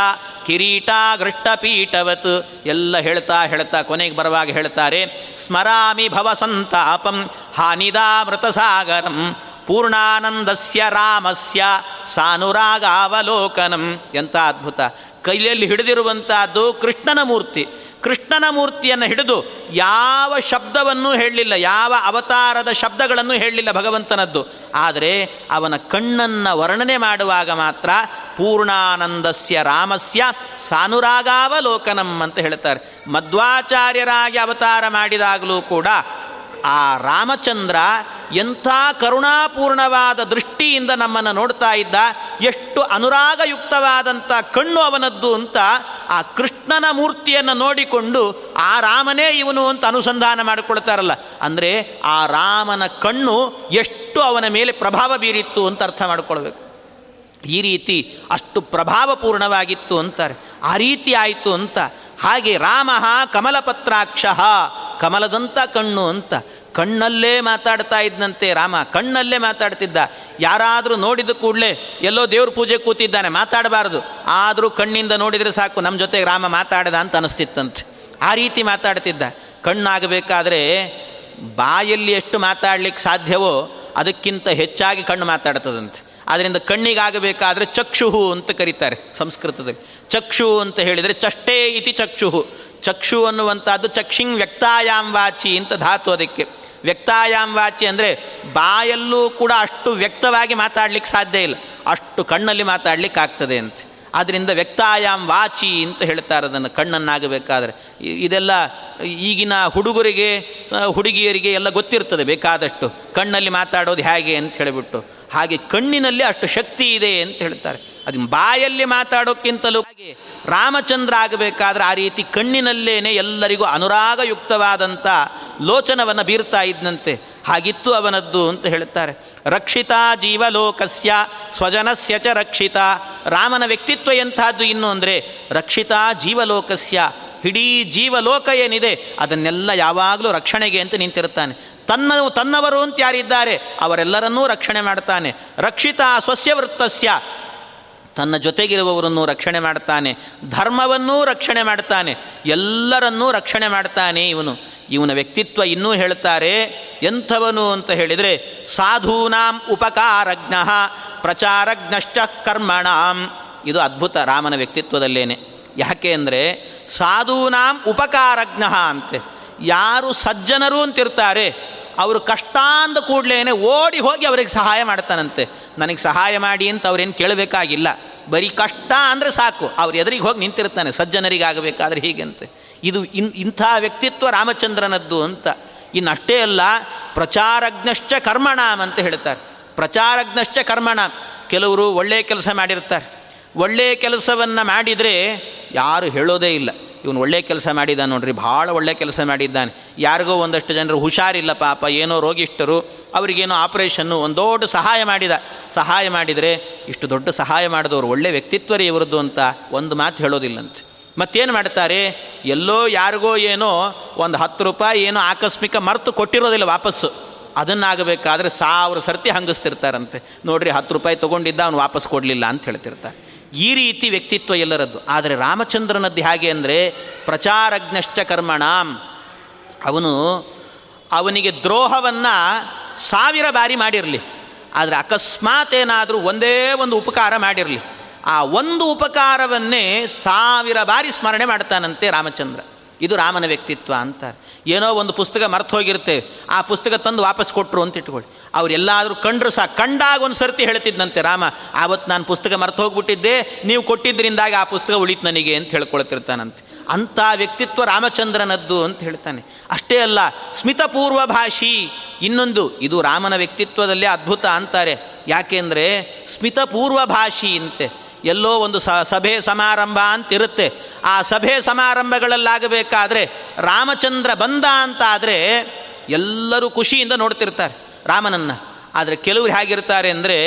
Speaker 1: ಕಿರೀಟಾಗೃಷ್ಟಪೀಠವತ್ ಎಲ್ಲ ಹೇಳ್ತಾ ಹೇಳ್ತಾ ಕೊನೆಗೆ ಬರುವಾಗ ಹೇಳ್ತಾರೆ ಸ್ಮರಾಮಿ ಭವಸಂತಾಪಂ ಹಾನಿದಾಮೃತಸಾಗರಂ ಪೂರ್ಣಾನಂದಸ್ಯ ರಾಮಸ್ಯ, ಸಾನುರಾಗಾವಲೋಕನಂ ಎಂಥ ಅದ್ಭುತ. ಕೈಯಲ್ಲಿ ಹಿಡಿದಿರುವಂತಹದ್ದು ಕೃಷ್ಣನ ಮೂರ್ತಿ. ಕೃಷ್ಣನ ಮೂರ್ತಿಯನ್ನು ಹಿಡಿದು ಯಾವ ಶಬ್ದವನ್ನೂ ಹೇಳಲಿಲ್ಲ, ಯಾವ ಅವತಾರದ ಶಬ್ದಗಳನ್ನು ಹೇಳಲಿಲ್ಲ ಭಗವಂತನದ್ದು. ಆದರೆ ಅವನ ಕಣ್ಣನ್ನು ವರ್ಣನೆ ಮಾಡುವಾಗ ಮಾತ್ರ ಪೂರ್ಣಾನಂದಸ್ಯ ರಾಮಸ್ಯ ಸಾನುರಾಗಾವಲೋಕನಂ ಅಂತ ಹೇಳ್ತಾರೆ. ಮಧ್ವಾಚಾರ್ಯರಾಗಿ ಅವತಾರ ಮಾಡಿದಾಗಲೂ ಕೂಡ ಆ ರಾಮಚಂದ್ರ ಎಂಥ ಕರುಣಾಪೂರ್ಣವಾದ ದೃಷ್ಟಿಯಿಂದ ನಮ್ಮನ್ನು ನೋಡ್ತಾ ಇದ್ದ, ಎಷ್ಟು ಅನುರಾಗಯುಕ್ತವಾದಂಥ ಕಣ್ಣು ಅವನದ್ದು ಅಂತ ಆ ಕೃಷ್ಣನ ಮೂರ್ತಿಯನ್ನು ನೋಡಿಕೊಂಡು, ಆ ರಾಮನೇ ಇವನು ಅಂತ ಅನುಸಂಧಾನ ಮಾಡಿಕೊಳ್ತಾರಲ್ಲ. ಅಂದರೆ ಆ ರಾಮನ ಕಣ್ಣು ಎಷ್ಟು ಅವನ ಮೇಲೆ ಪ್ರಭಾವ ಬೀರಿತ್ತು ಅಂತ ಅರ್ಥ ಮಾಡಿಕೊಳ್ಬೇಕು. ಈ ರೀತಿ ಅಷ್ಟು ಪ್ರಭಾವಪೂರ್ಣವಾಗಿತ್ತು ಅಂತಾರೆ. ಆ ರೀತಿ ಆಯಿತು ಅಂತ. ಹಾಗೆ ರಾಮ ಕಮಲಪತ್ರಾಕ್ಷ ಕಮಲದಂಥ ಕಣ್ಣು ಅಂತ. ಕಣ್ಣಲ್ಲೇ ಮಾತಾಡ್ತಾ ಇದ್ದಂತೆ ರಾಮ, ಕಣ್ಣಲ್ಲೇ ಮಾತಾಡ್ತಿದ್ದ. ಯಾರಾದರೂ ನೋಡಿದ ಕೂಡಲೇ ಎಲ್ಲೋ ದೇವ್ರ ಪೂಜೆ ಕೂತಿದ್ದಾನೆ, ಮಾತಾಡಬಾರ್ದು. ಆದರೂ ಕಣ್ಣಿಂದ ನೋಡಿದರೆ ಸಾಕು ನಮ್ಮ ಜೊತೆಗೆ ರಾಮ ಮಾತಾಡದ ಅಂತ ಅನಿಸ್ತಿತ್ತಂತೆ. ಆ ರೀತಿ ಮಾತಾಡ್ತಿದ್ದ. ಕಣ್ಣಾಗಬೇಕಾದ್ರೆ ಬಾಯಲ್ಲಿ ಎಷ್ಟು ಮಾತಾಡ್ಲಿಕ್ಕೆ ಸಾಧ್ಯವೋ ಅದಕ್ಕಿಂತ ಹೆಚ್ಚಾಗಿ ಕಣ್ಣು ಮಾತಾಡ್ತದಂತೆ. ಆದ್ದರಿಂದ ಕಣ್ಣಿಗಾಗಬೇಕಾದ್ರೆ ಚಕ್ಷುಹು ಅಂತ ಕರೀತಾರೆ ಸಂಸ್ಕೃತದಲ್ಲಿ. ಚಕ್ಷು ಅಂತ ಹೇಳಿದರೆ ಚಷ್ಟೇ ಇತಿ ಚಕ್ಷುಹು. ಚಕ್ಷು ಅನ್ನುವಂಥದ್ದು ಚಕ್ಷಿಂಗ್ ವ್ಯಕ್ತಾಯಾಮ್ ವಾಚಿ ಅಂತ ಧಾತು ಅದಕ್ಕೆ. ವ್ಯಕ್ತಾಯಾಮ್ ವಾಚಿ ಅಂದರೆ ಬಾಯಲ್ಲೂ ಕೂಡ ಅಷ್ಟು ವ್ಯಕ್ತವಾಗಿ ಮಾತಾಡ್ಲಿಕ್ಕೆ ಸಾಧ್ಯ ಇಲ್ಲ. ಅಷ್ಟು ಕಣ್ಣಲ್ಲಿ ಮಾತಾಡ್ಲಿಕ್ಕೆ ಆಗ್ತದೆ ಅಂತ. ಆದ್ದರಿಂದ ವ್ಯಕ್ತಾಯಾಮ್ ವಾಚಿ ಅಂತ ಹೇಳ್ತಾರೆ ಅದನ್ನು ಕಣ್ಣನ್ನಾಗಬೇಕಾದ್ರೆ. ಇದೆಲ್ಲ ಈಗಿನ ಹುಡುಗರಿಗೆ ಹುಡುಗಿಯರಿಗೆ ಎಲ್ಲ ಗೊತ್ತಿರ್ತದೆ ಬೇಕಾದಷ್ಟು. ಕಣ್ಣಲ್ಲಿ ಮಾತಾಡೋದು ಹೇಗೆ ಅಂತ ಹೇಳಿಬಿಟ್ಟು. ಹಾಗೆ ಕಣ್ಣಿನಲ್ಲಿ ಅಷ್ಟು ಶಕ್ತಿ ಇದೆ ಅಂತ ಹೇಳ್ತಾರೆ. ಅದು ಬಾಯಲ್ಲಿ ಮಾತಾಡೋಕ್ಕಿಂತಲೂ ರಾಮಚಂದ್ರ ಆಗಬೇಕಾದ್ರೆ ಆ ರೀತಿ ಕಣ್ಣಿನಲ್ಲೇನೆ ಎಲ್ಲರಿಗೂ ಅನುರಾಗಯುಕ್ತವಾದಂಥ ಲೋಚನವನ್ನು ಬೀರ್ತಾ ಇದ್ದಂತೆ ಹಾಗಿತ್ತು ಅವನದ್ದು ಅಂತ ಹೇಳುತ್ತಾರೆ. ರಕ್ಷಿತಾ ಜೀವಲೋಕಸ್ಯ, ಸ್ವಜನಸ್ಯ ಚ ರಕ್ಷಿತ. ರಾಮನ ವ್ಯಕ್ತಿತ್ವ ಎಂಥದ್ದು ಇನ್ನು ಅಂದರೆ ರಕ್ಷಿತಾ ಜೀವಲೋಕಸ್ಯ ಇಡೀ ಜೀವಲೋಕ ಏನಿದೆ ಅದನ್ನೆಲ್ಲ ಯಾವಾಗಲೂ ರಕ್ಷಣೆಗೆ ಅಂತ ನಿಂತಿರುತ್ತಾನೆ. ತನ್ನ ತನ್ನವರು ಅಂತ ಯಾರಿದ್ದಾರೆ ಅವರೆಲ್ಲರನ್ನೂ ರಕ್ಷಣೆ ಮಾಡ್ತಾನೆ. ರಕ್ಷಿತಾ ಸ್ವಸ್ಯ ವೃತ್ತಸ್ಯ ತನ್ನ ಜೊತೆಗಿರುವವರನ್ನು ರಕ್ಷಣೆ ಮಾಡ್ತಾನೆ, ಧರ್ಮವನ್ನೂ ರಕ್ಷಣೆ ಮಾಡ್ತಾನೆ, ಎಲ್ಲರನ್ನೂ ರಕ್ಷಣೆ ಮಾಡ್ತಾನೆ ಇವನು. ಇವನ ವ್ಯಕ್ತಿತ್ವ ಇನ್ನೂ ಹೇಳ್ತಾರೆ, ಎಂಥವನು ಅಂತ ಹೇಳಿದರೆ, ಸಾಧೂನಾಂ ಉಪಕಾರಜ್ಞ ಪ್ರಚಾರಜ್ಞಶ್ಚ ಕರ್ಮಣಾಂ. ಇದು ಅದ್ಭುತ ರಾಮನ ವ್ಯಕ್ತಿತ್ವದಲ್ಲೇನೆ. ಯಾಕೆ ಅಂದರೆ, ಸಾಧೂನಾಂ ಉಪಕಾರಜ್ಞ ಅಂತೆ. ಯಾರು ಸಜ್ಜನರು ಅಂತಿರ್ತಾರೆ ಅವರು ಕಷ್ಟ ಅಂದ ಕೂಡಲೇ ಓಡಿ ಹೋಗಿ ಅವ್ರಿಗೆ ಸಹಾಯ ಮಾಡ್ತಾನಂತೆ. ನನಗೆ ಸಹಾಯ ಮಾಡಿ ಅಂತ ಅವ್ರೇನು ಕೇಳಬೇಕಾಗಿಲ್ಲ. ಬರೀ ಕಷ್ಟ ಅಂದರೆ ಸಾಕು. ಅವ್ರು ಎದುರಿಗೆ ಹೋಗಿ ನಿಂತಿರ್ತಾನೆ. ಸಜ್ಜನರಿಗಾಗಬೇಕಾದ್ರೆ ಹೀಗಂತೆ. ಇದು ಇನ್, ಇಂಥ ವ್ಯಕ್ತಿತ್ವ ರಾಮಚಂದ್ರನದ್ದು ಅಂತ. ಇನ್ನಷ್ಟೇ ಅಲ್ಲ, ಪ್ರಚಾರಜ್ಞಶ್ಚ ಕರ್ಮಣಾಮ್ ಅಂತ ಹೇಳ್ತಾರೆ. ಪ್ರಚಾರಜ್ಞಶ್ಚ ಕರ್ಮಣ ಕೆಲವರು ಒಳ್ಳೆಯ ಕೆಲಸ ಮಾಡಿರ್ತಾರೆ. ಒಳ್ಳೆಯ ಕೆಲಸವನ್ನು ಮಾಡಿದರೆ ಯಾರು ಹೇಳೋದೇ ಇಲ್ಲ. ಇವನು ಒಳ್ಳೆಯ ಕೆಲಸ ಮಾಡಿದ ನೋಡ್ರಿ, ಭಾಳ ಒಳ್ಳೆಯ ಕೆಲಸ ಮಾಡಿದ್ದಾನೆ. ಯಾರಿಗೋ ಒಂದಷ್ಟು ಜನರು ಹುಷಾರಿಲ್ಲ ಪಾಪ, ಏನೋ ರೋಗಿಷ್ಠರು, ಅವರಿಗೇನೋ ಆಪ್ರೇಷನ್ನು ಒಂದು ದೊಡ್ಡ ಸಹಾಯ ಮಾಡಿದ. ಸಹಾಯ ಮಾಡಿದರೆ ಇಷ್ಟು ದೊಡ್ಡ ಸಹಾಯ ಮಾಡಿದವರು ಒಳ್ಳೆ ವ್ಯಕ್ತಿತ್ವ ರೀ ಇವರದ್ದು ಅಂತ ಒಂದು ಮಾತು ಹೇಳೋದಿಲ್ಲಂತೆ. ಮತ್ತೇನು ಮಾಡ್ತಾರೆ, ಎಲ್ಲೋ ಯಾರಿಗೋ ಏನೋ ಒಂದು ಹತ್ತು ರೂಪಾಯಿ ಏನೋ ಆಕಸ್ಮಿಕ ಮರೆತು ಕೊಟ್ಟಿರೋದಿಲ್ಲ ವಾಪಸ್ಸು. ಅದನ್ನಾಗಬೇಕಾದ್ರೆ ಸಾವಿರ ಸರ್ತಿ ಹಂಗಿಸ್ತಿರ್ತಾರಂತೆ. ನೋಡ್ರಿ, ಹತ್ತು ರೂಪಾಯಿ ತೊಗೊಂಡಿದ್ದ ಅವನು ವಾಪಸ್ ಕೊಡಲಿಲ್ಲ ಅಂತ ಹೇಳ್ತಿರ್ತಾರೆ. ಈ ರೀತಿ ವ್ಯಕ್ತಿತ್ವ ಎಲ್ಲರದ್ದು. ಆದರೆ ರಾಮಚಂದ್ರನದ್ದು ಹೇಗೆ ಅಂದರೆ ಪ್ರಚಾರಜ್ಞಶ್ಚ ಕರ್ಮಣಾಂ. ಅವನು, ಅವನಿಗೆ ದ್ರೋಹವನ್ನು ಸಾವಿರ ಬಾರಿ ಮಾಡಿರಲಿ. ಆದರೆ ಅಕಸ್ಮಾತ್ ಏನಾದರೂ ಒಂದೇ ಒಂದು ಉಪಕಾರ ಮಾಡಿರಲಿ. ಆ ಒಂದು ಉಪಕಾರವನ್ನೇ ಸಾವಿರ ಬಾರಿ ಸ್ಮರಣೆ ಮಾಡ್ತಾನಂತೆ ರಾಮಚಂದ್ರ. ಇದು ರಾಮನ ವ್ಯಕ್ತಿತ್ವ ಅಂತಾರೆ. ಏನೋ ಒಂದು ಪುಸ್ತಕ ಮರ್ತು ಹೋಗಿರುತ್ತೆ, ಆ ಪುಸ್ತಕ ತಂದು ವಾಪಸ್ ಕೊಟ್ಟರು ಅಂತ ಇಟ್ಕೊಳ್ಳಿ. ಅವರೆಲ್ಲಾದರೂ ಕಂಡ್ರು ಸಹ ಕಂಡಾಗ ಒಂದು ಸರ್ತಿ ಹೇಳ್ತಿದ್ದಂತೆ ರಾಮ ಆವತ್ತು ನಾನು ಪುಸ್ತಕ ಮರ್ತು ಹೋಗ್ಬಿಟ್ಟಿದ್ದೆ, ನೀವು ಕೊಟ್ಟಿದ್ದರಿಂದಾಗಿ ಆ ಪುಸ್ತಕ ಉಳಿತು ನನಗೆ ಅಂತ ಹೇಳ್ಕೊಳ್ತಿರ್ತಾನಂತೆ. ಅಂಥ ವ್ಯಕ್ತಿತ್ವ ರಾಮಚಂದ್ರನದ್ದು ಅಂತ ಹೇಳ್ತಾನೆ. ಅಷ್ಟೇ ಅಲ್ಲ, ಸ್ಮಿತಪೂರ್ವ ಭಾಷಿ, ಇನ್ನೊಂದು, ಇದು ರಾಮನ ವ್ಯಕ್ತಿತ್ವದಲ್ಲೇ ಅದ್ಭುತ ಅಂತಾರೆ. ಯಾಕೆಂದರೆ ಸ್ಮಿತಪೂರ್ವ ಭಾಷಿ ಅಂತೆ. ಎಲ್ಲೋ ಒಂದು ಸ, ಸಭೆ ಸಮಾರಂಭ ಅಂತಿರುತ್ತೆ. ಆ ಸಭೆ ಸಮಾರಂಭಗಳಲ್ಲಾಗಬೇಕಾದ್ರೆ ರಾಮಚಂದ್ರ ಬಂದ ಅಂತ ಆದರೆ ಎಲ್ಲರೂ ಖುಷಿಯಿಂದ ನೋಡ್ತಿರ್ತಾರೆ ರಾಮನನ್ನು. ಆದರೆ ಕೆಲವರು ಹೇಗಿರ್ತಾರೆ ಅಂದರೆ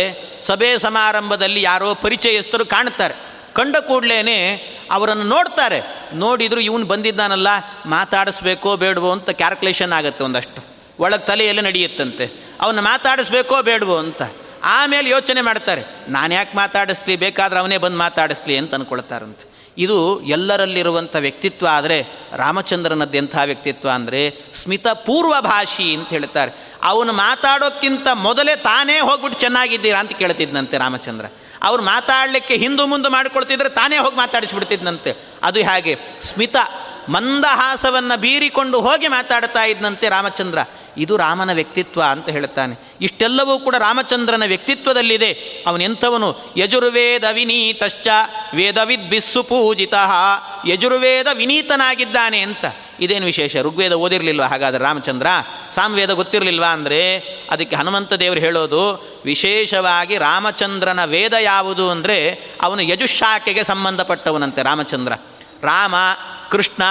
Speaker 1: ಸಭೆ ಸಮಾರಂಭದಲ್ಲಿ ಯಾರೋ ಪರಿಚಯಸ್ಥರು ಕಾಣ್ತಾರೆ. ಕಂಡ ಕೂಡಲೇ ಅವರನ್ನು ನೋಡ್ತಾರೆ. ನೋಡಿದರೂ ಇವನು ಬಂದಿದ್ದಾನಲ್ಲ, ಮಾತಾಡಿಸ್ಬೇಕೋ ಬೇಡವೋ ಅಂತ ಕ್ಯಾಲ್ಕುಲೇಷನ್ ಆಗುತ್ತೆ ಒಂದಷ್ಟು. ಒಳಗೆ ತಲೆಯಲ್ಲಿ ನಡೆಯುತ್ತಂತೆ. ಅವನ್ನ ಮಾತಾಡಿಸ್ಬೇಕೋ ಬೇಡವೋ ಅಂತ. ಆಮೇಲೆ ಯೋಚನೆ ಮಾಡ್ತಾರೆ, ನಾನು ಯಾಕೆ ಮಾತಾಡಿಸ್ಲಿ? ಬೇಕಾದ್ರೆ ಅವನೇ ಬಂದು ಮಾತಾಡಿಸ್ಲಿ ಅಂತ ಅಂದ್ಕೊಳ್ತಾರಂತೆ ಇದು ಎಲ್ಲರಲ್ಲಿರುವಂಥ ವ್ಯಕ್ತಿತ್ವ ಆದರೆ ರಾಮಚಂದ್ರನದ್ದು ಎಂಥ ವ್ಯಕ್ತಿತ್ವ ಅಂದರೆ ಸ್ಮಿತ ಪೂರ್ವಭಾಷಿ ಅಂತ ಹೇಳ್ತಾರೆ. ಅವನು ಮಾತಾಡೋಕ್ಕಿಂತ ಮೊದಲೇ ತಾನೇ ಹೋಗ್ಬಿಟ್ಟು ಚೆನ್ನಾಗಿದ್ದೀರಾ ಅಂತ ಕೇಳ್ತಿದ್ದಂತೆ ರಾಮಚಂದ್ರ. ಅವ್ರು ಮಾತಾಡಲಿಕ್ಕೆ ಹಿಂದೂ ಮುಂದೆ ಮಾಡಿಕೊಳ್ತಿದ್ರೆ ತಾನೇ ಹೋಗಿ ಮಾತಾಡಿಸ್ಬಿಡ್ತಿದ್ದಂತೆ ಅದು ಹಾಗೆ? ಸ್ಮಿತ ಮಂದಹಾಸವನ್ನು ಬೀರಿಕೊಂಡು ಹೋಗಿ ಮಾತಾಡ್ತಾ ಇದ್ದಂತೆ ರಾಮಚಂದ್ರ. ಇದು ರಾಮನ ವ್ಯಕ್ತಿತ್ವ ಅಂತ ಹೇಳುತ್ತಾನೆ. ಇಷ್ಟೆಲ್ಲವೂ ಕೂಡ ರಾಮಚಂದ್ರನ ವ್ಯಕ್ತಿತ್ವದಲ್ಲಿದೆ. ಅವನೆಂಥವನು ಯಜುರ್ವೇದ ವಿನೀತಶ್ಚ ವೇದವಿದ್ಬಿಸ್ಸು ಪೂಜಿತ. ಯಜುರ್ವೇದ ವಿನೀತನಾಗಿದ್ದಾನೆ ಅಂತ. ಇದೇನು ವಿಶೇಷ? ಋಗ್ವೇದ ಓದಿರಲಿಲ್ವ? ಹಾಗಾದರೆ ರಾಮಚಂದ್ರ? ಸಾಮವೇದ ಗೊತ್ತಿರಲಿಲ್ವಾ ಅಂದರೆ? ಅದಕ್ಕೆ ಹನುಮಂತ ದೇವರು ಹೇಳೋದು, ವಿಶೇಷವಾಗಿ ರಾಮಚಂದ್ರನ ವೇದ ಯಾವುದು ಅಂದರೆ, ಅವನು ಯಜುಶಾಖೆಗೆ ಸಂಬಂಧಪಟ್ಟವನಂತೆ ರಾಮಚಂದ್ರ. ರಾಮ, ಕೃಷ್ಣ,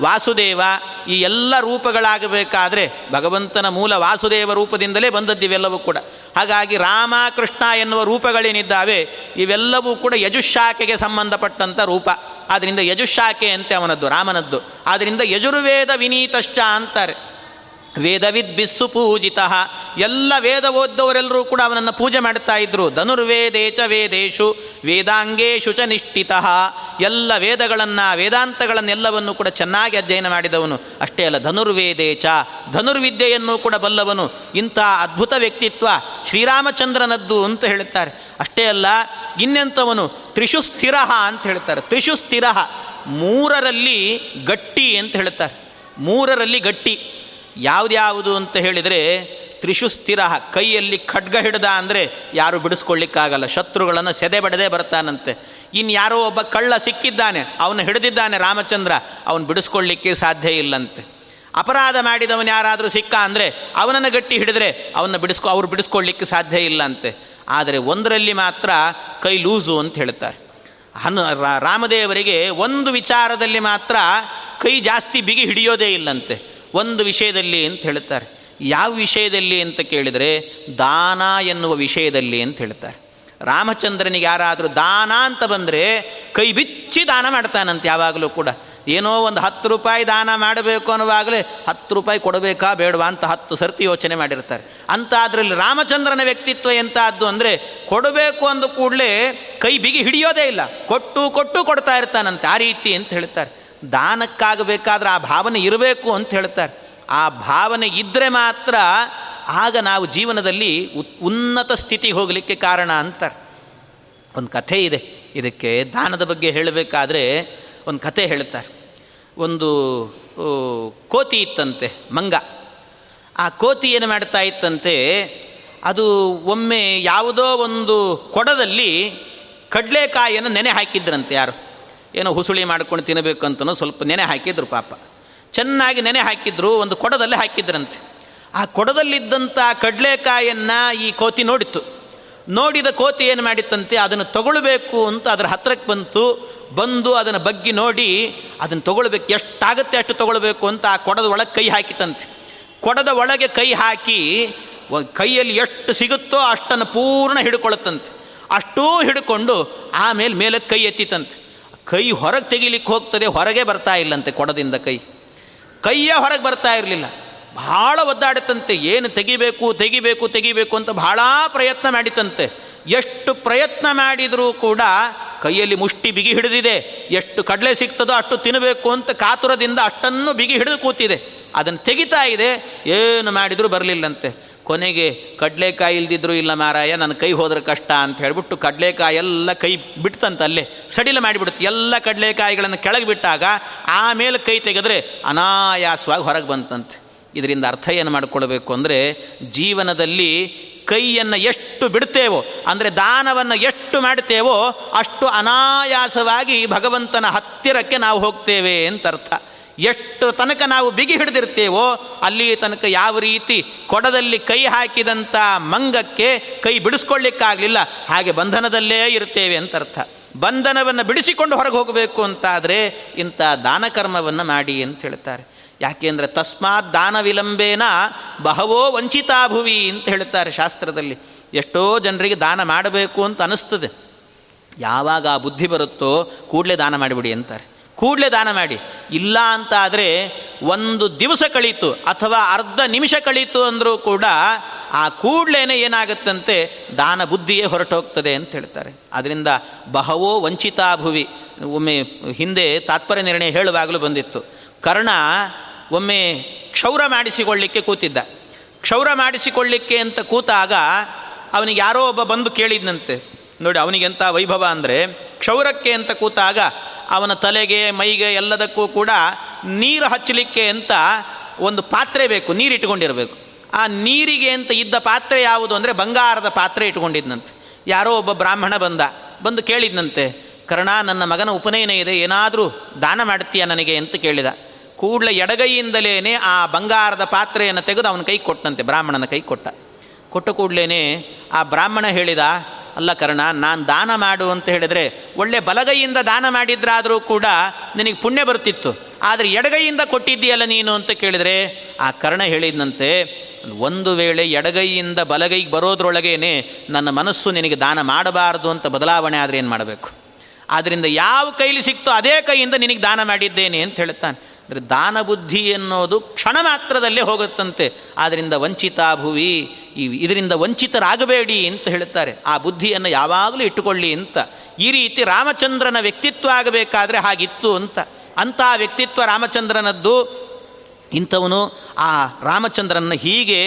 Speaker 1: ವಾಸುದೇವ ಈ ಎಲ್ಲ ರೂಪಗಳಾಗಬೇಕಾದ್ರೆ ಭಗವಂತನ ಮೂಲ ವಾಸುದೇವ ರೂಪದಿಂದಲೇ ಬಂದದ್ದಿವೆಲ್ಲವೂ ಕೂಡ. ಹಾಗಾಗಿ ರಾಮ, ಕೃಷ್ಣ ಎನ್ನುವ ರೂಪಗಳೇನಿದ್ದಾವೆ ಇವೆಲ್ಲವೂ ಕೂಡ ಯಜುಶಾಖೆಗೆ ಸಂಬಂಧಪಟ್ಟಂಥ ರೂಪ. ಆದ್ದರಿಂದ ಯಜುಶಾಖೆ ಅಂತೆ ಅವನದ್ದು, ರಾಮನದ್ದು. ಆದ್ದರಿಂದ ಯಜುರ್ವೇದ ವಿನೀತಶ್ಚ ಅಂತಾರೆ. ವೇದವಿದ್ ಬಿಸ್ಸು ಪೂಜಿತ. ಎಲ್ಲ ವೇದ ಓದ್ದವರೆಲ್ಲರೂ ಕೂಡ ಅವನನ್ನು ಪೂಜೆ ಮಾಡ್ತಾ ಇದ್ರು. ಚ ವೇದೇಶು, ವೇದಾಂಗೇಶು ಚ ನಿಷ್ಠಿತ. ಎಲ್ಲ ವೇದಗಳನ್ನು, ವೇದಾಂತಗಳನ್ನೆಲ್ಲವನ್ನು ಕೂಡ ಚೆನ್ನಾಗಿ ಅಧ್ಯಯನ ಮಾಡಿದವನು. ಅಷ್ಟೇ ಅಲ್ಲ, ಧನುರ್ವೇದೇಚ, ಧನುರ್ವಿದ್ಯೆಯನ್ನು ಕೂಡ ಬಲ್ಲವನು. ಇಂಥ ಅದ್ಭುತ ವ್ಯಕ್ತಿತ್ವ ಶ್ರೀರಾಮಚಂದ್ರನದ್ದು ಅಂತ ಹೇಳುತ್ತಾರೆ. ಅಷ್ಟೇ ಅಲ್ಲ, ಇನ್ನೆಂಥವನು? ತ್ರಿಷು ಸ್ಥಿರ ಅಂತ ಹೇಳ್ತಾರೆ ತ್ರಿಷು ಸ್ಥಿರ ಮೂರರಲ್ಲಿ ಗಟ್ಟಿ ಅಂತ ಹೇಳ್ತಾರೆ ಮೂರರಲ್ಲಿ ಗಟ್ಟಿ. ಯಾವುದ್ಯಾವುದು ಅಂತ ಹೇಳಿದರೆ ತ್ರಿಶು ಸ್ಥಿರ, ಕೈಯಲ್ಲಿ ಖಡ್ಗ ಹಿಡ್ದ ಅಂದರೆ ಯಾರು ಬಿಡಿಸ್ಕೊಳ್ಳಿಕ್ಕಾಗಲ್ಲ, ಶತ್ರುಗಳನ್ನು ಸೆದೆ ಬಡದೆ ಬರ್ತಾನಂತೆ. ಇನ್ನು ಯಾರೋ ಒಬ್ಬ ಕಳ್ಳ ಸಿಕ್ಕಿದ್ದಾನೆ, ಅವನು ಹಿಡಿದಿದ್ದಾನೆ ರಾಮಚಂದ್ರ, ಅವನು ಬಿಡಿಸ್ಕೊಳ್ಳಿಕ್ಕೆ ಸಾಧ್ಯ ಇಲ್ಲಂತೆ. ಅಪರಾಧ ಮಾಡಿದವನು ಯಾರಾದರೂ ಸಿಕ್ಕ ಅಂದರೆ ಅವನನ್ನು ಗಟ್ಟಿ ಹಿಡಿದ್ರೆ ಅವನ್ನ ಬಿಡಿಸ್ಕೊ, ಅವ್ರು ಬಿಡಿಸ್ಕೊಳ್ಳಿಕ್ಕೆ ಸಾಧ್ಯ ಇಲ್ಲಂತೆ. ಆದರೆ ಒಂದರಲ್ಲಿ ಮಾತ್ರ ಕೈ ಲೂಸು ಅಂತ ಹೇಳ್ತಾರೆ. ಹನು ರಾಮದೇವರಿಗೆ ಒಂದು ವಿಚಾರದಲ್ಲಿ ಮಾತ್ರ ಕೈ ಜಾಸ್ತಿ ಬಿಗಿ ಹಿಡಿಯೋದೇ ಇಲ್ಲಂತೆ. ಒಂದು ವಿಷಯದಲ್ಲಿ ಅಂತ ಹೇಳ್ತಾರೆ ಯಾವ ವಿಷಯದಲ್ಲಿ ಅಂತ ಕೇಳಿದರೆ, ದಾನ ಎನ್ನುವ ವಿಷಯದಲ್ಲಿ ಅಂತ ಹೇಳ್ತಾರೆ ರಾಮಚಂದ್ರನಿಗೆ ಯಾರಾದರೂ ದಾನ ಅಂತ ಬಂದರೆ, ಕೈ ಬಿಚ್ಚಿ ದಾನ ಮಾಡ್ತಾನಂತೆ ಯಾವಾಗಲೂ ಕೂಡ. ಏನೋ ಒಂದು ಹತ್ತು ರೂಪಾಯಿ ದಾನ ಮಾಡಬೇಕು ಅನ್ನುವಾಗಲೇ ಹತ್ತು ರೂಪಾಯಿ ಕೊಡಬೇಕಾ ಬೇಡವಾ ಅಂತ ಹತ್ತು ಸರ್ತಿ ಯೋಚನೆ ಮಾಡಿರ್ತಾರೆ. ಅಂತ ಅದರಲ್ಲಿ ರಾಮಚಂದ್ರನ ವ್ಯಕ್ತಿತ್ವ ಎಂಥದ್ದು ಅಂದರೆ, ಕೊಡಬೇಕು ಅಂದ ಕೂಡಲೇ ಕೈ ಬಿಗಿ ಹಿಡಿಯೋದೇ ಇಲ್ಲ. ಕೊಟ್ಟು ಕೊಟ್ಟು ಕೊಡ್ತಾ ಇರ್ತಾನಂತೆ ಆ ರೀತಿ ಅಂತ ಹೇಳ್ತಾರೆ ದಾನಕ್ಕಾಗಬೇಕಾದ್ರೆ ಆ ಭಾವನೆ ಇರಬೇಕು ಅಂತ ಹೇಳ್ತಾರೆ. ಆ ಭಾವನೆ ಇದ್ದರೆ ಮಾತ್ರ ಆಗ ನಾವು ಜೀವನದಲ್ಲಿ ಉನ್ನತ ಸ್ಥಿತಿ ಹೋಗಲಿಕ್ಕೆ ಕಾರಣ ಅಂತಾರೆ. ಒಂದು ಕಥೆ ಇದೆ. ಇದಕ್ಕೆ ದಾನದ ಬಗ್ಗೆ ಹೇಳಬೇಕಾದ್ರೆ ಒಂದು ಕಥೆ ಹೇಳ್ತಾರೆ. ಒಂದು ಕೋತಿ ಇತ್ತಂತೆ, ಮಂಗ. ಆ ಕೋತಿ ಏನು ಮಾಡ್ತಾ ಇತ್ತಂತೆ, ಅದು ಒಮ್ಮೆ ಯಾವುದೋ ಒಂದು ಕೊಡದಲ್ಲಿ ಕಡಲೆಕಾಯಿಯನ್ನು ನೆನೆ ಹಾಕಿದ್ರಂತೆ ಯಾರು? ಏನೋ ಹುಸುಳಿ ಮಾಡ್ಕೊಂಡು ತಿನ್ನಬೇಕು ಅಂತನೋ ಸ್ವಲ್ಪ ನೆನೆ ಹಾಕಿದ್ರು ಪಾಪ. ಚೆನ್ನಾಗಿ ನೆನೆ ಹಾಕಿದ್ರು, ಒಂದು ಕೊಡದಲ್ಲೇ ಹಾಕಿದ್ರಂತೆ. ಆ ಕೊಡದಲ್ಲಿದ್ದಂಥ ಕಡಲೆಕಾಯನ್ನು ಈ ಕೋತಿ ನೋಡಿತ್ತು. ನೋಡಿದ ಕೋತಿ ಏನು ಮಾಡಿತ್ತಂತೆ, ಅದನ್ನು ತಗೊಳ್ಬೇಕು ಅಂತ ಅದರ ಹತ್ರಕ್ಕೆ ಬಂತು, ಬಂದು ಅದನ್ನು ಬಗ್ಗಿ ನೋಡಿ, ಅದನ್ನು ತೊಗೊಳ್ಬೇಕು, ಎಷ್ಟಾಗುತ್ತೆ ಅಷ್ಟು ತೊಗೊಳ್ಬೇಕು ಅಂತ ಆ ಕೊಡದ ಒಳಗೆ ಕೈ ಹಾಕಿತಂತೆ ಕೊಡದ ಒಳಗೆ ಕೈ ಹಾಕಿ ಕೈಯಲ್ಲಿ ಎಷ್ಟು ಸಿಗುತ್ತೋ ಅಷ್ಟನ್ನು ಪೂರ್ಣ ಹಿಡ್ಕೊಳ್ಳುತ್ತಂತೆ ಅಷ್ಟೂ ಹಿಡ್ಕೊಂಡು ಆಮೇಲೆ ಮೇಲೆ ಕೈ ಎತ್ತಿತಂತೆ ಕೈ ಹೊರಗೆ ತೆಗಿಲಿಕ್ಕೆ ಹೋಗ್ತದೆ, ಹೊರಗೆ ಬರ್ತಾ ಇಲ್ಲಂತೆ ಕೊಡದಿಂದ ಕೈ. ಕೈಯ ಹೊರಗೆ ಬರ್ತಾ ಇರಲಿಲ್ಲ. ಭಾಳ ಒದ್ದಾಡಿತಂತೆ, ಏನು ತೆಗಿಬೇಕು ತೆಗಿಬೇಕು ತೆಗಿಬೇಕು ಅಂತ ಭಾಳ ಪ್ರಯತ್ನ ಮಾಡಿತಂತೆ. ಎಷ್ಟು ಪ್ರಯತ್ನ ಮಾಡಿದರೂ ಕೂಡ ಕೈಯಲ್ಲಿ ಮುಷ್ಟಿ ಬಿಗಿ ಹಿಡಿದಿದೆ. ಎಷ್ಟು ಕಡಲೆ ಸಿಗ್ತದೋ ಅಷ್ಟು ತಿನ್ನಬೇಕು ಅಂತ ಕಾತುರದಿಂದ ಅಷ್ಟನ್ನು ಬಿಗಿ ಹಿಡಿದು ಕೂತಿದೆ. ಅದನ್ನು ತೆಗಿತಾ ಇದೆ, ಏನು ಮಾಡಿದರೂ ಬರಲಿಲ್ಲಂತೆ. ಕೊನೆಗೆ ಕಡಲೆಕಾಯಿ ಇಲ್ದಿದ್ರು ಇಲ್ಲ ಮಾರಾಯ, ನನ್ನ ಕೈ ಹೋದ್ರೆ ಕಷ್ಟ ಅಂತ ಹೇಳಿಬಿಟ್ಟು ಕಡಲೆಕಾಯಿ ಎಲ್ಲ ಕೈ ಬಿಡ್ತಂತ ಅಲ್ಲೇ, ಸಡಿಲ ಮಾಡಿಬಿಡುತ್ತೆ. ಎಲ್ಲ ಕಡಲೆಕಾಯಿಗಳನ್ನು ಕೆಳಗೆ ಬಿಟ್ಟಾಗ ಆಮೇಲೆ ಕೈ ತೆಗೆದ್ರೆ ಅನಾಯಾಸವಾಗಿ ಹೊರಗೆ ಬಂತಂತೆ. ಇದರಿಂದ ಅರ್ಥ ಏನು ಮಾಡಿಕೊಳ್ಬೇಕು ಅಂದರೆ ಜೀವನದಲ್ಲಿ ಕೈಯನ್ನು ಎಷ್ಟು ಬಿಡ್ತೇವೋ, ಅಂದರೆ ದಾನವನ್ನು ಎಷ್ಟು ಮಾಡ್ತೇವೋ ಅಷ್ಟು ಅನಾಯಾಸವಾಗಿ ಭಗವಂತನ ಹತ್ತಿರಕ್ಕೆ ನಾವು ಹೋಗ್ತೇವೆ ಅಂತ ಅರ್ಥ. ಎಷ್ಟು ತನಕ ನಾವು ಬಿಗಿ ಹಿಡಿದಿರ್ತೇವೋ ಅಲ್ಲಿ ತನಕ ಯಾವ ರೀತಿ ಕೊಡದಲ್ಲಿ ಕೈ ಹಾಕಿದಂಥ ಮಂಗಕ್ಕೆ ಕೈ ಬಿಡಿಸ್ಕೊಳ್ಳಿಕ್ಕಾಗಲಿಲ್ಲ. ಹಾಗೆ ಬಂಧನದಲ್ಲೇ ಇರ್ತೇವೆ ಅಂತ ಅರ್ಥ ಬಂಧನವನ್ನು ಬಿಡಿಸಿಕೊಂಡು ಹೊರಗೆ ಹೋಗಬೇಕು ಅಂತಾದರೆ ಇಂಥ ದಾನಕರ್ಮವನ್ನು ಮಾಡಿ ಅಂತ ಹೇಳ್ತಾರೆ. ಯಾಕೆಂದರೆ ತಸ್ಮಾತ್ ದಾನ ವಿಲಂಬೇನ ಬಹವೋ ವಂಚಿತಾಭುವಿ ಅಂತ ಹೇಳ್ತಾರೆ ಶಾಸ್ತ್ರದಲ್ಲಿ. ಎಷ್ಟೋ ಜನರಿಗೆ ದಾನ ಮಾಡಬೇಕು ಅಂತ ಅನಿಸ್ತದೆ. ಯಾವಾಗ ಆ ಬುದ್ಧಿ ಬರುತ್ತೋ ಕೂಡಲೇ ದಾನ ಮಾಡಿಬಿಡಿ ಅಂತಾರೆ. ಕೂಡಲೇ ದಾನ ಮಾಡಿ. ಇಲ್ಲ ಅಂತ ಆದರೆ ಒಂದು ದಿವಸ ಕಳೀತು ಅಥವಾ ಅರ್ಧ ನಿಮಿಷ ಕಳೀತು ಅಂದರೂ ಕೂಡ ಆ ಕೂಡಲೇ ಏನಾಗುತ್ತಂತೆ ದಾನ ಬುದ್ಧಿಯೇ ಹೊರಟೋಗ್ತದೆ ಅಂತ ಹೇಳ್ತಾರೆ. ಅದರಿಂದ ಬಹವೋ ವಂಚಿತಾಭುವಿ ಒಮ್ಮೆ ಹಿಂದೆ ತಾತ್ಪರ್ಯ ನಿರ್ಣಯ ಹೇಳುವಾಗಲೂ ಬಂದಿತ್ತು. ಕರ್ಣ ಒಮ್ಮೆ ಕ್ಷೌರ ಮಾಡಿಸಿಕೊಳ್ಳಿಕ್ಕೆ ಕೂತಿದ್ದ. ಕ್ಷೌರ ಮಾಡಿಸಿಕೊಳ್ಳಿಕ್ಕೆ ಅಂತ ಕೂತಾಗ ಅವನಿಗೆ ಯಾರೋ ಒಬ್ಬ ಬಂದು ಕೇಳಿದ್ನಂತೆ. ನೋಡಿ ಅವನಿಗೆಂಥ ವೈಭವ ಅಂದರೆ, ಕ್ಷೌರಕ್ಕೆ ಅಂತ ಕೂತಾಗ ಅವನ ತಲೆಗೆ, ಮೈಗೆ ಎಲ್ಲದಕ್ಕೂ ಕೂಡ ನೀರು ಹಚ್ಚಲಿಕ್ಕೆ ಅಂತ ಒಂದು ಪಾತ್ರೆ ಬೇಕು ನೀರು ಇಟ್ಕೊಂಡಿರಬೇಕು ಆ ನೀರಿಗೆ ಅಂತ ಇದ್ದ ಪಾತ್ರೆ ಯಾವುದು ಅಂದರೆ, ಬಂಗಾರದ ಪಾತ್ರೆ ಇಟ್ಕೊಂಡಿದ್ನಂತೆ ಯಾರೋ ಒಬ್ಬ ಬ್ರಾಹ್ಮಣ ಬಂದ, ಬಂದು ಕೇಳಿದ್ನಂತೆ, ಕರ್ಣ, ನನ್ನ ಮಗನ ಉಪನಯನ ಇದೆ, ಏನಾದರೂ ದಾನ ಮಾಡ್ತೀಯ ನನಗೆ? ಅಂತ ಕೇಳಿದ. ಕೂಡಲೇ ಎಡಗೈಯಿಂದಲೇ ಆ ಬಂಗಾರದ ಪಾತ್ರೆಯನ್ನು ತೆಗೆದು ಅವನ ಕೈ ಕೊಟ್ಟಂತೆ ಬ್ರಾಹ್ಮಣನ ಕೈ ಕೊಟ್ಟ. ಕೊಟ್ಟ ಕೂಡಲೇ ಆ ಬ್ರಾಹ್ಮಣ ಹೇಳಿದ ಅಲ್ಲ ಕರ್ಣ, ನಾನು ದಾನ ಮಾಡು ಅಂತ ಹೇಳಿದರೆ ಒಳ್ಳೆ ಬಲಗೈಯಿಂದ ದಾನ ಮಾಡಿದ್ರಾದರೂ ಕೂಡ ನಿನಗೆ ಪುಣ್ಯ ಬರ್ತಿತ್ತು. ಆದರೆ ಎಡಗೈಯಿಂದ ಕೊಟ್ಟಿದ್ದೀಯಲ್ಲ ನೀನು ಅಂತ ಕೇಳಿದರೆ, ಆ ಕರ್ಣ ಹೇಳಿದಂತೆ ಒಂದು ವೇಳೆ ಎಡಗೈಯಿಂದ ಬಲಗೈಗೆ ಬರೋದ್ರೊಳಗೇನೆ ನನ್ನ ಮನಸ್ಸು ನಿನಗೆ ದಾನ ಮಾಡಬಾರ್ದು ಅಂತ ಬದಲಾವಣೆ ಆದರೆ ಏನು ಮಾಡಬೇಕು? ಆದ್ದರಿಂದ ಯಾವ ಕೈಲಿ ಸಿಕ್ತೋ ಅದೇ ಕೈಯಿಂದ ನಿನಗೆ ದಾನ ಮಾಡಿದ್ದೇನೆ ಅಂತ ಹೇಳ್ತಾನೆ ಅಂದರೆ ದಾನ ಬುದ್ಧಿ ಎನ್ನುವುದು ಕ್ಷಣ ಮಾತ್ರದಲ್ಲೇ ಹೋಗುತ್ತಂತೆ. ಆದ್ದರಿಂದ ವಂಚಿತ ಭುವಿ, ಈ ಇದರಿಂದ ವಂಚಿತರಾಗಬೇಡಿ ಅಂತ ಹೇಳುತ್ತಾರೆ. ಆ ಬುದ್ಧಿಯನ್ನು ಯಾವಾಗಲೂ ಇಟ್ಟುಕೊಳ್ಳಿ ಅಂತ. ಈ ರೀತಿ ರಾಮಚಂದ್ರನ ವ್ಯಕ್ತಿತ್ವ ಆಗಬೇಕಾದ್ರೆ ಹಾಗಿತ್ತು ಅಂತ. ಅಂಥ ವ್ಯಕ್ತಿತ್ವ ರಾಮಚಂದ್ರನದ್ದು ಇಂಥವನು ಆ ರಾಮಚಂದ್ರನ ಹೀಗೆ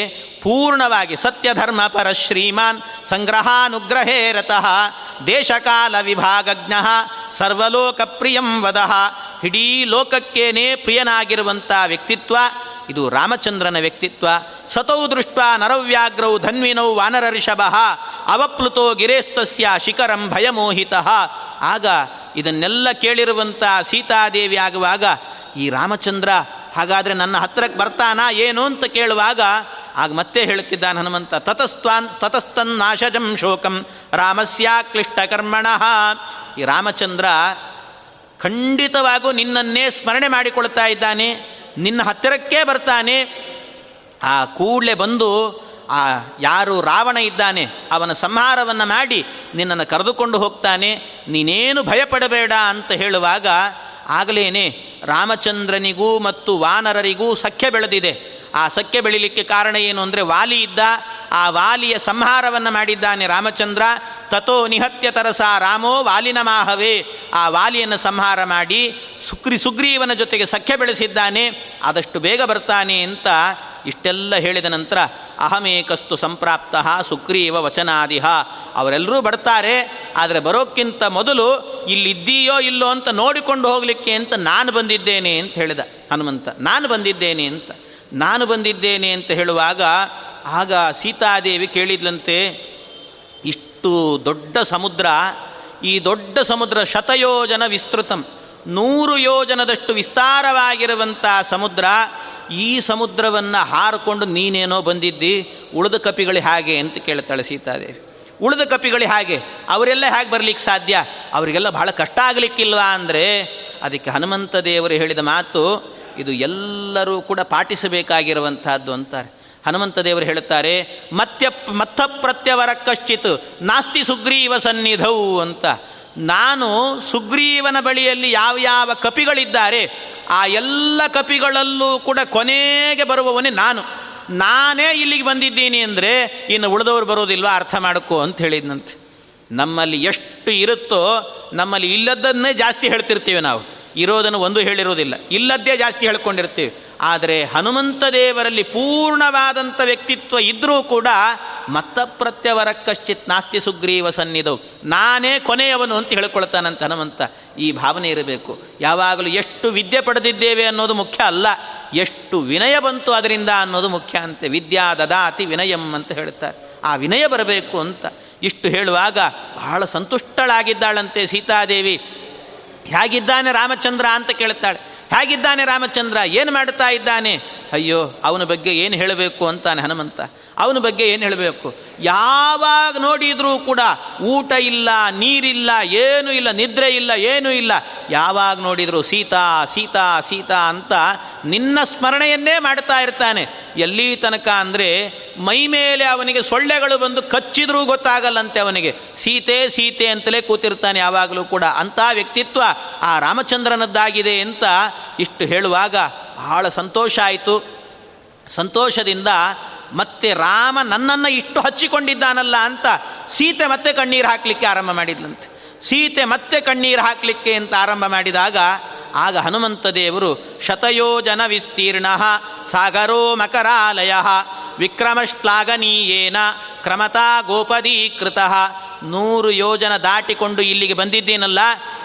Speaker 1: ಪೂರ್ಣವಾಗಿ ಸತ್ಯಧರ್ಮ ಪರ ಶ್ರೀಮಾನ್ ಸಂಗ್ರಹಾನುಗ್ರಹೇ ರತಃ ದೇಶಕಾಲ ವಿಭಾಗಜ್ಞ ಸರ್ವಲೋಕ ಪ್ರಿಯಂ ವದಃ. ಇಡೀ ಲೋಕಕ್ಕೇನೆ ಪ್ರಿಯನಾಗಿರುವಂಥ ವ್ಯಕ್ತಿತ್ವ, ಇದು ರಾಮಚಂದ್ರನ ವ್ಯಕ್ತಿತ್ವ. ಸತೌ ದೃಷ್ಟ ನರವ್ಯಾಗ್ರೌ ಧನ್ವಿನೌ ವಾನರ ಋಷಭ ಅವಪ್ಲುತೋ ಗಿರೇಸ್ತಸ್ಯ ಶಿಖರಂ ಭಯಮೋಹಿತ. ಆಗ ಇದನ್ನೆಲ್ಲ ಕೇಳಿರುವಂಥ ಸೀತಾದೇವಿ ಆಗುವಾಗ, ಈ ರಾಮಚಂದ್ರ ಹಾಗಾದರೆ ನನ್ನ ಹತ್ತಿರಕ್ಕೆ ಬರ್ತಾನಾ ಏನು ಅಂತ ಕೇಳುವಾಗ ಆಗ ಮತ್ತೆ ಹೇಳುತ್ತಿದ್ದಾನೆ ಹನುಮಂತ, ತತಸ್ತ್ವಾನ್ ತತಸ್ತನ್ನಾಶಜಂ ಶೋಕಂ ರಾಮಸ್ಯ ಕ್ಲಿಷ್ಟಕರ್ಮಣ ಈ ರಾಮಚಂದ್ರ ಖಂಡಿತವಾಗೂ ನಿನ್ನನ್ನೇ ಸ್ಮರಣೆ ಮಾಡಿಕೊಳ್ತಾ ಇದ್ದಾನೆ, ನಿನ್ನ ಹತ್ತಿರಕ್ಕೇ ಬರ್ತಾನೆ. ಆ ಕೂಡಲೇ ಬಂದು ಆ ಯಾರು ರಾವಣ ಇದ್ದಾನೆ, ಅವನ ಸಂಹಾರವನ್ನು ಮಾಡಿ ನಿನ್ನನ್ನು ಕರೆದುಕೊಂಡು ಹೋಗ್ತಾನೆ, ನೀನೇನು ಭಯಪಡಬೇಡ ಅಂತ ಹೇಳುವಾಗ ಆಗಲೇ ರಾಮಚಂದ್ರನಿಗೂ ಮತ್ತು ವಾನರರಿಗೂ ಸಖ್ಯ ಬೆಳೆದಿದೆ. ಆ ಸಖ್ಯ ಬೆಳಿಲಿಕ್ಕೆ ಕಾರಣ ಏನು ಅಂದರೆ ವಾಲಿ ಇದ್ದ, ಆ ವಾಲಿಯ ಸಂಹಾರವನ್ನು ಮಾಡಿದ್ದಾನೆ ರಾಮಚಂದ್ರ. ತಥೋ ನಿಹತ್ಯ ತರಸ ರಾಮೋ ವಾಲಿನ ಮಾಹವೇ. ಆ ವಾಲಿಯನ್ನು ಸಂಹಾರ ಮಾಡಿ ಸುಗ್ರಿ ಸುಗ್ರೀವನ ಜೊತೆಗೆ ಸಖ್ಯ ಬೆಳೆಸಿದ್ದಾನೆ. ಆದಷ್ಟು ಬೇಗ ಬರ್ತಾನೆ ಅಂತ ಇಷ್ಟೆಲ್ಲ ಹೇಳಿದ ನಂತರ ಅಹಮೇಕಸ್ತು ಸಂಪ್ರಾಪ್ತ ಸುಗ್ರೀವ ವಚನಾದಿಹ. ಅವರೆಲ್ಲರೂ ಬರ್ತಾರೆ, ಆದರೆ ಬರೋಕ್ಕಿಂತ ಮೊದಲು ಇಲ್ಲಿದ್ದೀಯೋ ಇಲ್ಲೋ ಅಂತ ನೋಡಿಕೊಂಡು ಹೋಗಲಿಕ್ಕೆ ಅಂತ ನಾನು ಬಂದಿದ್ದೇನೆ ಅಂತ ಹೇಳಿದ ಹನುಮಂತ. ನಾನು ಬಂದಿದ್ದೇನೆ ಅಂತ. ನಾನು ಬಂದಿದ್ದೇನೆ ಅಂತ ಹೇಳುವಾಗ ಆಗ ಸೀತಾದೇವಿ ಕೇಳಿದ್ಲಂತೆ, ಇಷ್ಟು ದೊಡ್ಡ ಸಮುದ್ರ, ಈ ದೊಡ್ಡ ಸಮುದ್ರ ಶತಯೋಜನ ವಿಸ್ತೃತಂ. ನೂರು ಯೋಜನದಷ್ಟು ವಿಸ್ತಾರವಾಗಿರುವಂಥ ಸಮುದ್ರ ಈ ಸಮುದ್ರವನ್ನು ಹಾರಿಕೊಂಡು ನೀನೇನೋ ಬಂದಿದ್ದಿ, ಉಳಿದ ಕಪಿಗಳು ಹಾಗೆ ಅಂತ ಕೇಳ್ತಾಳೆ ಸೀತಾದೇವಿ ಉಳಿದ ಕಪಿಗಳು ಹಾಗೆ? ಅವರೆಲ್ಲ ಹೇಗೆ ಬರಲಿಕ್ಕೆ ಸಾಧ್ಯ? ಅವರಿಗೆಲ್ಲ ಬಹಳ ಕಷ್ಟ ಆಗಲಿಕ್ಕಿಲ್ವಾ ಅಂದರೆ, ಅದಕ್ಕೆ ಹನುಮಂತ ದೇವರು ಹೇಳಿದ ಮಾತು, ಇದು ಎಲ್ಲರೂ ಕೂಡ ಪಾಟಿಸಬೇಕಾಗಿರುವಂತಹದ್ದು ಅಂತಾರೆ. ಹನುಮಂತ ದೇವರು ಹೇಳುತ್ತಾರೆ ಮತ್ಯ ಮತ್ತ ಪ್ರತ್ಯವರ ಕಶ್ಚಿತ್, ನಾಸ್ತಿ ಸುಗ್ರೀವ ಸನ್ನಿಧವು ಅಂತ. ನಾನು ಸುಗ್ರೀವನ ಬಳಿಯಲ್ಲಿ ಯಾವ ಯಾವ ಕಪಿಗಳಿದ್ದಾರೆ, ಆ ಎಲ್ಲ ಕಪಿಗಳಲ್ಲೂ ಕೂಡ ಕೊನೆಗೆ ಬರುವವನೇ ನಾನು. ನಾನೇ ಇಲ್ಲಿಗೆ ಬಂದಿದ್ದೀನಿ ಅಂದರೆ ಇನ್ನು ಉಳಿದವರು ಬರೋದಿಲ್ವಾ ಅರ್ಥ ಮಾಡ್ಕೋ ಅಂತ ಹೇಳಿದ್ನಂತೆ. ನಮ್ಮಲ್ಲಿ ಎಷ್ಟು ಇರುತ್ತೋ, ನಮ್ಮಲ್ಲಿ ಇಲ್ಲದನ್ನೇ ಜಾಸ್ತಿ ಹೇಳ್ತಿರ್ತೀವಿ ನಾವು. ಇರೋದನ್ನು ಒಂದು ಹೇಳಿರೋದಿಲ್ಲ. ಇಲ್ಲದ್ದೇ ಜಾಸ್ತಿ ಹೇಳ್ಕೊಂಡಿರ್ತೀವಿ. ಆದರೆ ಹನುಮಂತ ದೇವರಲ್ಲಿ ಪೂರ್ಣವಾದಂಥ ವ್ಯಕ್ತಿತ್ವ ಇದ್ದರೂ ಕೂಡ ಮತ್ತ ಪ್ರತ್ಯವರ ಕಶ್ಚಿತ್ ನಾಸ್ತಿ ಸುಗ್ರೀವ ಸನ್ನಿಧವು ನಾನೇ ಕೊನೆಯವನು ಅಂತ ಹೇಳ್ಕೊಳ್ತಾನಂತ ಹನುಮಂತ. ಈ ಭಾವನೆ ಇರಬೇಕು. ಯಾವಾಗಲೂ ಎಷ್ಟು ವಿದ್ಯೆ ಪಡೆದಿದ್ದೇವೆ ಅನ್ನೋದು ಮುಖ್ಯ ಅಲ್ಲ. ಎಷ್ಟು ವಿನಯ ಬಂತು ಅದರಿಂದ ಅನ್ನೋದು ಮುಖ್ಯ ಅಂತೆ. ವಿದ್ಯಾ ದದಾತಿ ವಿನಯಂ ಅಂತ ಹೇಳ್ತಾರೆ. ಆ ವಿನಯ ಬರಬೇಕು ಅಂತ. ಇಷ್ಟು ಹೇಳುವಾಗ ಬಹಳ ಸಂತುಷ್ಟಳಾಗಿದ್ದಾಳಂತೆ ಸೀತಾದೇವಿ. ಹೇಗಿದ್ದಾನೆ ರಾಮಚಂದ್ರ ಅಂತ ಕೇಳ್ತಾಳೆ ಹೇಗಿದ್ದಾನೆ ರಾಮಚಂದ್ರ, ಏನು ಮಾಡುತ್ತಾ ಇದ್ದಾನೆ? ಅಯ್ಯೋ, ಅವನ ಬಗ್ಗೆ ಏನು ಹೇಳಬೇಕು ಅಂತಾನೆ ಹನುಮಂತ. ಅವನ ಬಗ್ಗೆ ಏನು ಹೇಳಬೇಕು? ಯಾವಾಗ ನೋಡಿದರೂ ಕೂಡ ಊಟ ಇಲ್ಲ, ನೀರಿಲ್ಲ, ಏನೂ ಇಲ್ಲ, ನಿದ್ರೆ ಇಲ್ಲ, ಏನೂ ಇಲ್ಲ. ಯಾವಾಗ ನೋಡಿದರೂ ಸೀತಾ ಸೀತಾ ಸೀತಾ ಅಂತ ನಿನ್ನ ಸ್ಮರಣೆಯನ್ನೇ ಮಾಡ್ತಾ ಇರ್ತಾನೆ. ಎಲ್ಲಿ ತನಕ ಅಂದರೆ ಮೈ ಮೇಲೆ ಅವನಿಗೆ ಸೊಳ್ಳೆಗಳು ಬಂದು ಕಚ್ಚಿದ್ರೂ ಗೊತ್ತಾಗಲ್ಲಂತೆ ಅವನಿಗೆ. ಸೀತೆ ಸೀತೆ ಅಂತಲೇ ಕೂತಿರ್ತಾನೆ ಯಾವಾಗಲೂ ಕೂಡ. ಅಂಥ ವ್ಯಕ್ತಿತ್ವ ಆ ರಾಮಚಂದ್ರನದ್ದಾಗಿದೆ ಅಂತ ಇಷ್ಟು ಹೇಳುವಾಗ ಬಹಳ ಸಂತೋಷ ಆಯಿತು. ಸಂತೋಷದಿಂದ ಮತ್ತೆ ರಾಮ ನನ್ನನ್ನು ಇಷ್ಟು ಹಚ್ಚಿಕೊಂಡಿದ್ದಾನಲ್ಲ ಅಂತ ಸೀತೆ ಮತ್ತೆ ಕಣ್ಣೀರು ಹಾಕಲಿಕ್ಕೆ ಆರಂಭ ಮಾಡಿದ್ಲಂತೆ. ಸೀತೆ ಮತ್ತೆ ಕಣ್ಣೀರು ಹಾಕಲಿಕ್ಕೆ ಅಂತ ಆರಂಭ ಮಾಡಿದಾಗ ಆಗ ಹನುಮಂತ ದೇವರು ಶತಯೋಜನ ವಿಸ್ತೀರ್ಣ ಸಾಗರೋ ಮಕರಾಲಯ ವಿಕ್ರಮಶ್ಲಾಘನೀಯೇನ ಕ್ರಮತಾ ಗೋಪದೀಕೃತ ನೂರು ಯೋಜನ ದಾಟಿಕೊಂಡು ಇಲ್ಲಿಗೆ ಬಂದಿದ್ದೇನಲ್ಲ,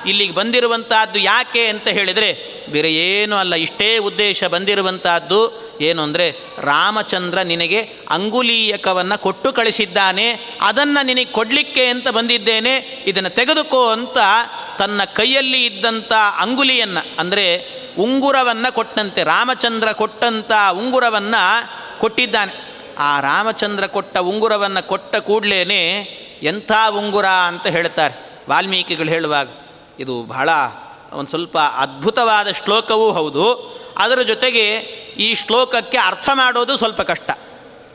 Speaker 1: ಇಲ್ಲಿಗೆ ಬಂದಿರುವಂತಹದ್ದು ಯಾಕೆ ಅಂತ ಹೇಳಿದರೆ, ಬೇರೆ ಏನೂ ಅಲ್ಲ, ಇಷ್ಟೇ ಉದ್ದೇಶ ಬಂದಿರುವಂತಹದ್ದು ಏನು ಅಂದರೆ, ರಾಮಚಂದ್ರ ನಿನಗೆ ಅಂಗುಲೀಯಕವನ್ನು ಕೊಟ್ಟು ಕಳಿಸಿದ್ದಾನೆ, ಅದನ್ನು ನಿನಗೆ ಕೊಡಲಿಕ್ಕೆ ಅಂತ ಬಂದಿದ್ದೇನೆ, ಇದನ್ನು ತೆಗೆದುಕೋ ಅಂತ ತನ್ನ ಕೈಯಲ್ಲಿ ಇದ್ದಂಥ ಅಂಗುಲಿಯನ್ನು, ಅಂದರೆ ಉಂಗುರವನ್ನು ಕೊಟ್ಟಂತೆ, ರಾಮಚಂದ್ರ ಕೊಟ್ಟಂಥ ಉಂಗುರವನ್ನು ಕೊಟ್ಟಿದ್ದಾನೆ. ಆ ರಾಮಚಂದ್ರ ಕೊಟ್ಟ ಉಂಗುರವನ್ನು ಕೊಟ್ಟ ಕೂಡಲೇ ಎಂಥ ಉಂಗುರ ಅಂತ ಹೇಳ್ತಾರೆ ವಾಲ್ಮೀಕಿಗಳು ಹೇಳುವಾಗ. ಇದು ಬಹಳ ಒಂದು ಸ್ವಲ್ಪ ಅದ್ಭುತವಾದ ಶ್ಲೋಕವೂ ಹೌದು. ಅದರ ಜೊತೆಗೆ ಈ ಶ್ಲೋಕಕ್ಕೆ ಅರ್ಥ ಮಾಡೋದು ಸ್ವಲ್ಪ ಕಷ್ಟ.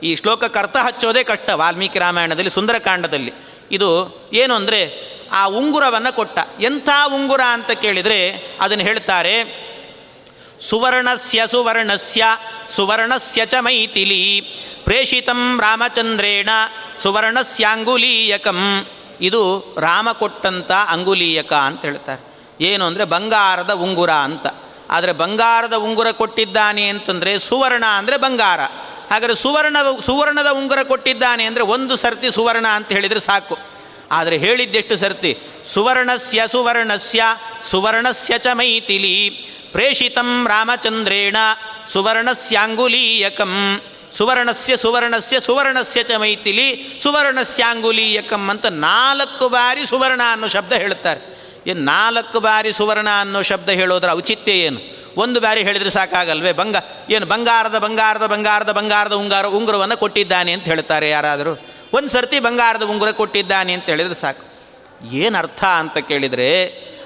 Speaker 1: ಈ ಶ್ಲೋಕಕ್ಕೆ ಅರ್ಥ ಹಚ್ಚೋದೇ ಕಷ್ಟ ವಾಲ್ಮೀಕಿ ರಾಮಾಯಣದಲ್ಲಿ, ಸುಂದರಕಾಂಡದಲ್ಲಿ. ಇದು ಏನು ಅಂದರೆ ಆ ಉಂಗುರವನ್ನು ಕೊಟ್ಟ. ಎಂಥ ಉಂಗುರ ಅಂತ ಕೇಳಿದರೆ ಅದನ್ನು ಹೇಳ್ತಾರೆ ಸುವರ್ಣಸ್ಯ ಸುವರ್ಣಸ್ಯ ಸುವರ್ಣಸ್ಯ ಚ ಮೈಥಿಲಿ ಪ್ರೇಷಿತಂ ರಾಮಚಂದ್ರೇಣ ಸುವರ್ಣಸ್ಯಾಂಗುಲೀಯಕಂ ಇದು ರಾಮ ಕೊಟ್ಟಂಥ ಅಂಗುಲೀಯಕ ಅಂತ ಹೇಳ್ತಾರೆ. ಏನು ಅಂದರೆ ಬಂಗಾರದ ಉಂಗುರ ಅಂತ. ಆದರೆ ಬಂಗಾರದ ಉಂಗುರ ಕೊಟ್ಟಿದ್ದಾನೆ ಅಂತಂದರೆ ಸುವರ್ಣ ಅಂದರೆ ಬಂಗಾರ. ಹಾಗಾದರೆ ಸುವರ್ಣ, ಸುವರ್ಣದ ಉಂಗುರ ಕೊಟ್ಟಿದ್ದಾನೆ ಅಂದರೆ ಒಂದು ಸರ್ತಿ ಸುವರ್ಣ ಅಂತ ಹೇಳಿದರೆ ಸಾಕು. ಆದರೆ ಹೇಳಿದ್ದೆಷ್ಟು ಸರ್ತಿ? ಸುವರ್ಣಸ್ಯ ಸುವರ್ಣಸ್ಯ ಸುವರ್ಣಸ್ಯ ಚ ಮೈಥಿಲಿ. ಪ್ರೇಷಿತಂ ರಾಮಚಂದ್ರೇಣ ಸುವರ್ಣಸ್ಯಾಂಗುಲೀಯಕಂ ಸುವರ್ಣಸ್ಯ ಸುವರ್ಣಸ್ಯ ಸುವರ್ಣಸ್ಯ ಚ ಮೈಥಿಲಿ ಸುವರ್ಣಸ್ಯಾಂಗುಲೀಯಕಂ ಅಂತ ನಾಲ್ಕು ಬಾರಿ ಸುವರ್ಣ ಅನ್ನೋ ಶಬ್ದ ಹೇಳುತ್ತಾರೆ. ಏನು ನಾಲ್ಕು ಬಾರಿ ಸುವರ್ಣ ಅನ್ನೋ ಶಬ್ದ ಹೇಳೋದ್ರ ಔಚಿತ್ಯ ಏನು? ಒಂದು ಬಾರಿ ಹೇಳಿದರೆ ಸಾಕಾಗಲ್ವೇ? ಬಂಗ, ಏನು ಬಂಗಾರದ ಬಂಗಾರದ ಬಂಗಾರದ ಬಂಗಾರದ ಉಂಗಾರ, ಉಂಗುರವನ್ನು ಕೊಟ್ಟಿದ್ದಾನೆ ಅಂತ ಹೇಳ್ತಾರೆ ಯಾರಾದರೂ. ಒಂದು ಸರ್ತಿ ಬಂಗಾರದ ಉಂಗುರ ಕೊಟ್ಟಿದ್ದಾನೆ ಅಂತ ಹೇಳಿದರೆ ಸಾಕು. ಏನು ಅರ್ಥ ಅಂತ ಕೇಳಿದರೆ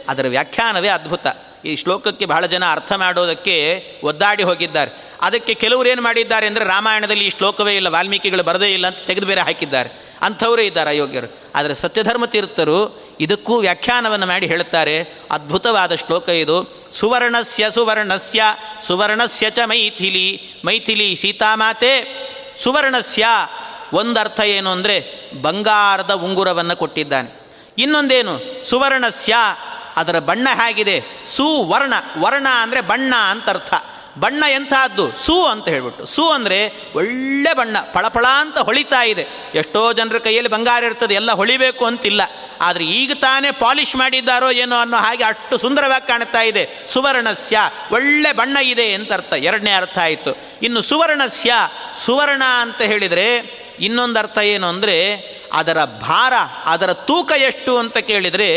Speaker 1: ಅದರ ವ್ಯಾಖ್ಯಾನವೇ ಅದ್ಭುತ. ಈ ಶ್ಲೋಕಕ್ಕೆ ಬಹಳ ಜನ ಅರ್ಥ ಮಾಡೋದಕ್ಕೆ ಒದ್ದಾಡಿ ಹೋಗಿದ್ದಾರೆ. ಅದಕ್ಕೆ ಕೆಲವರು ಏನು ಮಾಡಿದ್ದಾರೆ ಅಂದರೆ ರಾಮಾಯಣದಲ್ಲಿ ಈ ಶ್ಲೋಕವೇ ಇಲ್ಲ, ವಾಲ್ಮೀಕಿಗಳು ಬರದೇ ಇಲ್ಲ ಅಂತ ತೆಗೆದು ಬೇರೆ ಹಾಕಿದ್ದಾರೆ. ಅಂಥವರೇ ಇದ್ದಾರೆ ಅಯೋಗ್ಯರು. ಆದರೆ ಸತ್ಯಧರ್ಮ ತೀರ್ಥರು ಇದಕ್ಕೂ ವ್ಯಾಖ್ಯಾನವನ್ನು ಮಾಡಿ ಹೇಳುತ್ತಾರೆ, ಅದ್ಭುತವಾದ ಶ್ಲೋಕ ಇದು. ಸುವರ್ಣಸ್ಯ ಸುವರ್ಣಸ್ಯ ಸುವರ್ಣಸ್ಯ ಚ ಮೈಥಿಲಿ ಮೈಥಿಲಿ ಸೀತಾಮಾತೆ, ಸುವರ್ಣಸ್ಯ ಒಂದರ್ಥ ಏನು ಅಂದರೆ ಬಂಗಾರದ ಉಂಗುರವನ್ನು ಕೊಟ್ಟಿದ್ದಾನೆ. ಇನ್ನೊಂದೇನು? ಸುವರ್ಣಸ್ಯ ಅದರ ಬಣ್ಣ ಹೇಗಿದೆ? ಸುವರ್ಣ ವರ್ಣ. ಅಂದರೆ ಬಣ್ಣ ಅಂತ ಅರ್ಥ. ಬಣ್ಣ ಎಂಥದ್ದು? ಸು ಅಂತ ಹೇಳ್ಬಿಟ್ಟು. ಸು ಅಂದರೆ ಒಳ್ಳೆ ಬಣ್ಣ. ಫಳಫಳ ಅಂತ ಹೊಳಿತಾ ಇದೆ. ಎಷ್ಟೋ ಜನರ ಕೈಯಲ್ಲಿ ಬಂಗಾರ ಇರ್ತದೆ. ಎಲ್ಲ ಹೊಳಿಬೇಕು ಅಂತಿಲ್ಲ. ಆದರೆ ಈಗ ತಾನೇ ಪಾಲಿಷ್ ಮಾಡಿದ್ದಾರೋ ಏನೋ ಅನ್ನೋ ಹಾಗೆ ಅಷ್ಟು ಸುಂದರವಾಗಿ ಕಾಣ್ತಾ ಇದೆ. ಸುವರ್ಣಸ್ಯ. ಒಳ್ಳೆ ಬಣ್ಣ ಇದೆ ಅಂತ ಅರ್ಥ. ಎರಡನೇ ಅರ್ಥ ಆಯಿತು. ಇನ್ನು ಸುವರ್ಣಸ್ಯ. ಸುವರ್ಣ ಅಂತ ಹೇಳಿದರೆ ಇನ್ನೊಂದು ಅರ್ಥ ಏನು ಅಂದರೆ, ಅದರ ಭಾರ, ಅದರ ತೂಕ ಎಷ್ಟು ಅಂತ ಕೇಳಿದರೆ,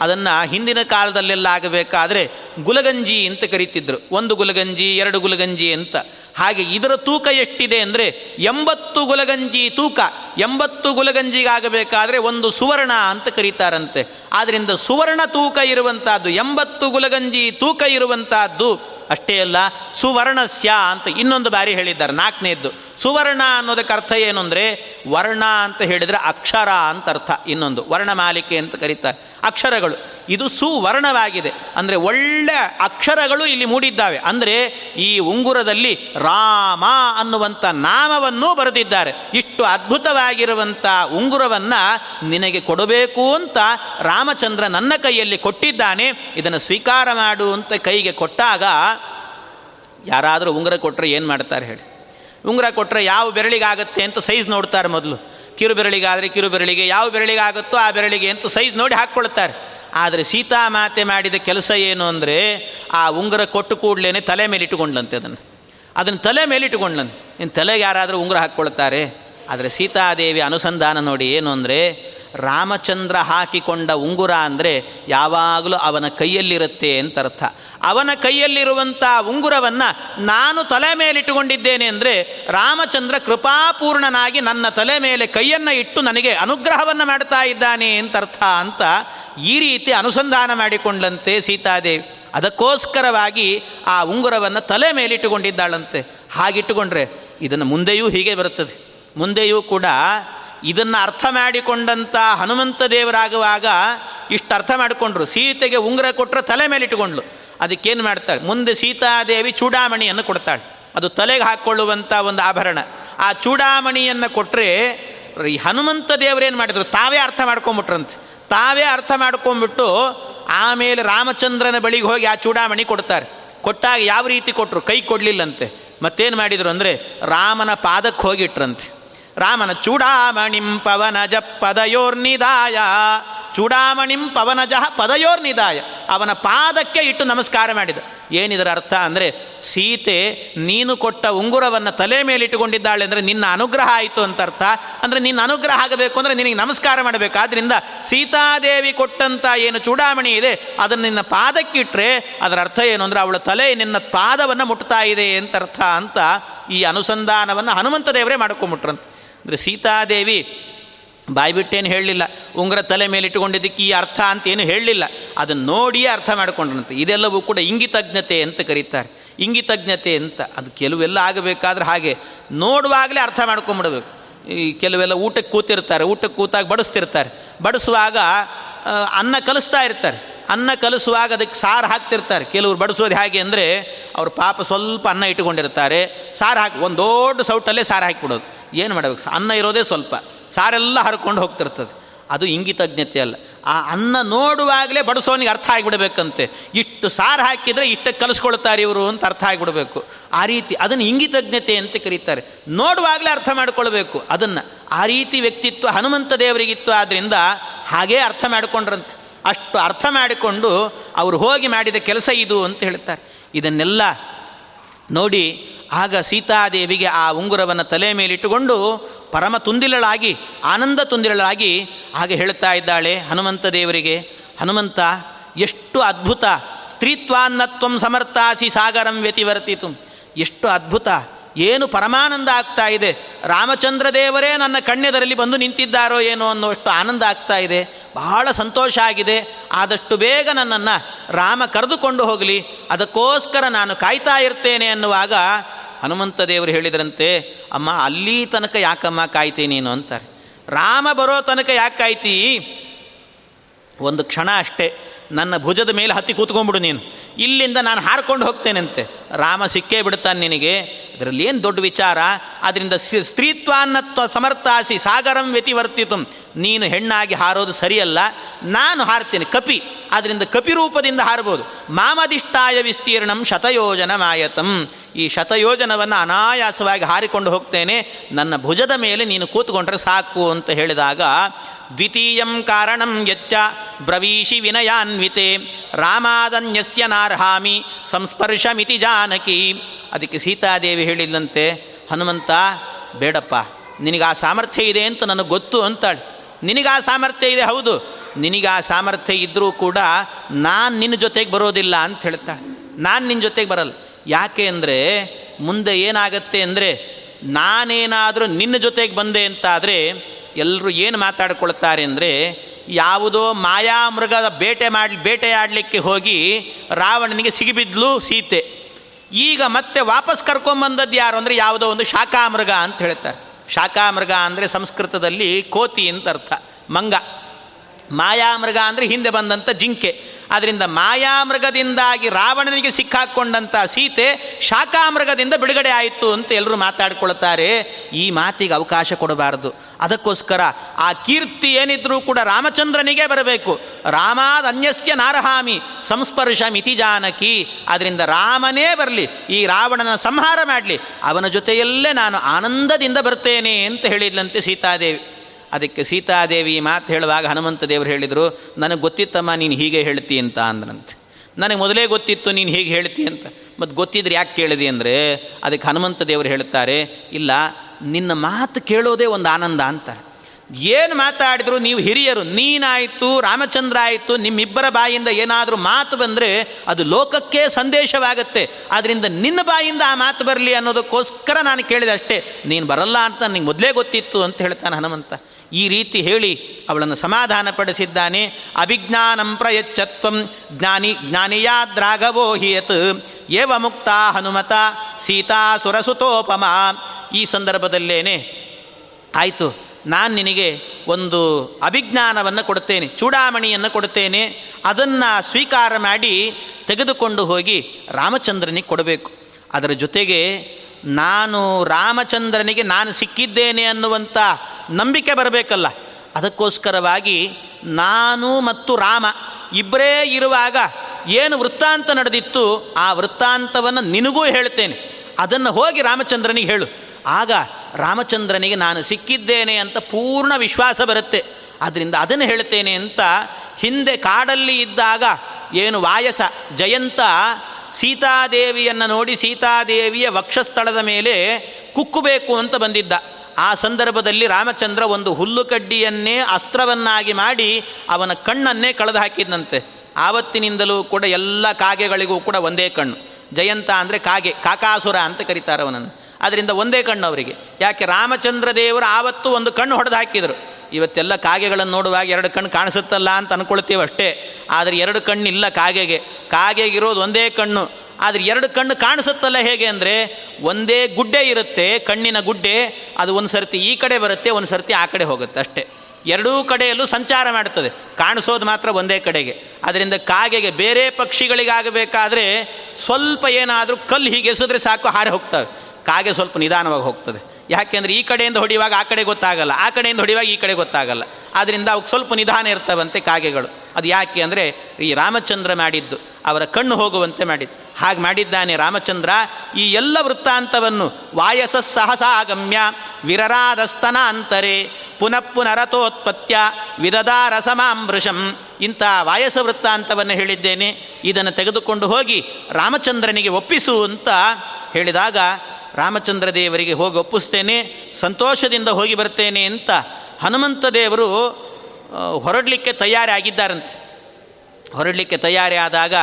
Speaker 1: ಅದನ್ನು ಹಿಂದಿನ ಕಾಲದಲ್ಲೆಲ್ಲ ಆಗಬೇಕಾದ್ರೆ ಗುಲಗಂಜಿ ಅಂತ ಕರೀತಿದ್ರು. ಒಂದು ಗುಲಗಂಜಿ, ಎರಡು ಗುಲಗಂಜಿ ಅಂತ. ಹಾಗೆ ಇದರ ತೂಕ ಎಷ್ಟಿದೆ ಅಂದರೆ, ಎಂಬತ್ತು ಗುಲಗಂಜಿ ತೂಕ. ಎಂಬತ್ತು ಗುಲಗಂಜಿಗಾಗಬೇಕಾದ್ರೆ ಒಂದು ಸುವರ್ಣ ಅಂತ ಕರೀತಾರಂತೆ. ಆದ್ದರಿಂದ ಸುವರ್ಣ ತೂಕ ಇರುವಂಥದ್ದು ಎಂಬತ್ತು ಗುಲಗಂಜಿ ತೂಕ ಇರುವಂತಹದ್ದು ಅಷ್ಟೇ ಅಲ್ಲ, ಸುವರ್ಣಸ್ಯ ಅಂತ ಇನ್ನೊಂದು ಬಾರಿ ಹೇಳಿದ್ದಾರೆ, ನಾಲ್ಕನೇದ್ದು. ಸುವರ್ಣ ಅನ್ನೋದಕ್ಕೆ ಅರ್ಥ ಏನು ಅಂದರೆ, ವರ್ಣ ಅಂತ ಹೇಳಿದರೆ ಅಕ್ಷರ ಅಂತ ಅರ್ಥ, ಇನ್ನೊಂದು. ವರ್ಣಮಾಲಿಕೆ ಅಂತ ಕರೀತಾರೆ. ಅಕ್ಷರಗಳು. ಇದು ಸುವರ್ಣವಾಗಿದೆ. ಅಂದರೆ ಒಳ್ಳೆ ಅಕ್ಷರಗಳು ಇಲ್ಲಿ ಮೂಡಿದ್ದಾವೆ. ಅಂದರೆ ಈ ಉಂಗುರದಲ್ಲಿ ರಾಮ ಅನ್ನುವಂಥ ನಾಮವನ್ನೂ ಬರೆದಿದ್ದಾರೆ. ಇಷ್ಟು ಅದ್ಭುತವಾಗಿರುವಂಥ ಉಂಗುರವನ್ನು ನಿನಗೆ ಕೊಡಬೇಕು ಅಂತ ರಾಮಚಂದ್ರ ನನ್ನ ಕೈಯಲ್ಲಿ ಕೊಟ್ಟಿದ್ದಾನೆ. ಇದನ್ನು ಸ್ವೀಕಾರ ಮಾಡು ಅಂತ ಕೈಗೆ ಕೊಟ್ಟಾಗ ಯಾರಾದರೂ ಉಂಗುರ ಕೊಟ್ಟರೆ ಏನು ಮಾಡ್ತಾರೆ ಹೇಳಿ? ಉಂಗುರ ಕೊಟ್ಟರೆ ಯಾವ ಬೆರಳಿಗಾಗುತ್ತೆ ಅಂತ ಸೈಜ್ ನೋಡ್ತಾರೆ ಮೊದಲು. ಕಿರು ಬೆರಳಿಗಾದರೆ ಕಿರು ಬೆರಳಿಗೆ, ಯಾವ ಬೆರಳಿಗಾಗುತ್ತೋ ಆ ಬೆರಳಿಗೆ ಅಂತ ಸೈಜ್ ನೋಡಿ ಹಾಕ್ಕೊಳ್ತಾರೆ. ಆದರೆ ಸೀತಾಮಾತೆ ಮಾಡಿದ ಕೆಲಸ ಏನು ಅಂದರೆ ಆ ಉಂಗುರ ಕೊಟ್ಟು ಕೂಡಲೇ ತಲೆ ಮೇಲೆ ಇಟ್ಟುಕೊಂಡ್ಲಂತೆ ಅದನ್ನು. ಅದನ್ನು ತಲೆ ಮೇಲೆ ಇಟ್ಟುಕೊಂಡ್ಲಂತೆ ಇನ್ನು ತಲೆಗೆ ಯಾರಾದರೂ ಉಂಗುರ ಹಾಕ್ಕೊಳ್ತಾರೆ? ಆದರೆ ಸೀತಾದೇವಿ ಅನುಸಂಧಾನ ನೋಡಿ ಏನು ಅಂದರೆ ರಾಮಚಂದ್ರ ಹಾಕಿಕೊಂಡ ಉಂಗುರ ಅಂದರೆ ಯಾವಾಗಲೂ ಅವನ ಕೈಯಲ್ಲಿರುತ್ತೆ ಅಂತ ಅರ್ಥ. ಅವನ ಕೈಯಲ್ಲಿರುವಂಥ ಉಂಗುರವನ್ನು ನಾನು ತಲೆ ಮೇಲಿಟ್ಟುಕೊಂಡಿದ್ದೇನೆ ಅಂದರೆ ರಾಮಚಂದ್ರ ಕೃಪಾಪೂರ್ಣನಾಗಿ ನನ್ನ ತಲೆ ಮೇಲೆ ಕೈಯನ್ನು ಇಟ್ಟು ನನಗೆ ಅನುಗ್ರಹವನ್ನು ಮಾಡ್ತಾ ಇದ್ದಾನೆ ಅಂತ ಅರ್ಥ ಅಂತ ಈ ರೀತಿ ಅನುಸಂಧಾನ ಮಾಡಿಕೊಂಡಂತೆ ಸೀತಾದೇವಿ. ಅದಕ್ಕೋಸ್ಕರವಾಗಿ ಆ ಉಂಗುರವನ್ನು ತಲೆ ಮೇಲಿಟ್ಟುಕೊಂಡಿದ್ದಾಳಂತೆ ಹಾಗಿಟ್ಟುಕೊಂಡ್ರೆ ಇದನ್ನು ಮುಂದೆಯೂ ಹೀಗೆ ಬರುತ್ತದೆ. ಮುಂದೆಯೂ ಕೂಡ ಇದನ್ನು ಅರ್ಥ ಮಾಡಿಕೊಂಡಂಥ ಹನುಮಂತ ದೇವರಾಗುವಾಗ ಇಷ್ಟು ಅರ್ಥ ಮಾಡಿಕೊಂಡ್ರು. ಸೀತೆಗೆ ಉಂಗುರ ಕೊಟ್ಟರೆ ತಲೆ ಮೇಲೆ ಇಟ್ಕೊಂಡ್ಲು ಅದಕ್ಕೇನು ಮಾಡ್ತಾಳೆ? ಮುಂದೆ ಸೀತಾದೇವಿ ಚೂಡಾಮಣಿಯನ್ನು ಕೊಡ್ತಾಳೆ. ಅದು ತಲೆಗೆ ಹಾಕ್ಕೊಳ್ಳುವಂಥ ಒಂದು ಆಭರಣ. ಆ ಚೂಡಾಮಣಿಯನ್ನು ಕೊಟ್ಟರೆ ಈ ಹನುಮಂತ ದೇವರೇನು ಮಾಡಿದ್ರು? ತಾವೇ ಅರ್ಥ ಮಾಡ್ಕೊಂಬಿಟ್ರಂತೆ. ತಾವೇ ಅರ್ಥ ಮಾಡ್ಕೊಂಬಿಟ್ಟು ಆಮೇಲೆ ರಾಮಚಂದ್ರನ ಬಳಿಗೆ ಹೋಗಿ ಆ ಚೂಡಾಮಣಿ ಕೊಡ್ತಾರೆ. ಕೊಟ್ಟಾಗ ಯಾವ ರೀತಿ ಕೊಟ್ಟರು ಕೈ ಕೊಡಲಿಲ್ಲಂತೆ. ಮತ್ತೇನು ಮಾಡಿದರು ಅಂದರೆ ರಾಮನ ಪಾದಕ್ಕೆ ಹೋಗಿಟ್ರಂತೆ. ರಾಮನ ಚೂಡಾಮಣಿಂ ಪವನಜ ಪದಯೋರ್ನಿದಾಯ. ಚೂಡಾಮಣಿಂ ಪವನಜ ಪದಯೋರ್ನಿದಾಯ. ಅವನ ಪಾದಕ್ಕೆ ಇಟ್ಟು ನಮಸ್ಕಾರ ಮಾಡಿದ. ಏನಿದರ ಅರ್ಥ ಅಂದರೆ, ಸೀತೆ ನೀನು ಕೊಟ್ಟ ಉಂಗುರವನ್ನು ತಲೆ ಮೇಲೆ ಇಟ್ಟುಕೊಂಡಿದ್ದಾಳೆ ಅಂದರೆ ನಿನ್ನ ಅನುಗ್ರಹ ಆಯಿತು ಅಂತ ಅರ್ಥ. ಅಂದರೆ ನಿನ್ನ ಅನುಗ್ರಹ ಆಗಬೇಕು ಅಂದರೆ ನಿನಗೆ ನಮಸ್ಕಾರ ಮಾಡಬೇಕು. ಆದ್ದರಿಂದ ಸೀತಾದೇವಿ ಕೊಟ್ಟಂಥ ಏನು ಚೂಡಾಮಣಿ ಇದೆ, ಅದನ್ನು ನಿನ್ನ ಪಾದಕ್ಕಿಟ್ಟರೆ ಅದರ ಅರ್ಥ ಏನು ಅಂದರೆ ಅವಳ ತಲೆ ನಿನ್ನ ಪಾದವನ್ನು ಮುಟ್ತಾ ಇದೆ ಅಂತ ಅರ್ಥ ಅಂತ ಈ ಅನುಸಂಧಾನವನ್ನು ಹನುಮಂತ ದೇವರೇ ಮಾಡ್ಕೊಂಬಿಟ್ರಂತ ಅಂದರೆ ಸೀತಾದೇವಿ ಬಾಯ್ಬಿಟ್ಟೇನು ಹೇಳಲಿಲ್ಲ, ಉಂಗುರ ತಲೆ ಮೇಲೆ ಇಟ್ಟುಕೊಂಡಿದ್ದಕ್ಕೆ ಈ ಅರ್ಥ ಅಂತ ಏನು ಹೇಳಲಿಲ್ಲ. ಅದನ್ನು ನೋಡಿಯೇ ಅರ್ಥ ಮಾಡಿಕೊಂಡ್ರಂತೆ. ಇದೆಲ್ಲವೂ ಕೂಡ ಇಂಗಿತಜ್ಞತೆ ಅಂತ ಕರೀತಾರೆ. ಇಂಗಿತಜ್ಞತೆ ಅಂತ. ಅದು ಕೆಲವೆಲ್ಲ ಆಗಬೇಕಾದ್ರೆ ಹಾಗೆ ನೋಡುವಾಗಲೇ ಅರ್ಥ ಮಾಡ್ಕೊಂಬಿಡ್ಬೇಕು. ಈ ಕೆಲವೆಲ್ಲ ಊಟಕ್ಕೆ ಕೂತಿರ್ತಾರೆ, ಊಟಕ್ಕೆ ಕೂತಾಗ ಬಡಿಸ್ತಿರ್ತಾರೆ. ಬಡಿಸುವಾಗ ಅನ್ನ ಕಲಿಸ್ತಾ ಇರ್ತಾರೆ. ಅನ್ನ ಕಲಿಸುವಾಗ ಅದಕ್ಕೆ ಸಾರು ಹಾಕ್ತಿರ್ತಾರೆ. ಕೆಲವರು ಬಡಿಸೋದು ಹೇಗೆ ಅಂದರೆ ಅವ್ರ ಪಾಪ ಸ್ವಲ್ಪ ಅನ್ನ ಇಟ್ಕೊಂಡಿರ್ತಾರೆ ಸಾರು ಹಾಕಿ ಒಂದು ದೊಡ್ಡ ಸೌಟಲ್ಲೇ ಸಾರು ಹಾಕಿಬಿಡೋದು. ಏನು ಮಾಡಬೇಕು? ಅನ್ನ ಇರೋದೇ ಸ್ವಲ್ಪ. ಸಾರೆಲ್ಲ ಹರ್ಕೊಂಡು ಹೋಗ್ತಿರ್ತದೆ. ಅದು ಇಂಗಿತಜ್ಞತೆ ಅಲ್ಲ. ಆ ಅನ್ನ ನೋಡುವಾಗಲೇ ಬಡಿಸೋನಿಗೆ ಅರ್ಥ ಆಗಿಬಿಡಬೇಕಂತೆ. ಇಷ್ಟು ಸಾರು ಹಾಕಿದರೆ ಇಷ್ಟಕ್ಕೆ ಕಲಿಸ್ಕೊಳ್ತಾರೆ ಇವರು ಅಂತ ಅರ್ಥ ಆಗಿಬಿಡಬೇಕು. ಆ ರೀತಿ ಅದನ್ನು ಇಂಗಿತಜ್ಞತೆ ಅಂತ ಕರೀತಾರೆ. ನೋಡುವಾಗಲೇ ಅರ್ಥ ಮಾಡಿಕೊಳ್ಬೇಕು. ಅದನ್ನು ಆ ರೀತಿ ವ್ಯಕ್ತಿತ್ವ ಹನುಮಂತ ದೇವರಿಗಿತ್ತು ಆದ್ದರಿಂದ ಹಾಗೇ ಅರ್ಥ ಮಾಡಿಕೊಂಡ್ರಂತೆ. ಅಷ್ಟು ಅರ್ಥ ಮಾಡಿಕೊಂಡು ಅವರು ಹೋಗಿ ಮಾಡಿದ ಕೆಲಸ ಇದು ಅಂತ ಹೇಳ್ತಾರೆ. ಇದನ್ನೆಲ್ಲ ನೋಡಿ ಆಗ ಸೀತಾದೇವಿಗೆ ಆ ಉಂಗುರವನ್ನು ತಲೆ ಮೇಲಿಟ್ಟುಕೊಂಡು ಪರಮ ತುಂದಿಲಳಾಗಿ, ಆನಂದ ತುಂದಿಲಳಾಗಿ ಹಾಗೆ ಹೇಳ್ತಾ ಇದ್ದಾಳೆ ಹನುಮಂತ ದೇವರಿಗೆ. ಹನುಮಂತ, ಎಷ್ಟು ಅದ್ಭುತ. ಸ್ತ್ರೀತ್ವಾನ್ನತ್ವಂ ಸಮರ್ಥಾಸಿ ಸಾಗರಂ ವ್ಯತಿವರ್ತಿತು. ಎಷ್ಟು ಅದ್ಭುತ. ಏನು ಪರಮಾನಂದ ಆಗ್ತಾ ಇದೆ? ರಾಮಚಂದ್ರ ದೇವರೇ ನನ್ನ ಕಣ್ಣೆದರಲ್ಲಿ ಬಂದು ನಿಂತಿದ್ದಾರೋ ಏನೋ ಅನ್ನುವಷ್ಟು ಆನಂದ ಆಗ್ತಾ ಇದೆ. ಬಹಳ ಸಂತೋಷ ಆಗಿದೆ. ಆದಷ್ಟು ಬೇಗ ನನ್ನನ್ನು ರಾಮ ಕರೆದುಕೊಂಡು ಹೋಗಲಿ. ಅದಕ್ಕೋಸ್ಕರ ನಾನು ಕಾಯ್ತಾ ಇರ್ತೇನೆ ಅನ್ನುವಾಗ ಹನುಮಂತ ದೇವರು ಹೇಳಿದರಂತೆ, ಅಮ್ಮ, ಅಲ್ಲಿ ತನಕ ಯಾಕಮ್ಮ ಕಾಯ್ತೀನಿ ನೀನು? ಅಂತಾರೆ. ರಾಮ ಬರೋ ತನಕ ಯಾಕೆ ಕಾಯ್ತೀ? ಒಂದು ಕ್ಷಣ ಅಷ್ಟೇ. ನನ್ನ ಭುಜದ ಮೇಲೆ ಹತ್ತಿ ಕೂತ್ಕೊಂಡ್ಬಿಡು ನೀನು. ಇಲ್ಲಿಂದ ನಾನು ಹಾರ್ಕೊಂಡು ಹೋಗ್ತೇನೆಂತೆ. ರಾಮ ಸಿಕ್ಕೇ ಬಿಡ್ತಾನೆ ನಿನಗೆ. ಅದರಲ್ಲಿ ಏನು ದೊಡ್ಡ ವಿಚಾರ? ಅದರಿಂದ ಸ್ತ್ರೀತ್ವಾನ್ನತ್ವ ಸಮರ್ಥಾಸಿ ಸಾಗರಂ ವ್ಯತಿವರ್ತಿತು. ನೀನು ಹೆಣ್ಣಾಗಿ ಹಾರೋದು ಸರಿಯಲ್ಲ, ನಾನು ಹಾರ್ತೇನೆ, ಕಪಿ. ಆದ್ದರಿಂದ ಕಪಿ ರೂಪದಿಂದ ಹಾರಬಹುದು. ಮಾಮದಿಷ್ಟಾಯ ವಿಸ್ತೀರ್ಣಂ ಶತಯೋಜನ ಮಾಯತಂ ಈ ಶತಯೋಜನವನ್ನು ಅನಾಯಾಸವಾಗಿ ಹಾರಿಕೊಂಡು ಹೋಗ್ತೇನೆ. ನನ್ನ ಭುಜದ ಮೇಲೆ ನೀನು ಕೂತ್ಕೊಂಡ್ರೆ ಸಾಕು ಅಂತ ಹೇಳಿದಾಗ, ದ್ವಿತೀಯಂ ಕಾರಣಂ ಯಚ್ಚ, ಬ್ರವೀಷಿ ವಿನಯಾನ್ವಿತೆ. ರಾಮಾದನ್ಯಸ್ಯ ನಾರ್ಹಾಮಿ, ಸಂಸ್ಪರ್ಶಮಿತಿ ಜಾನಕಿ. ಅದಕ್ಕೆ ಸೀತಾದೇವಿ ಹೇಳಿದಂತೆ, ಹನುಮಂತ, ಬೇಡಪ್ಪ, ನಿನಗೆ ಆ ಸಾಮರ್ಥ್ಯ ಇದೆ ಅಂತ ನನಗೆ ಗೊತ್ತು ಅಂತಾಳೆ. ನಿನಗೆ ಆ ಸಾಮರ್ಥ್ಯ ಇದೆ? ಹೌದು. ನಿನಗೆ ಆ ಸಾಮರ್ಥ್ಯ ಇದ್ದರೂ ಕೂಡ ನಾನು ನಿನ್ನ ಜೊತೆಗೆ ಬರೋದಿಲ್ಲ ಅಂತ ಹೇಳ್ತಾಳೆ. ನಾನು ನಿನ್ನ ಜೊತೆಗೆ ಬರಲ್ಲ. ಯಾಕೆ ಅಂದರೆ ಮುಂದೆ ಏನಾಗತ್ತೆ ಅಂದರೆ ನಾನೇನಾದರೂ ನಿನ್ನ ಜೊತೆಗೆ ಬಂದೆ ಅಂತಾದರೆ ಎಲ್ಲರೂ ಏನು ಮಾತಾಡ್ಕೊಳ್ತಾರೆ ಅಂದರೆ ಯಾವುದೋ ಮಾಯಾಮೃಗದ ಬೇಟೆ ಮಾಡಿ ಬೇಟೆಯಾಡಲಿಕ್ಕೆ ಹೋಗಿ ರಾವಣನಿಗೆ ಸಿಗಿಬಿದ್ಲು ಸೀತೆ. ಈಗ ಮತ್ತೆ ವಾಪಸ್ ಕರ್ಕೊಂಬಂದದ್ದು ಯಾರು ಅಂದರೆ ಯಾವುದೋ ಒಂದು ಶಾಖಾಮೃಗ ಅಂತ ಹೇಳ್ತಾರೆ. ಶಾಖಾಮೃಗ ಅಂದರೆ ಸಂಸ್ಕೃತದಲ್ಲಿ ಕೋತಿ ಅಂತ ಅರ್ಥ ಮಂಗ. ಮಾಯಾಮೃಗ ಅಂದರೆ ಹಿಂದೆ ಬಂದಂಥ ಜಿಂಕೆ. ಅದರಿಂದ ಮಾಯಾಮೃಗದಿಂದಾಗಿ ರಾವಣನಿಗೆ ಸಿಕ್ಕಾಕ್ಕೊಂಡಂಥ ಸೀತೆ ಶಾಖಾಮೃಗದಿಂದ ಬಿಡುಗಡೆ ಆಯಿತು ಅಂತ ಎಲ್ಲರೂ ಮಾತಾಡ್ಕೊಳ್ತಾರೆ. ಈ ಮಾತಿಗೆ ಅವಕಾಶ ಕೊಡಬಾರದು. ಅದಕ್ಕೋಸ್ಕರ ಆ ಕೀರ್ತಿ ಏನಿದ್ರೂ ಕೂಡ ರಾಮಚಂದ್ರನಿಗೆ ಬರಬೇಕು. ರಾಮಾದ ಅನ್ಯಸ್ಯ ನಾರಹಾಮಿ, ಸಂಸ್ಪರ್ಶ ಮಿತಿ ಜಾನಕಿ. ಅದರಿಂದ ರಾಮನೇ ಬರಲಿ, ಈ ರಾವಣನ ಸಂಹಾರ ಮಾಡಲಿ. ಅವನ ಜೊತೆಯಲ್ಲೇ ನಾನು ಆನಂದದಿಂದ ಬರ್ತೇನೆ ಅಂತ ಹೇಳಿದ್ಲಂತೆ ಸೀತಾದೇವಿ. ಅದಕ್ಕೆ ಸೀತಾದೇವಿ ಮಾತು ಹೇಳುವಾಗ ಹನುಮಂತ ದೇವರು ಹೇಳಿದರು, ನನಗೆ ಗೊತ್ತಿತ್ತಮ್ಮ, ನೀನು ಹೀಗೆ ಹೇಳ್ತಿ ಅಂತ ಅಂದ್ರಂತೆ ನನಗೆ ಮೊದಲೇ ಗೊತ್ತಿತ್ತು, ನೀನು ಹೀಗೆ ಹೇಳ್ತಿ ಅಂತ. ಮತ್ತು ಗೊತ್ತಿದ್ರೆ ಯಾಕೆ ಕೇಳಿದೆ ಅಂದರೆ, ಅದಕ್ಕೆ ಹನುಮಂತ ದೇವರು ಹೇಳುತ್ತಾರೆ, ಇಲ್ಲ, ನಿನ್ನ ಮಾತು ಕೇಳೋದೇ ಒಂದು ಆನಂದ ಅಂತಾರೆ ಏನು ಮಾತಾಡಿದ್ರು ನೀವು ಹಿರಿಯರು, ನೀನಾಯಿತು, ರಾಮಚಂದ್ರ ಆಯಿತು, ನಿಮ್ಮಿಬ್ಬರ ಬಾಯಿಂದ ಏನಾದರೂ ಮಾತು ಬಂದರೆ ಅದು ಲೋಕಕ್ಕೆ ಸಂದೇಶವಾಗುತ್ತೆ. ಆದ್ದರಿಂದ ನಿನ್ನ ಬಾಯಿಂದ ಆ ಮಾತು ಬರಲಿ ಅನ್ನೋದಕ್ಕೋಸ್ಕರ ನಾನು ಕೇಳಿದೆ ಅಷ್ಟೇ. ನೀನು ಬರಲ್ಲ ಅಂತ ನನಗೆ ಮೊದಲೇ ಗೊತ್ತಿತ್ತು ಅಂತ ಹೇಳ್ತಾನೆ ಹನುಮಂತ. ಈ ರೀತಿ ಹೇಳಿ ಅವಳನ್ನು ಸಮಾಧಾನಪಡಿಸಿದ್ದಾನೆ. ಅಭಿಜ್ಞಾನಂ ಪ್ರಯಚ್ಛತ್ವಂ ಜ್ಞಾನಿ ಜ್ಞಾನಿಯಾದ್ರಾಗವೋ ಹಿಯತ್. ಏವ ಮುಕ್ತ ಹನುಮತ ಸೀತಾ ಸುರಸುತೋಪಮ. ಈ ಸಂದರ್ಭದಲ್ಲೇನೆ ಆಯಿತು, ನಾನು ನಿನಗೆ ಒಂದು ಅಭಿಜ್ಞಾನವನ್ನು ಕೊಡುತ್ತೇನೆ ಚೂಡಾಮಣಿಯನ್ನು ಕೊಡುತ್ತೇನೆ ಅದನ್ನು ಸ್ವೀಕಾರ ಮಾಡಿ ತೆಗೆದುಕೊಂಡು ಹೋಗಿ ರಾಮಚಂದ್ರನಿಗೆ ಕೊಡಬೇಕು. ಅದರ ಜೊತೆಗೆ ನಾನು ರಾಮಚಂದ್ರನಿಗೆ ನಾನು ಸಿಕ್ಕಿದ್ದೇನೆ ಅನ್ನುವಂಥ ನಂಬಿಕೆ ಬರಬೇಕಲ್ಲ. ಅದಕ್ಕೋಸ್ಕರವಾಗಿ ನಾನು ಮತ್ತು ರಾಮ ಇಬ್ಬರೇ ಇರುವಾಗ ಏನು ವೃತ್ತಾಂತ ನಡೆದಿತ್ತು ಆ ವೃತ್ತಾಂತವನ್ನು ನಿನಗೂ ಹೇಳ್ತೇನೆ. ಅದನ್ನು ಹೋಗಿ ರಾಮಚಂದ್ರನಿಗೆ ಹೇಳು. ಆಗ ರಾಮಚಂದ್ರನಿಗೆ ನಾನು ಸಿಕ್ಕಿದ್ದೇನೆ ಅಂತ ಪೂರ್ಣ ವಿಶ್ವಾಸ ಬರುತ್ತೆ. ಅದರಿಂದ ಅದನ್ನು ಹೇಳ್ತೇನೆ ಅಂತ ಹಿಂದೆ ಕಾಡಲ್ಲಿ ಇದ್ದಾಗ ಏನು ವಾಯಸ ಜಯಂತ ಸೀತಾದೇವಿಯನ್ನು ನೋಡಿ ಸೀತಾದೇವಿಯ ವಕ್ಷಸ್ಥಳದ ಮೇಲೆ ಕುಕ್ಕಬೇಕು ಅಂತ ಬಂದಿದ್ದ. ಆ ಸಂದರ್ಭದಲ್ಲಿ ರಾಮಚಂದ್ರ ಒಂದು ಹುಲ್ಲುಕಡ್ಡಿಯನ್ನೇ ಅಸ್ತ್ರವನ್ನಾಗಿ ಮಾಡಿ ಅವನ ಕಣ್ಣನ್ನೇ ಕಳೆದು ಹಾಕಿದ್ದಂತೆ ಆವತ್ತಿನಿಂದಲೂ ಕೂಡ ಎಲ್ಲ ಕಾಗೆಗಳಿಗೂ ಕೂಡ ಒಂದೇ ಕಣ್ಣು. ಜಯಂತ ಅಂದರೆ ಕಾಗೆ, ಕಾಕಾಸುರ ಅಂತ ಕರೀತಾರೆ ಅವನನ್ನು. ಅದರಿಂದ ಒಂದೇ ಕಣ್ಣು ಅವರಿಗೆ. ಯಾಕೆ ರಾಮಚಂದ್ರ ದೇವರು ಆವತ್ತು ಒಂದು ಕಣ್ಣು ಹೊಡೆದು ಹಾಕಿದರು. ಇವತ್ತೆಲ್ಲ ಕಾಗೆಗಳನ್ನು ನೋಡುವಾಗ ಎರಡು ಕಣ್ಣು ಕಾಣಿಸುತ್ತಲ್ಲ ಅಂತ ಅಂದ್ಕೊಳ್ತೀವಿ ಅಷ್ಟೇ. ಆದರೆ ಎರಡು ಕಣ್ಣಿಲ್ಲ ಕಾಗೆಗೆ. ಕಾಗೆಗಿರೋದು ಒಂದೇ ಕಣ್ಣು. ಆದರೆ ಎರಡು ಕಣ್ಣು ಕಾಣಿಸುತ್ತಲ್ಲ ಹೇಗೆ ಅಂದರೆ ಒಂದೇ ಗುಡ್ಡೆ ಇರುತ್ತೆ, ಕಣ್ಣಿನ ಗುಡ್ಡೆ, ಅದು ಒಂದು ಸರ್ತಿ ಈ ಕಡೆ ಬರುತ್ತೆ, ಒಂದು ಸರ್ತಿ ಆ ಕಡೆ ಹೋಗುತ್ತೆ ಅಷ್ಟೇ. ಎರಡೂ ಕಡೆಯಲ್ಲೂ ಸಂಚಾರ ಮಾಡುತ್ತದೆ ಕಾಣಿಸೋದು ಮಾತ್ರ ಒಂದೇ ಕಡೆಗೆ. ಅದರಿಂದ ಕಾಗೆಗೆ ಬೇರೆ ಪಕ್ಷಿಗಳಿಗಾಗಬೇಕಾದ್ರೆ ಸ್ವಲ್ಪ ಏನಾದರೂ ಕಲ್ಲು ಹೀಗೆ ಎಸಿದ್ರೆ ಸಾಕು, ಹಾರಿ ಹೋಗ್ತವೆ. ಕಾಗೆ ಸ್ವಲ್ಪ ನಿಧಾನವಾಗಿ ಹೋಗ್ತದೆ. ಯಾಕೆಂದರೆ ಈ ಕಡೆಯಿಂದ ಹೊಡೆಯುವಾಗ ಆ ಕಡೆ ಗೊತ್ತಾಗಲ್ಲ, ಆ ಕಡೆಯಿಂದ ಹೊಡೆಯುವಾಗ ಈ ಕಡೆ ಗೊತ್ತಾಗಲ್ಲ. ಆದ್ದರಿಂದ ಅವಕ್ಕೆ ಸ್ವಲ್ಪ ನಿಧಾನ ಇರ್ತವಂತೆ ಕಾಗೆಗಳು. ಅದು ಯಾಕೆ ಅಂದರೆ ಈ ರಾಮಚಂದ್ರ ಮಾಡಿದ್ದು, ಅವರ ಕಣ್ಣು ಹೋಗುವಂತೆ ಮಾಡಿದ್ದು. ಹಾಗೆ ಮಾಡಿದ್ದಾನೆ ರಾಮಚಂದ್ರ, ಈ ಎಲ್ಲ ವೃತ್ತಾಂತವನ್ನು ವಾಯಸ ಸಹಸಾಗಮ್ಯ ವಿರರಾದಸ್ತನ ಅಂತರೆ ಪುನಃ ಪುನರತೋತ್ಪತ್ಯ ವಿದದಾರ ಸಮಾಮೃಷಂ ಇಂಥ ವಾಯಸ ವೃತ್ತಾಂತವನ್ನು ಹೇಳಿದ್ದೇನೆ. ಇದನ್ನು ತೆಗೆದುಕೊಂಡು ಹೋಗಿ ರಾಮಚಂದ್ರನಿಗೆ ಒಪ್ಪಿಸು ಅಂತ ಹೇಳಿದಾಗ ರಾಮಚಂದ್ರ ದೇವರಿಗೆ ಹೋಗಿ ಒಪ್ಪಿಸ್ತೇನೆ, ಸಂತೋಷದಿಂದ ಹೋಗಿ ಬರ್ತೇನೆ ಅಂತ ಹನುಮಂತ ದೇವರು ಹೊರಡಲಿಕ್ಕೆ ತಯಾರಿ ಆಗಿದ್ದಾರಂತೆ ಹೊರಡಲಿಕ್ಕೆ ತಯಾರಿ ಆದಾಗ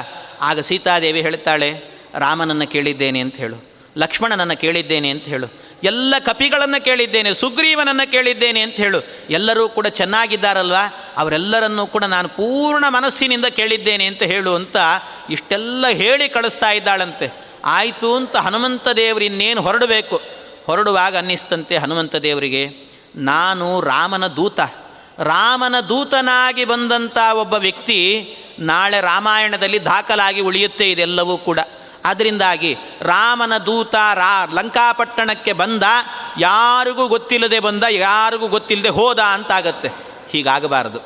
Speaker 1: ಆಗ ಸೀತಾದೇವಿ ಹೇಳ್ತಾಳೆ, ರಾಮನನ್ನು ಕೇಳಿದ್ದೇನೆ ಅಂತ ಹೇಳು, ಲಕ್ಷ್ಮಣನನ್ನು ಕೇಳಿದ್ದೇನೆ ಅಂತ ಹೇಳು, ಎಲ್ಲ ಕಪಿಗಳನ್ನು ಕೇಳಿದ್ದೇನೆ, ಸುಗ್ರೀವನನ್ನು ಕೇಳಿದ್ದೇನೆ ಅಂತ ಹೇಳು, ಎಲ್ಲರೂ ಕೂಡ ಚೆನ್ನಾಗಿದ್ದಾರಲ್ವಾ? ಅವರೆಲ್ಲರನ್ನೂ ಕೂಡ ನಾನು ಪೂರ್ಣ ಮನಸ್ಸಿನಿಂದ ಕೇಳಿದ್ದೇನೆ ಅಂತ ಹೇಳು ಅಂತ ಇಷ್ಟೆಲ್ಲ ಹೇಳಿ ಕಳಿಸ್ತಾ ಇದ್ದಾಳಂತೆ. ಆಯಿತು ಅಂತ ಹನುಮಂತ ದೇವರು ಇನ್ನೇನು ಹೊರಡಬೇಕು? ಹೊರಡುವಾಗ ಅನ್ನಿಸ್ತಂತೆ ಹನುಮಂತ ದೇವರಿಗೆ, ನಾನು ರಾಮನ ದೂತ. ರಾಮನ ದೂತನಾಗಿ ಬಂದಂಥ ಒಬ್ಬ ವ್ಯಕ್ತಿ ನಾಳೆ ರಾಮಾಯಣದಲ್ಲಿ ದಾಖಲಾಗಿ ಉಳಿಯುತ್ತೆ ಇದೆಲ್ಲವೂ ಕೂಡ. ಅದರಿಂದಾಗಿ ರಾಮನ ದೂತ ರಾ, ಲಂಕಾಪಟ್ಟಣಕ್ಕೆ ಬಂದ, ಯಾರಿಗೂ ಗೊತ್ತಿಲ್ಲದೆ ಬಂದ, ಯಾರಿಗೂ ಗೊತ್ತಿಲ್ಲದೆ ಹೋದ ಅಂತಾಗತ್ತೆ. ಹೀಗಾಗಬಾರದು.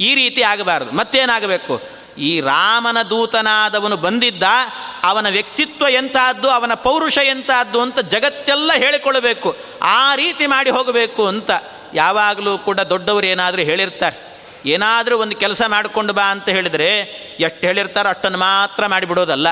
Speaker 1: ಈ ರೀತಿ ಆಗಬಾರದು. ಮತ್ತೇನಾಗಬೇಕು? ಈ ರಾಮನ ದೂತನಾದವನು ಬಂದಿದ್ದ ಅವನ ವ್ಯಕ್ತಿತ್ವ ಎಂತಹದ್ದು ಅವನ ಪೌರುಷ ಎಂತಹದ್ದು ಅಂತ ಜಗತ್ತೆಲ್ಲ ಹೇಳಿಕೊಳ್ಳಬೇಕು. ಆ ರೀತಿ ಮಾಡಿ ಹೋಗಬೇಕು ಅಂತ ಯಾವಾಗಲೂ ಕೂಡ ದೊಡ್ಡವರು ಏನಾದರೂ ಹೇಳಿರ್ತಾರೆ. ಏನಾದರೂ ಒಂದು ಕೆಲಸ ಮಾಡಿಕೊಂಡು ಬಾ ಅಂತ ಹೇಳಿದರೆ ಎಷ್ಟು ಹೇಳಿರ್ತಾರೋ ಅಷ್ಟನ್ನು ಮಾತ್ರ ಮಾಡಿಬಿಡೋದಲ್ಲ.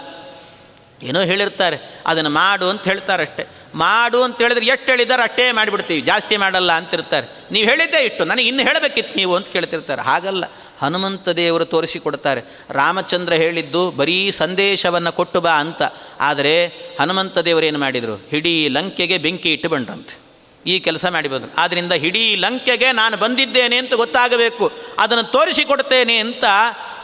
Speaker 1: ಏನೋ ಹೇಳಿರ್ತಾರೆ, ಅದನ್ನು ಮಾಡು ಅಂತ ಹೇಳ್ತಾರೆ ಅಷ್ಟೇ. ಮಾಡು ಅಂತ ಹೇಳಿದ್ರೆ ಎಷ್ಟು ಹೇಳಿದ್ದಾರೆ ಅಷ್ಟೇ ಮಾಡಿಬಿಡ್ತೀವಿ, ಜಾಸ್ತಿ ಮಾಡಲ್ಲ ಅಂತಿರ್ತಾರೆ. ನೀವು ಹೇಳಿದ್ದೇ ಇಷ್ಟು, ನನಗೆ ಇನ್ನು ಹೇಳಬೇಕಿತ್ತು ನೀವು ಅಂತ ಕೇಳ್ತಿರ್ತಾರೆ. ಹಾಗಲ್ಲ. ಹನುಮಂತ ದೇವರು ತೋರಿಸಿಕೊಡ್ತಾರೆ ರಾಮಚಂದ್ರ ಹೇಳಿದ್ದು, ಬರೀ ಸಂದೇಶವನ್ನು ಕೊಟ್ಟು ಬಾ ಅಂತ. ಆದರೆ ಹನುಮಂತ ಏನು ಮಾಡಿದರು? ಹಿಡೀ ಲಂಕೆಗೆ ಬೆಂಕಿ ಇಟ್ಟು ಬಂದ್ರಂತೆ. ಈ ಕೆಲಸ ಮಾಡಿ ಬಂದರು. ಆದ್ದರಿಂದ ಹಿಡೀ ಲಂಕೆಗೆ ನಾನು ಬಂದಿದ್ದೇನೆ ಅಂತ ಗೊತ್ತಾಗಬೇಕು. ಅದನ್ನು ತೋರಿಸಿಕೊಡ್ತೇನೆ ಅಂತ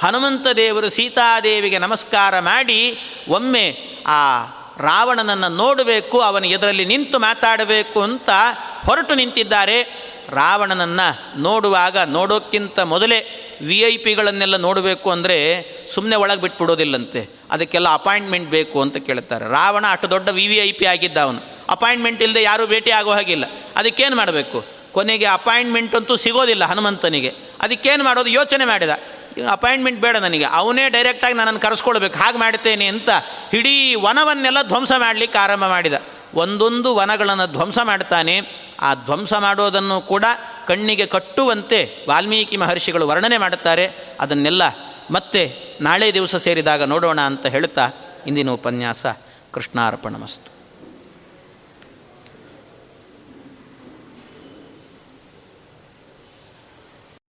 Speaker 1: ಹನುಮಂತ ದೇವರು ಸೀತಾದೇವಿಗೆ ನಮಸ್ಕಾರ ಮಾಡಿ, ಒಮ್ಮೆ ಆ ರಾವಣನನ್ನು ನೋಡಬೇಕು, ಅವನ ಎದರಲ್ಲಿ ನಿಂತು ಮಾತಾಡಬೇಕು ಅಂತ ಹೊರಟು ನಿಂತಿದ್ದಾರೆ. ರಾವಣನನ್ನು ನೋಡುವಾಗ, ನೋಡೋಕ್ಕಿಂತ ಮೊದಲೇ ವಿ ಐ ಪಿಗಳನ್ನೆಲ್ಲ ನೋಡಬೇಕು ಅಂದರೆ ಸುಮ್ಮನೆ ಒಳಗೆ ಬಿಟ್ಬಿಡೋದಿಲ್ಲಂತೆ. ಅದಕ್ಕೆಲ್ಲ ಅಪಾಯಿಂಟ್ಮೆಂಟ್ ಬೇಕು ಅಂತ ಕೇಳ್ತಾರೆ. ರಾವಣ ಅಷ್ಟು ದೊಡ್ಡ ವಿ ವಿ ಐ ಪಿ ಆಗಿದ್ದ ಅವನು. ಅಪಾಯಿಂಟ್ಮೆಂಟ್ ಇಲ್ಲದೆ ಯಾರೂ ಭೇಟಿ ಆಗೋ ಹಾಗಿಲ್ಲ. ಅದಕ್ಕೇನು ಮಾಡಬೇಕು? ಕೊನೆಗೆ ಅಪಾಯಿಂಟ್ಮೆಂಟ್ ಅಂತೂ ಸಿಗೋದಿಲ್ಲ ಹನುಮಂತನಿಗೆ. ಅದಕ್ಕೇನು ಮಾಡೋದು? ಯೋಚನೆ ಮಾಡಿದ. ಅಪಾಯಿಂಟ್ಮೆಂಟ್ ಬೇಡ ನನಗೆ. ಅವನೇ ಡೈರೆಕ್ಟಾಗಿ ನನ್ನನ್ನು ಕರೆಸ್ಕೊಳ್ಬೇಕು. ಹಾಗೆ ಮಾಡ್ತೇನೆ ಅಂತ ಇಡೀ ವನವನ್ನೆಲ್ಲ ಧ್ವಂಸ ಮಾಡಲಿಕ್ಕೆ ಆರಂಭ ಮಾಡಿದ. ಒಂದೊಂದು ವನಗಳನ್ನು ಧ್ವಂಸ ಮಾಡ್ತಾನೆ. ಆ ಧ್ವಂಸ ಮಾಡೋದನ್ನು ಕೂಡ ಕಣ್ಣಿಗೆ ಕಟ್ಟುವಂತೆ ವಾಲ್ಮೀಕಿ ಮಹರ್ಷಿಗಳು ವರ್ಣನೆ ಮಾಡುತ್ತಾರೆ. ಅದನ್ನೆಲ್ಲ ಮತ್ತೆ ನಾಳೆ ದಿವಸ ಸೇರಿದಾಗ ನೋಡೋಣ ಅಂತ ಹೇಳ್ತಾ ಇಂದಿನ ಉಪನ್ಯಾಸ ಕೃಷ್ಣಾರ್ಪಣಮಸ್ತು.